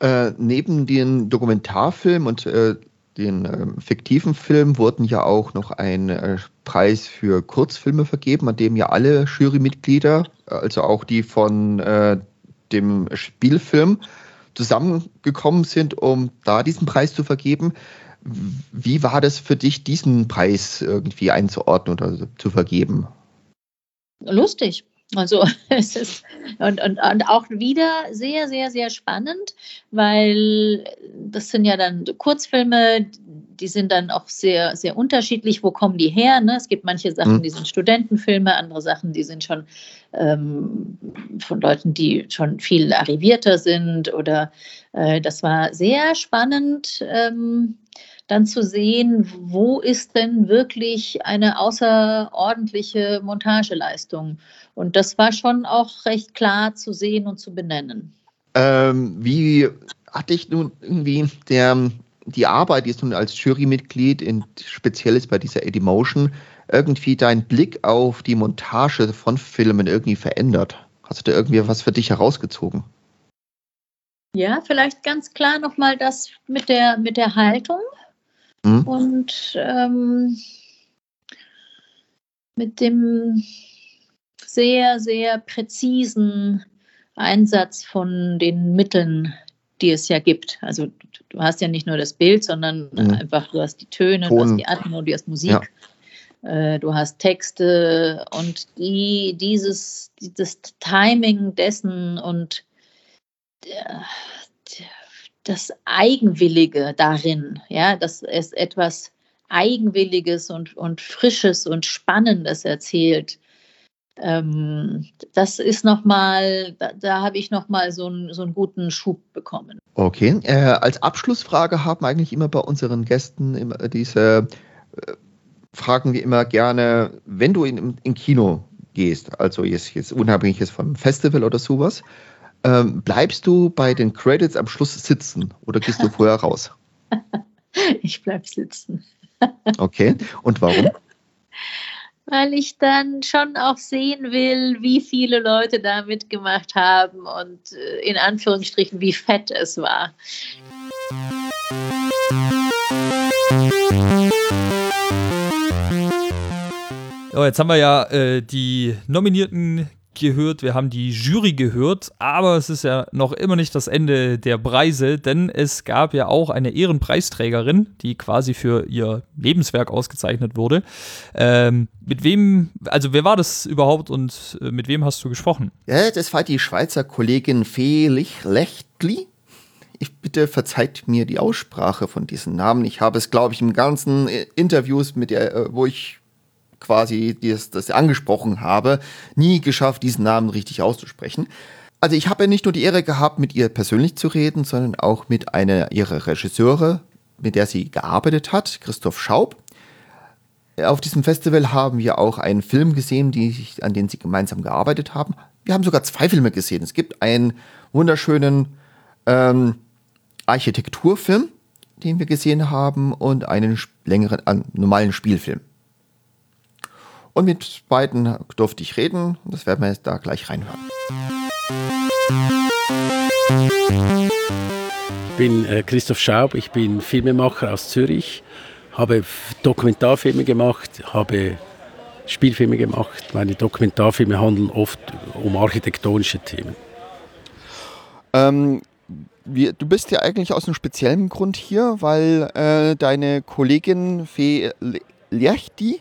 Äh, neben den Dokumentarfilm und äh, den äh, fiktiven Film wurden ja auch noch ein äh, Preis für Kurzfilme vergeben, an dem ja alle Jurymitglieder, also auch die von äh, dem Spielfilm, zusammengekommen sind, um da diesen Preis zu vergeben. Wie war das für dich, diesen Preis irgendwie einzuordnen oder zu vergeben?
Lustig. Also *laughs* es ist und, und, und auch wieder sehr, sehr, sehr spannend, weil das sind ja dann Kurzfilme, die sind dann auch sehr, sehr unterschiedlich. Wo kommen die her? Ne? Es gibt manche Sachen, die hm. sind Studentenfilme, andere Sachen, die sind schon ähm, von Leuten, die schon viel arrivierter sind. Oder äh, das war sehr spannend. Ähm, dann zu sehen, wo ist denn wirklich eine außerordentliche Montageleistung. Und das war schon auch recht klar zu sehen und zu benennen.
Ähm, wie hat dich nun irgendwie der, die Arbeit jetzt nun als Jurymitglied, in, speziell ist bei dieser Edimotion, irgendwie dein Blick auf die Montage von Filmen irgendwie verändert? Hast du da irgendwie was für dich herausgezogen?
Ja, vielleicht ganz klar nochmal das mit der, mit der Haltung. Mhm. Und ähm, mit dem sehr, sehr präzisen Einsatz von den Mitteln, die es ja gibt. Also du hast ja nicht nur das Bild, sondern mhm. einfach, du hast die Töne, Ton. du hast die Atmo, du hast Musik, ja. äh, du hast Texte und die, dieses, das Timing dessen und äh, das Eigenwillige darin, ja, dass es etwas Eigenwilliges und, und Frisches und Spannendes erzählt. Ähm, das ist nochmal, da, da habe ich nochmal so, ein, so einen guten Schub bekommen.
Okay, äh, als Abschlussfrage haben eigentlich immer bei unseren Gästen diese äh, Fragen wir immer gerne, wenn du in, in Kino gehst, also jetzt, jetzt unabhängig jetzt vom Festival oder sowas, ähm, bleibst du bei den Credits am Schluss sitzen oder gehst du vorher raus? *laughs*
Ich bleib sitzen. *laughs*
Okay, und warum?
Weil ich dann schon auch sehen will, wie viele Leute da mitgemacht haben und äh, in Anführungsstrichen, wie fett es war.
Oh, jetzt haben wir ja äh, die Nominierten gehört, wir haben die Jury gehört, aber es ist ja noch immer nicht das Ende der Preise, denn es gab ja auch eine Ehrenpreisträgerin, die quasi für ihr Lebenswerk ausgezeichnet wurde. Ähm, mit wem, also wer war das überhaupt und äh, mit wem hast du gesprochen?
Ja, das war die Schweizer Kollegin Felich Lechtli. Ich bitte verzeiht mir die Aussprache von diesem Namen. Ich habe es, glaube ich, im ganzen äh, Interviews mit der, äh, wo ich quasi das, das angesprochen habe, nie geschafft, diesen Namen richtig auszusprechen. Also ich habe nicht nur die Ehre gehabt, mit ihr persönlich zu reden, sondern auch mit einer ihrer Regisseure, mit der sie gearbeitet hat, Christoph Schaub. Auf diesem Festival haben wir auch einen Film gesehen, die, an den sie gemeinsam gearbeitet haben. Wir haben sogar zwei Filme gesehen. Es gibt einen wunderschönen ähm, Architekturfilm, den wir gesehen haben, und einen längeren, äh, normalen Spielfilm. Und mit beiden durfte ich reden. Das werden wir jetzt da gleich reinhören.
Ich bin äh, Christoph Schaub, ich bin Filmemacher aus Zürich, habe Dokumentarfilme gemacht, habe Spielfilme gemacht. Meine Dokumentarfilme handeln oft um architektonische Themen.
Ähm, wir, du bist ja eigentlich aus einem speziellen Grund hier, weil äh, deine Kollegin Fee Lerchti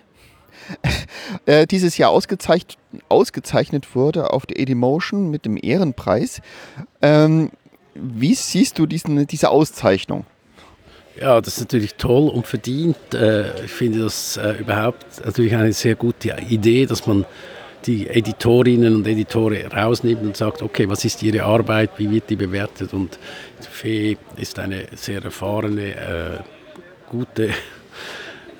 *laughs* äh, dieses Jahr ausgezeichnet, ausgezeichnet wurde auf der Edimotion mit dem Ehrenpreis. Ähm, wie siehst du diesen, diese Auszeichnung?
Ja, das ist natürlich toll und verdient. Äh, ich finde das äh, überhaupt natürlich eine sehr gute Idee, dass man die Editorinnen und Editore rausnimmt und sagt, okay, was ist ihre Arbeit, wie wird die bewertet? Und Fee ist eine sehr erfahrene, äh, gute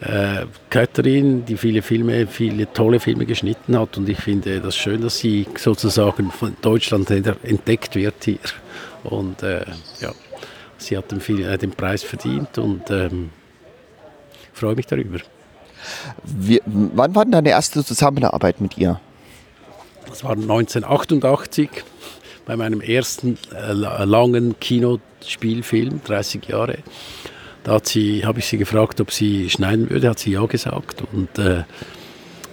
äh, Kötterin, die viele Filme, viele tolle Filme geschnitten hat. Und ich finde das schön, dass sie sozusagen von Deutschland entdeckt wird hier. Und äh, ja, sie hat den, Film, äh, den Preis verdient und ähm, freue mich darüber.
Wie, wann war denn deine erste Zusammenarbeit mit ihr?
Das war 1988 bei meinem ersten äh, langen Kinospielfilm, 30 Jahre. Da habe ich sie gefragt, ob sie schneiden würde, hat sie ja gesagt. Und äh,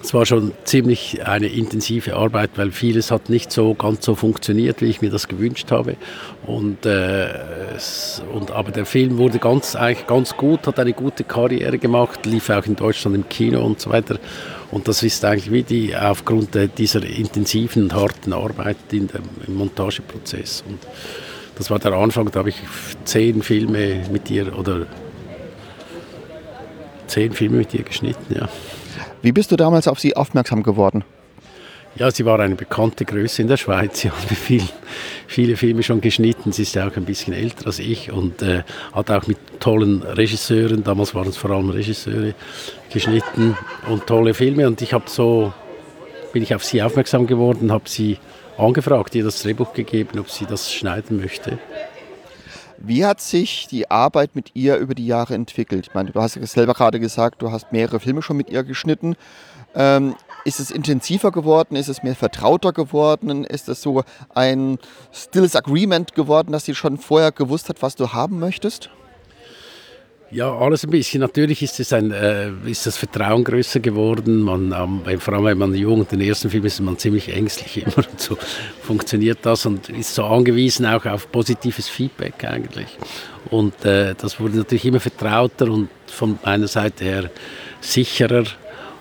es war schon ziemlich eine intensive Arbeit, weil vieles hat nicht so ganz so funktioniert, wie ich mir das gewünscht habe. Und, äh, es, und aber der Film wurde ganz, eigentlich ganz gut, hat eine gute Karriere gemacht, lief auch in Deutschland im Kino und so weiter. Und das ist eigentlich wie die aufgrund dieser intensiven und harten Arbeit in dem, im Montageprozess. Und das war der Anfang, da habe ich zehn Filme mit ihr oder zehn Filme mit ihr geschnitten, ja.
Wie bist du damals auf sie aufmerksam geworden?
Ja, sie war eine bekannte Größe in der Schweiz. Sie *laughs* hat viel, viele Filme schon geschnitten. Sie ist ja auch ein bisschen älter als ich und äh, hat auch mit tollen Regisseuren, damals waren es vor allem Regisseure, geschnitten und tolle Filme. Und ich habe so, bin ich auf sie aufmerksam geworden, habe sie angefragt, ihr das Drehbuch gegeben, ob sie das schneiden möchte.
Wie hat sich die Arbeit mit ihr über die Jahre entwickelt? Ich meine, du hast ja selber gerade gesagt, du hast mehrere Filme schon mit ihr geschnitten. Ähm, ist es intensiver geworden? Ist es mehr vertrauter geworden? Ist es so ein Stills Agreement geworden, dass sie schon vorher gewusst hat, was du haben möchtest?
Ja, alles ein bisschen. Natürlich ist, es ein, äh, ist das Vertrauen größer geworden. Man, ähm, vor allem, wenn man jung den ersten Film ist, man ziemlich ängstlich *laughs* immer. Und so funktioniert das und ist so angewiesen auch auf positives Feedback eigentlich. Und äh, das wurde natürlich immer vertrauter und von meiner Seite her sicherer.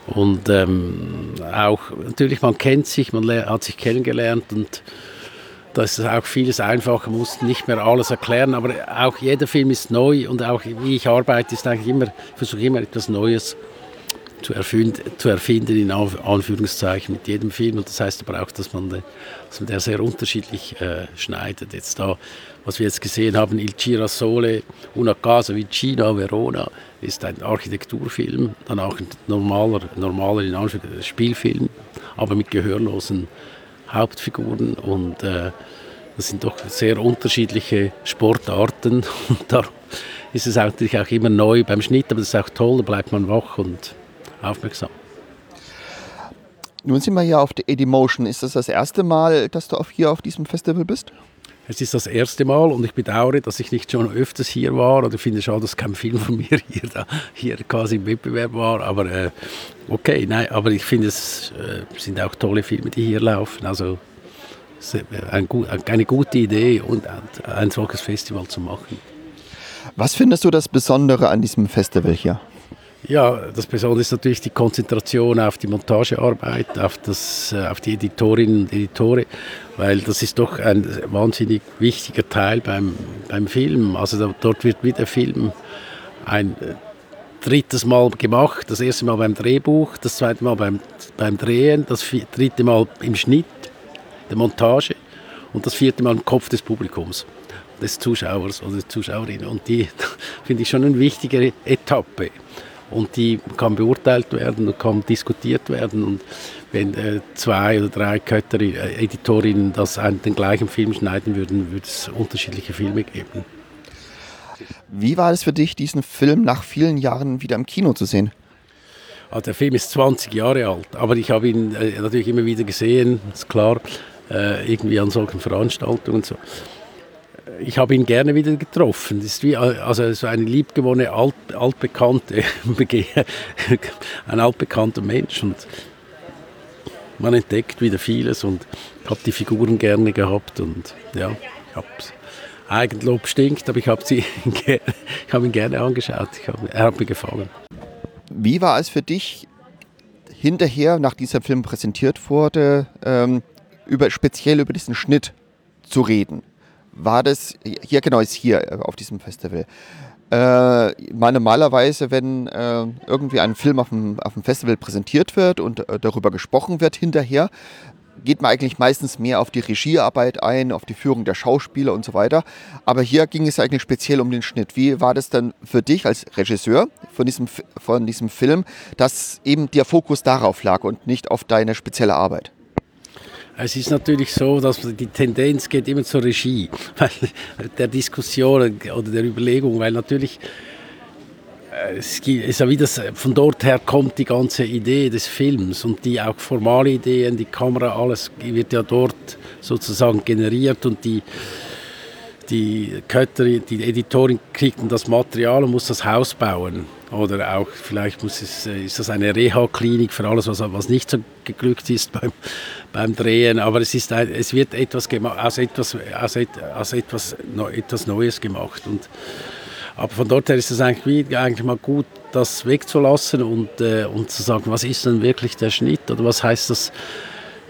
Und ähm, auch natürlich, man kennt sich, man hat sich kennengelernt und da ist auch vieles einfacher, muss nicht mehr alles erklären, aber auch jeder Film ist neu und auch wie ich arbeite, ist eigentlich immer, versuche immer etwas Neues zu erfinden, zu erfinden, in Anführungszeichen mit jedem Film. Und das heißt aber auch, dass man, dass man der sehr unterschiedlich äh, schneidet. Jetzt da, was wir jetzt gesehen haben, Il Girasole, Una Casa Vicina, Verona, ist ein Architekturfilm, dann auch ein normaler, normaler in Anführungszeichen Spielfilm, aber mit gehörlosen Hauptfiguren und äh, das sind doch sehr unterschiedliche Sportarten *laughs* und darum ist es natürlich auch immer neu beim Schnitt, aber das ist auch toll, da bleibt man wach und aufmerksam.
Nun sind wir hier auf der Edimotion. Ist das das erste Mal, dass du hier auf diesem Festival bist?
Es ist das erste Mal und ich bedauere, dass ich nicht schon öfters hier war oder finde schade, dass kein Film von mir *laughs* hier, da, hier quasi im Wettbewerb war. Aber äh, okay, nein, aber ich finde, es äh, sind auch tolle Filme, die hier laufen. Also ist ein, eine gute Idee, und ein solches Festival zu machen.
Was findest du das Besondere an diesem Festival hier?
Ja, das Besondere ist natürlich die Konzentration auf die Montagearbeit, auf, das, äh, auf die Editorinnen und Editore, weil das ist doch ein wahnsinnig wichtiger Teil beim, beim Film. Also da, dort wird wieder Film ein äh, drittes Mal gemacht, das erste Mal beim Drehbuch, das zweite Mal beim, beim Drehen, das dritte Mal im Schnitt, der Montage und das vierte Mal im Kopf des Publikums des Zuschauers oder der Zuschauerin. Und die *laughs* finde ich schon eine wichtige Etappe und die kann beurteilt werden und kann diskutiert werden. Und wenn äh, zwei oder drei Kötter, äh, Editorinnen das einen, den gleichen Film schneiden würden, würde es unterschiedliche Filme geben.
Wie war es für dich, diesen Film nach vielen Jahren wieder im Kino zu sehen?
Also der Film ist 20 Jahre alt, aber ich habe ihn äh, natürlich immer wieder gesehen, ist klar, äh, irgendwie an solchen Veranstaltungen und so. Ich habe ihn gerne wieder getroffen. Das ist wie also so eine liebgewonnene, alt, altbekannte, *laughs* ein altbekannter Mensch. Und man entdeckt wieder vieles und ich habe die Figuren gerne gehabt und ja, ich habe Eigenlob stinkt, aber ich habe *laughs* hab ihn gerne angeschaut. Hab, er hat mir gefallen.
Wie war es für dich hinterher, nach dieser Film präsentiert wurde, ähm, über, speziell über diesen Schnitt zu reden? War das, hier genau ist hier äh, auf diesem Festival. Äh, normalerweise, wenn äh, irgendwie ein Film auf dem, auf dem Festival präsentiert wird und äh, darüber gesprochen wird hinterher, geht man eigentlich meistens mehr auf die Regiearbeit ein, auf die Führung der Schauspieler und so weiter. Aber hier ging es eigentlich speziell um den Schnitt. Wie war das dann für dich als Regisseur von diesem, von diesem Film, dass eben der Fokus darauf lag und nicht auf deine spezielle Arbeit?
Es ist natürlich so, dass die Tendenz geht immer zur Regie, *laughs* weil der Diskussion oder der Überlegung, weil natürlich es ist ja wie das, von dort her kommt die ganze Idee des Films und die auch formale Ideen, die Kamera, alles wird ja dort sozusagen generiert und die, die Kötterin, die Editorin kriegt das Material und muss das Haus bauen. Oder auch vielleicht muss es, ist das eine Reha-Klinik für alles, was, was nicht so geglückt ist beim, beim Drehen. Aber es, ist ein, es wird etwas aus etwas, aus, aus etwas, etwas Neues gemacht. Und aber von dort her ist es eigentlich, eigentlich mal gut, das wegzulassen und, äh, und zu sagen, was ist denn wirklich der Schnitt oder was heißt das,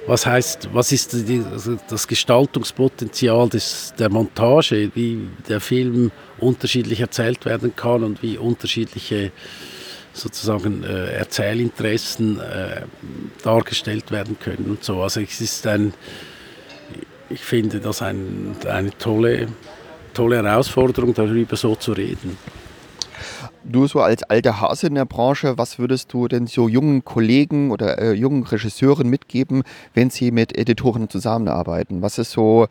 was heißt, was ist die, das Gestaltungspotenzial des, der Montage, wie der Film unterschiedlich erzählt werden kann und wie unterschiedliche sozusagen äh, Erzählinteressen äh, dargestellt werden können und so. Also es ist ein, ich finde das ein, eine tolle tolle Herausforderung, darüber so zu reden.
Du so als alter Hase in der Branche, was würdest du denn so jungen Kollegen oder äh, jungen Regisseuren mitgeben, wenn sie mit Editoren zusammenarbeiten? Was ist so,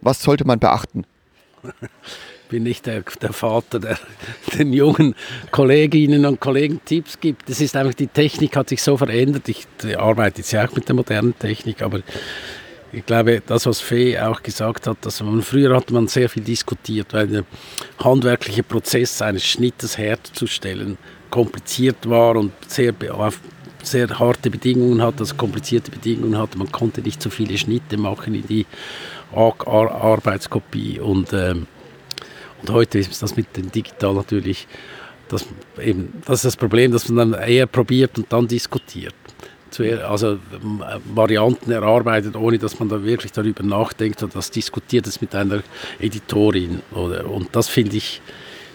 was sollte man beachten? *laughs*
bin nicht der, der Vater, der *laughs* den jungen Kolleginnen und Kollegen Tipps gibt. Das ist einfach, die Technik hat sich so verändert. Ich arbeite jetzt ja auch mit der modernen Technik, aber ich glaube, das, was Fee auch gesagt hat, dass man früher hat man sehr viel diskutiert, weil der handwerkliche Prozess eines Schnittes herzustellen kompliziert war und sehr, auf sehr harte Bedingungen hat, also komplizierte Bedingungen hat. Man konnte nicht so viele Schnitte machen in die Ar Arbeitskopie und, ähm, und heute ist das mit dem Digital natürlich das, eben, das ist das Problem, dass man dann eher probiert und dann diskutiert also Varianten erarbeitet, ohne dass man da wirklich darüber nachdenkt oder das diskutiert es mit einer Editorin. Oder, und das finde ich,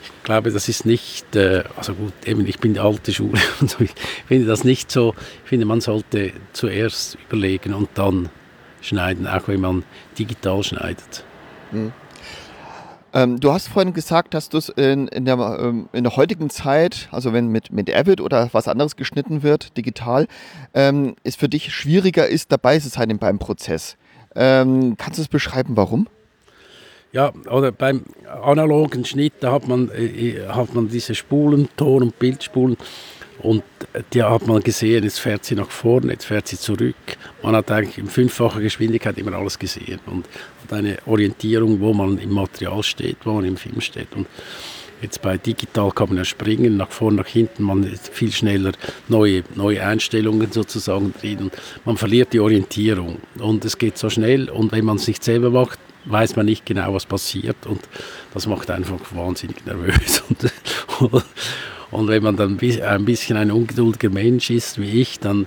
ich glaube, das ist nicht, äh, also gut, eben ich bin die alte Schule *laughs* und so, ich finde das nicht so, ich finde, man sollte zuerst überlegen und dann schneiden, auch wenn man digital schneidet. Mhm.
Ähm, du hast vorhin gesagt, dass du es in, in, der, ähm, in der heutigen Zeit, also wenn mit, mit Avid oder was anderes geschnitten wird, digital, ähm, es für dich schwieriger ist, dabei zu sein beim Prozess. Ähm, kannst du es beschreiben, warum?
Ja, oder beim analogen Schnitt, da hat man, äh, äh hat man diese Spulen, Ton- und Bildspulen und die hat man gesehen, jetzt fährt sie nach vorne, jetzt fährt sie zurück. Man hat eigentlich in fünffacher Geschwindigkeit immer alles gesehen und hat eine Orientierung, wo man im Material steht, wo man im Film steht. Und jetzt bei digital kann man ja springen, nach vorne, nach hinten, man ist viel schneller neue, neue Einstellungen sozusagen drin und man verliert die Orientierung. Und es geht so schnell und wenn man es nicht selber macht, weiß man nicht genau, was passiert und das macht einfach wahnsinnig nervös. *laughs* Und, und wenn man dann ein bisschen ein ungeduldiger Mensch ist wie ich, dann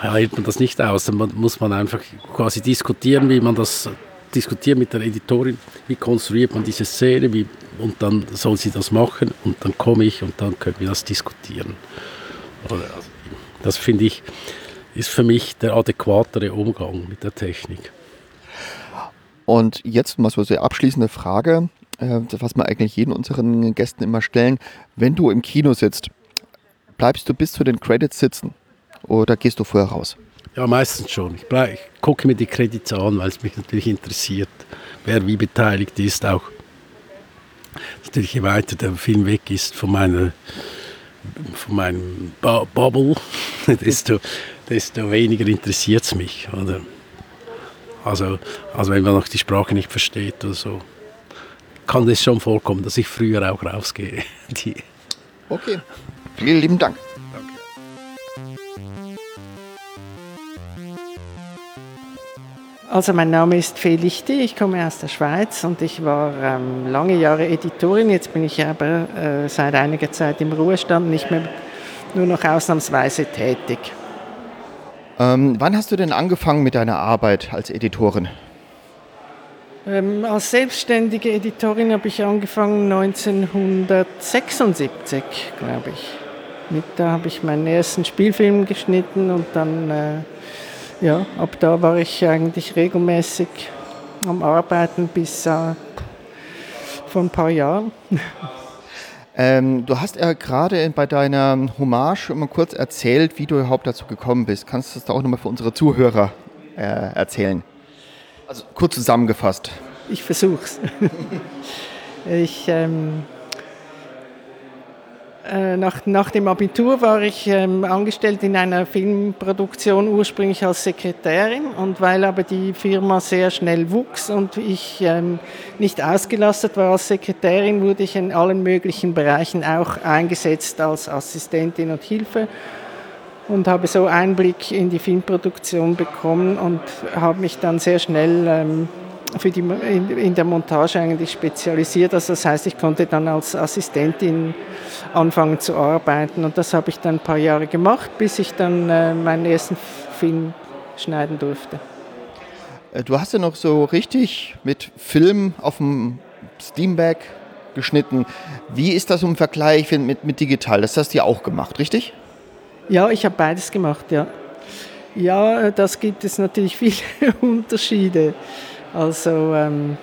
hält man das nicht aus. Dann muss man einfach quasi diskutieren, wie man das diskutiert mit der Editorin, wie konstruiert man diese Szene, wie, und dann soll sie das machen und dann komme ich und dann können wir das diskutieren. Also, das finde ich, ist für mich der adäquatere Umgang mit der Technik.
Und jetzt mal so eine abschließende Frage. Äh, was wir eigentlich jeden unseren Gästen immer stellen. Wenn du im Kino sitzt, bleibst du bis zu den Credits sitzen oder gehst du vorher raus?
Ja, meistens schon. Ich, bleib, ich gucke mir die Credits an, weil es mich natürlich interessiert, wer wie beteiligt ist. Auch natürlich, je weiter der Film weg ist von meiner von meinem Bu Bubble, *laughs* desto, desto weniger interessiert es mich. Oder? Also, also wenn man noch die Sprache nicht versteht oder so, kann es schon vorkommen, dass ich früher auch rausgehe. *laughs* Die
okay, vielen lieben Dank.
Also mein Name ist Fee Lichti, ich komme aus der Schweiz und ich war ähm, lange Jahre Editorin. Jetzt bin ich aber äh, seit einiger Zeit im Ruhestand, nicht mehr nur noch ausnahmsweise tätig.
Ähm, wann hast du denn angefangen mit deiner Arbeit als Editorin?
Ähm, als selbstständige Editorin habe ich angefangen 1976, glaube ich. Mit, da habe ich meinen ersten Spielfilm geschnitten und dann äh, ja, ab da war ich eigentlich regelmäßig am Arbeiten bis äh, vor ein paar Jahren. *laughs*
Ähm, du hast ja gerade bei deiner Hommage immer kurz erzählt, wie du überhaupt dazu gekommen bist. Kannst du das da auch nochmal für unsere Zuhörer äh, erzählen? Also kurz zusammengefasst.
Ich versuch's. *laughs* ich ähm, äh, nach, nach dem Abitur war ich ähm, angestellt in einer Filmproduktion ursprünglich als Sekretärin und weil aber die Firma sehr schnell wuchs und ich ähm, nicht ausgelastet war als Sekretärin, wurde ich in allen möglichen Bereichen auch eingesetzt als Assistentin und Hilfe und habe so Einblick in die Filmproduktion bekommen und habe mich dann sehr schnell ähm, für die, in, in, der Montage eigentlich spezialisiert. Also das heißt, ich konnte dann als Assistentin anfangen zu arbeiten und das habe ich dann ein paar Jahre gemacht, bis ich dann äh, meinen ersten Film schneiden durfte.
Äh, du hast ja noch so richtig mit Film auf dem Steamback geschnitten. Wie ist das im Vergleich mit, mit digital? Das hast du ja auch gemacht, richtig?
Ja, ich habe beides gemacht, ja. Ja, äh, das gibt es natürlich *laughs* viele Unterschiede. Also ähm,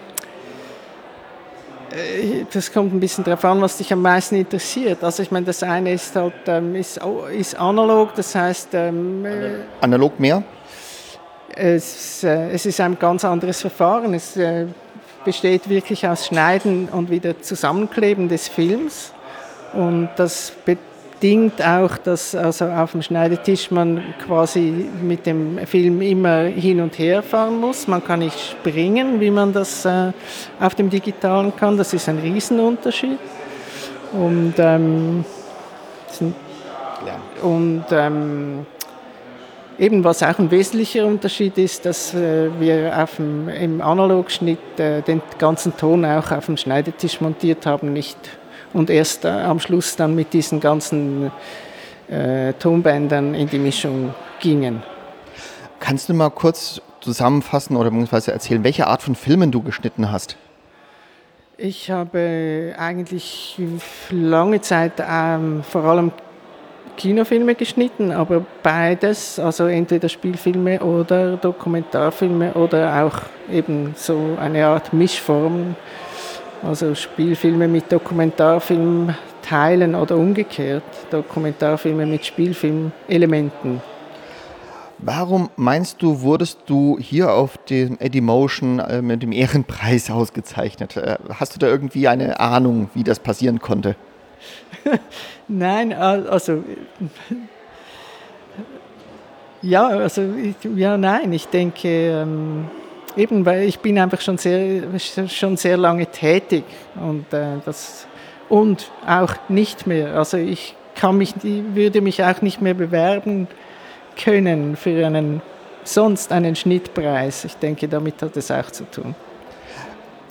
äh, das kommt ein bisschen darauf an, was dich am meisten interessiert. Also ich meine, das eine ist halt ähm, ist, ist analog, das heißt ähm,
äh, analog mehr.
Es, äh, es ist ein ganz anderes Verfahren. Es äh, besteht wirklich aus Schneiden und wieder Zusammenkleben des Films. Und das bedeutet bedingt auch, dass also auf dem Schneidetisch man quasi mit dem Film immer hin und her fahren muss. Man kann nicht springen, wie man das äh, auf dem Digitalen kann. Das ist ein Riesenunterschied. Und, ähm, und ähm, eben was auch ein wesentlicher Unterschied ist, dass äh, wir auf dem, im Analogschnitt äh, den ganzen Ton auch auf dem Schneidetisch montiert haben, nicht und erst äh, am Schluss dann mit diesen ganzen äh, Tonbändern in die Mischung gingen.
Kannst du mal kurz zusammenfassen oder beziehungsweise erzählen, welche Art von Filmen du geschnitten hast?
Ich habe eigentlich lange Zeit ähm, vor allem Kinofilme geschnitten, aber beides, also entweder Spielfilme oder Dokumentarfilme oder auch eben so eine Art Mischform also Spielfilme mit Dokumentarfilm teilen oder umgekehrt, Dokumentarfilme mit Spielfilmelementen.
Warum meinst du, wurdest du hier auf dem Edimotion äh, mit dem Ehrenpreis *laughs* ausgezeichnet? Äh, hast du da irgendwie eine Ahnung, wie das passieren konnte? *laughs*
Nein, also ja, also ja, nein, ich denke, ähm, eben, weil ich bin einfach schon sehr, schon sehr lange tätig und, äh, das, und auch nicht mehr. Also ich kann mich, würde mich auch nicht mehr bewerben können für einen sonst einen Schnittpreis. Ich denke, damit hat es auch zu tun.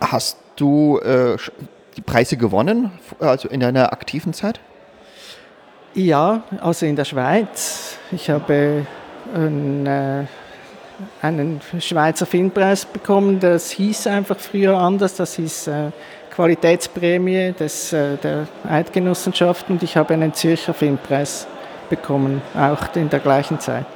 Hast du äh, die Preise gewonnen, also in deiner aktiven Zeit?
Ja, also in der Schweiz. Ich habe ein, äh, einen Schweizer Filmpreis bekommen. Das hieß einfach früher anders. Das hieß äh, Qualitätsprämie des, äh, der Eidgenossenschaft und ich habe einen Zürcher Filmpreis bekommen, auch in der gleichen Zeit.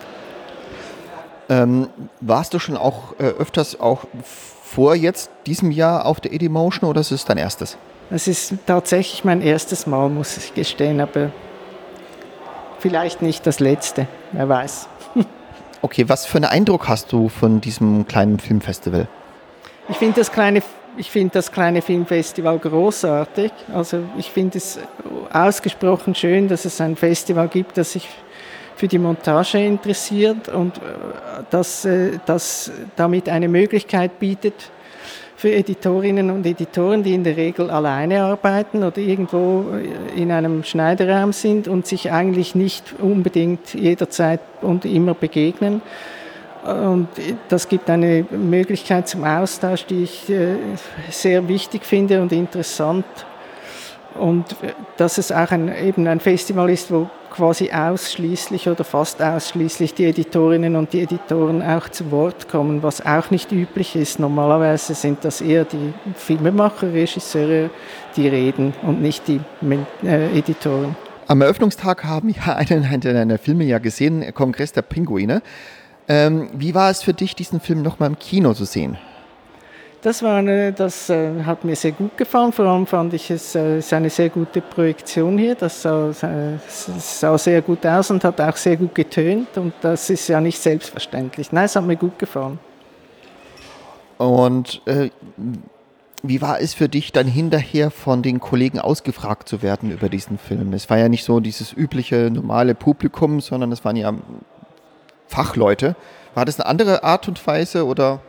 Ähm, warst du schon auch äh, öfters auch vor jetzt diesem Jahr auf der Edimotion oder ist es dein erstes?
Es ist tatsächlich mein erstes Mal, muss ich gestehen, aber vielleicht nicht das letzte, wer weiß.
Okay, was für einen Eindruck hast du von diesem kleinen Filmfestival?
Ich finde das kleine ich finde das kleine Filmfestival großartig. Also ich finde es ausgesprochen schön, dass es ein Festival gibt, das sich für die Montage interessiert und äh, dass das damit eine Möglichkeit bietet, für Editorinnen und Editoren, die in der Regel alleine arbeiten oder irgendwo in einem Schneiderraum sind und sich eigentlich nicht unbedingt jederzeit und immer begegnen. Und das gibt eine Möglichkeit zum Austausch, die ich äh, sehr wichtig finde und interessant. Und dass es auch ein, eben ein Festival ist, wo quasi ausschließlich oder fast ausschließlich die Editorinnen und die Editoren auch zu Wort kommen, was auch nicht üblich ist. Normalerweise sind das eher die Filmemacher, Regisseure, die reden und nicht die äh, Editoren.
Am Eröffnungstag haben wir *laughs* einen deiner Filme ja gesehen, Kongress der Pinguine. Ähm, wie war es für dich, diesen Film nochmal im Kino zu sehen?
Das, war eine, das äh, hat mir sehr gut gefallen. Vor allem fand ich es äh, eine sehr gute Projektion hier. Das sah, äh, sah, sehr gut aus und hat auch sehr gut getönt. Und das ist ja nicht selbstverständlich. Nein, es hat mir gut gefallen.
Und äh, wie war es für dich dann hinterher von den Kollegen ausgefragt zu werden über diesen Film? Es war ja nicht so dieses übliche normale Publikum, sondern es waren ja Fachleute. War das eine andere Art und Weise oder?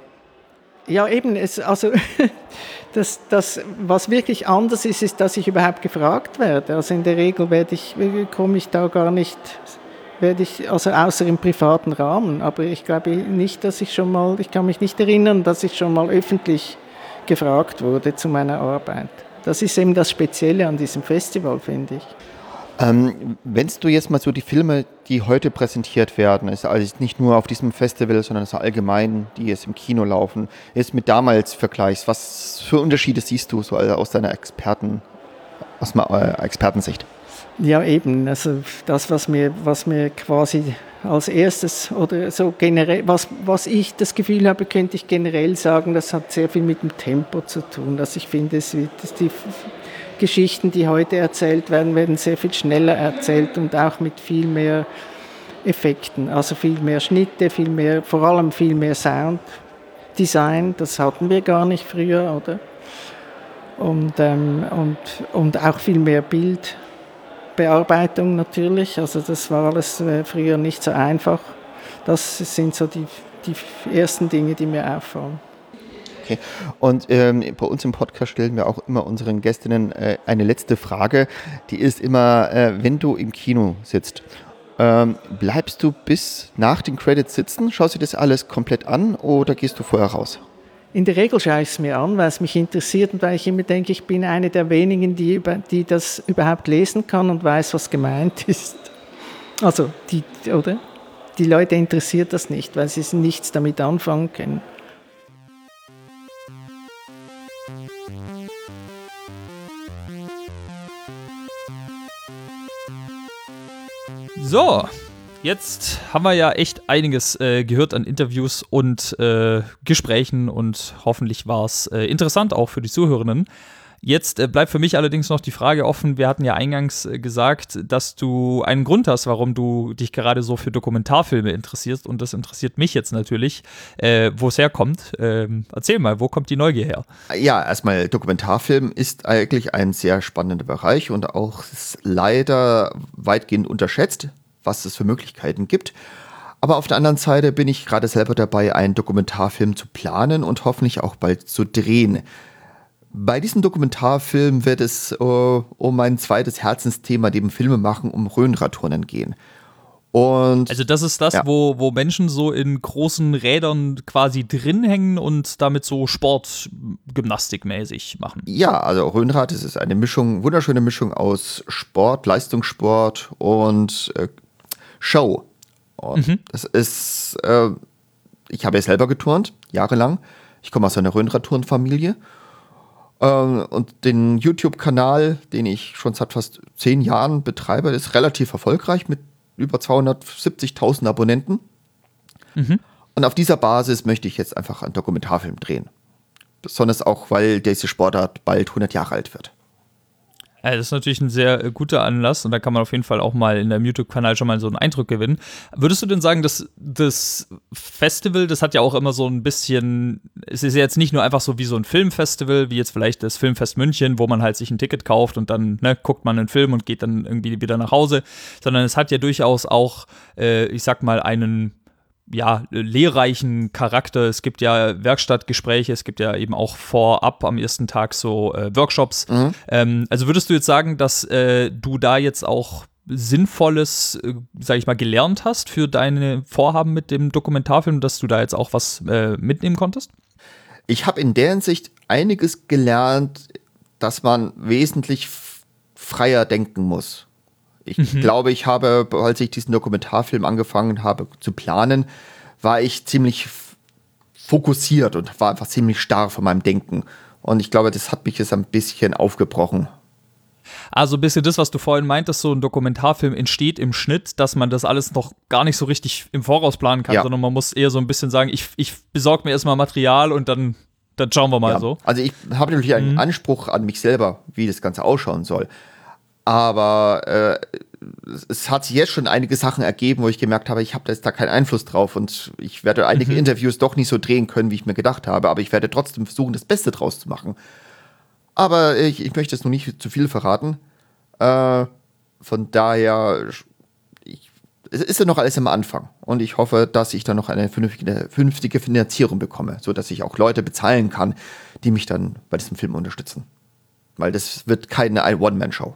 Ja, eben, es, also *laughs* das, das, was wirklich anders ist, ist, dass ich überhaupt gefragt werde. Also in der Regel werde ich, komme ich da gar nicht, werde ich, also außer im privaten Rahmen. Aber ich glaube nicht, dass ich schon mal, ich kann mich nicht erinnern, dass ich schon mal öffentlich gefragt wurde zu meiner Arbeit. Das ist eben das Spezielle an diesem Festival, finde ich.
Ähm, Wenn du jetzt mal so die Filme, die heute präsentiert werden, ist also nicht nur auf diesem Festival, sondern so allgemein, die jetzt im Kino laufen, jetzt mit damals vergleichst, was für Unterschiede siehst du so aus deiner Experten, aus meiner äh, Expertensicht?
Ja, eben. Also das, was mir, was mir quasi als erstes oder so generell, was, was ich das Gefühl habe, könnte ich generell sagen, das hat sehr viel mit dem Tempo zu tun. Dass ich finde, es wird, die Geschichten, die heute erzählt werden, werden sehr viel schneller erzählt und auch mit viel mehr Effekten. Also viel mehr Schnitte, viel mehr, vor allem viel mehr Sounddesign. Das hatten wir gar nicht früher, oder? Und, ähm, und, und auch viel mehr Bildbearbeitung natürlich. Also das war alles äh, früher nicht so einfach. Das sind so die, die ersten Dinge, die mir auffallen.
Okay. Und ähm, bei uns im Podcast stellen wir auch immer unseren Gästinnen äh, eine letzte Frage. Die ist immer, äh, wenn du im Kino sitzt, ähm, bleibst du bis nach den Credits sitzen? Schaust du das alles komplett an oder gehst du vorher raus?
In der Regel schaue ich es mir an, weil es mich interessiert und weil ich immer denke, ich bin eine der wenigen, die, über, die das überhaupt lesen kann und weiß, was gemeint *laughs* ist. Also, die, oder? Die Leute interessiert das nicht, weil sie nichts damit anfangen können.
So, jetzt haben wir ja echt einiges äh, gehört an Interviews und äh, Gesprächen und hoffentlich war es äh, interessant auch für die Zuhörerinnen. Jetzt äh, bleibt für mich allerdings noch die Frage offen. Wir hatten ja eingangs äh, gesagt, dass du einen Grund hast, warum du dich gerade so für Dokumentarfilme interessierst. Und das interessiert mich jetzt natürlich, äh, wo es herkommt. Ähm, erzähl mal, wo kommt die Neugier her?
Ja, erstmal Dokumentarfilm ist eigentlich ein sehr spannender Bereich und auch leider weitgehend unterschätzt, was es für Möglichkeiten gibt. Aber auf der anderen Seite bin ich gerade selber dabei, einen Dokumentarfilm zu planen und hoffentlich auch bald zu drehen. Bei diesem Dokumentarfilm wird es uh, um mein zweites Herzensthema, dem Filme machen, um Röhnradturnen gehen. Und,
also das ist das, ja. wo, wo Menschen so in großen Rädern quasi drin hängen und damit so Sportgymnastikmäßig machen.
Ja, also Röhnrad das ist eine Mischung, wunderschöne Mischung aus Sport, Leistungssport und äh, Show. Und mhm. das ist, äh, ich habe ja selber geturnt, jahrelang. Ich komme aus einer Röhnradturnfamilie ähm, und den YouTube-Kanal, den ich schon seit fast zehn Jahren betreibe, ist relativ erfolgreich mit über 270.000 Abonnenten. Mhm. Und auf dieser Basis möchte ich jetzt einfach einen Dokumentarfilm drehen. Besonders auch, weil diese Sportart bald 100 Jahre alt wird.
Ja, das ist natürlich ein sehr äh, guter Anlass und da kann man auf jeden Fall auch mal in deinem YouTube-Kanal schon mal so einen Eindruck gewinnen. Würdest du denn sagen, dass das Festival, das hat ja auch immer so ein bisschen, es ist ja jetzt nicht nur einfach so wie so ein Filmfestival, wie jetzt vielleicht das Filmfest München, wo man halt sich ein Ticket kauft und dann ne, guckt man einen Film und geht dann irgendwie wieder nach Hause, sondern es hat ja durchaus auch, äh, ich sag mal, einen ja, lehrreichen Charakter. Es gibt ja Werkstattgespräche, es gibt ja eben auch vorab am ersten Tag so äh, Workshops. Mhm. Ähm, also würdest du jetzt sagen, dass äh, du da jetzt auch Sinnvolles, äh, sag ich mal, gelernt hast für deine Vorhaben mit dem Dokumentarfilm, dass du da jetzt auch was äh, mitnehmen konntest?
Ich habe in der Hinsicht einiges gelernt, dass man wesentlich freier denken muss. Ich mhm. glaube, ich habe, als ich diesen Dokumentarfilm angefangen habe zu planen, war ich ziemlich fokussiert und war einfach ziemlich starr von meinem Denken. Und ich glaube, das hat mich jetzt ein bisschen aufgebrochen.
Also ein bisschen das, was du vorhin meintest, so ein Dokumentarfilm entsteht im Schnitt, dass man das alles noch gar nicht so richtig im Voraus planen kann, ja. sondern man muss eher so ein bisschen sagen, ich, ich besorge mir erstmal Material und dann, dann schauen wir mal ja. so.
Also ich habe natürlich einen mhm. Anspruch an mich selber, wie das Ganze ausschauen soll. Aber äh, es hat sich jetzt schon einige Sachen ergeben, wo ich gemerkt habe, ich habe da jetzt da keinen Einfluss drauf und ich werde einige mhm. Interviews doch nicht so drehen können, wie ich mir gedacht habe, aber ich werde trotzdem versuchen, das Beste draus zu machen. Aber ich, ich möchte jetzt noch nicht zu viel verraten. Äh, von daher, ich, es ist ja noch alles am Anfang und ich hoffe, dass ich dann noch eine vernünftige, vernünftige Finanzierung bekomme, sodass ich auch Leute bezahlen kann, die mich dann bei diesem Film unterstützen. Weil das wird keine One-Man-Show.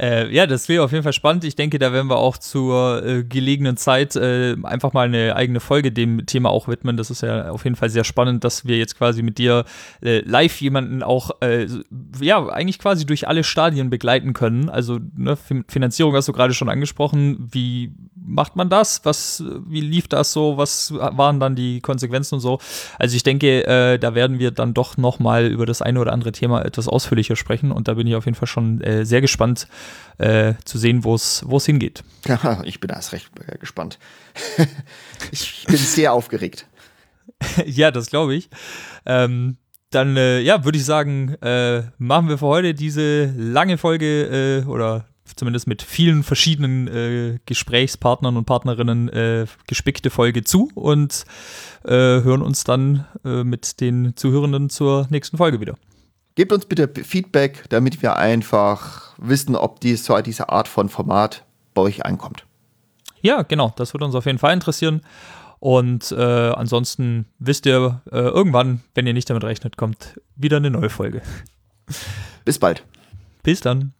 äh, ja, das wäre auf jeden Fall spannend. Ich denke, da werden wir auch zur äh, gelegenen Zeit äh, einfach mal eine eigene Folge dem Thema auch widmen. Das ist ja auf jeden Fall sehr spannend, dass wir jetzt quasi mit dir äh, live jemanden auch, äh, ja, eigentlich quasi durch alle Stadien begleiten können. Also ne, Finanzierung hast du gerade schon angesprochen. Wie macht man das? Was, wie lief das so? Was waren dann die Konsequenzen und so? Also ich denke, da werden wir dann doch noch mal über das eine oder andere Thema etwas ausführlicher sprechen und da bin ich auf jeden Fall schon sehr gespannt äh, zu sehen, wo es hingeht.
Ja, ich bin erst recht äh, gespannt. *laughs* ich bin sehr aufgeregt. *laughs*
ja, das glaube ich. Ähm, dann, äh, ja, würde ich sagen, äh, machen wir für heute diese lange Folge äh, oder zumindest mit vielen verschiedenen äh, Gesprächspartnern und Partnerinnen äh, gespickte Folge zu und äh, hören uns dann äh, mit den Zuhörenden zur nächsten Folge wieder.
Gebt uns bitte Feedback, damit wir einfach wissen, ob dies, so diese Art von Format bei euch einkommt.
Ja, genau, das würde uns auf jeden Fall interessieren. Und äh, ansonsten wisst ihr, äh, irgendwann, wenn ihr nicht damit rechnet, kommt wieder eine neue Folge.
Bis bald.
Bis dann.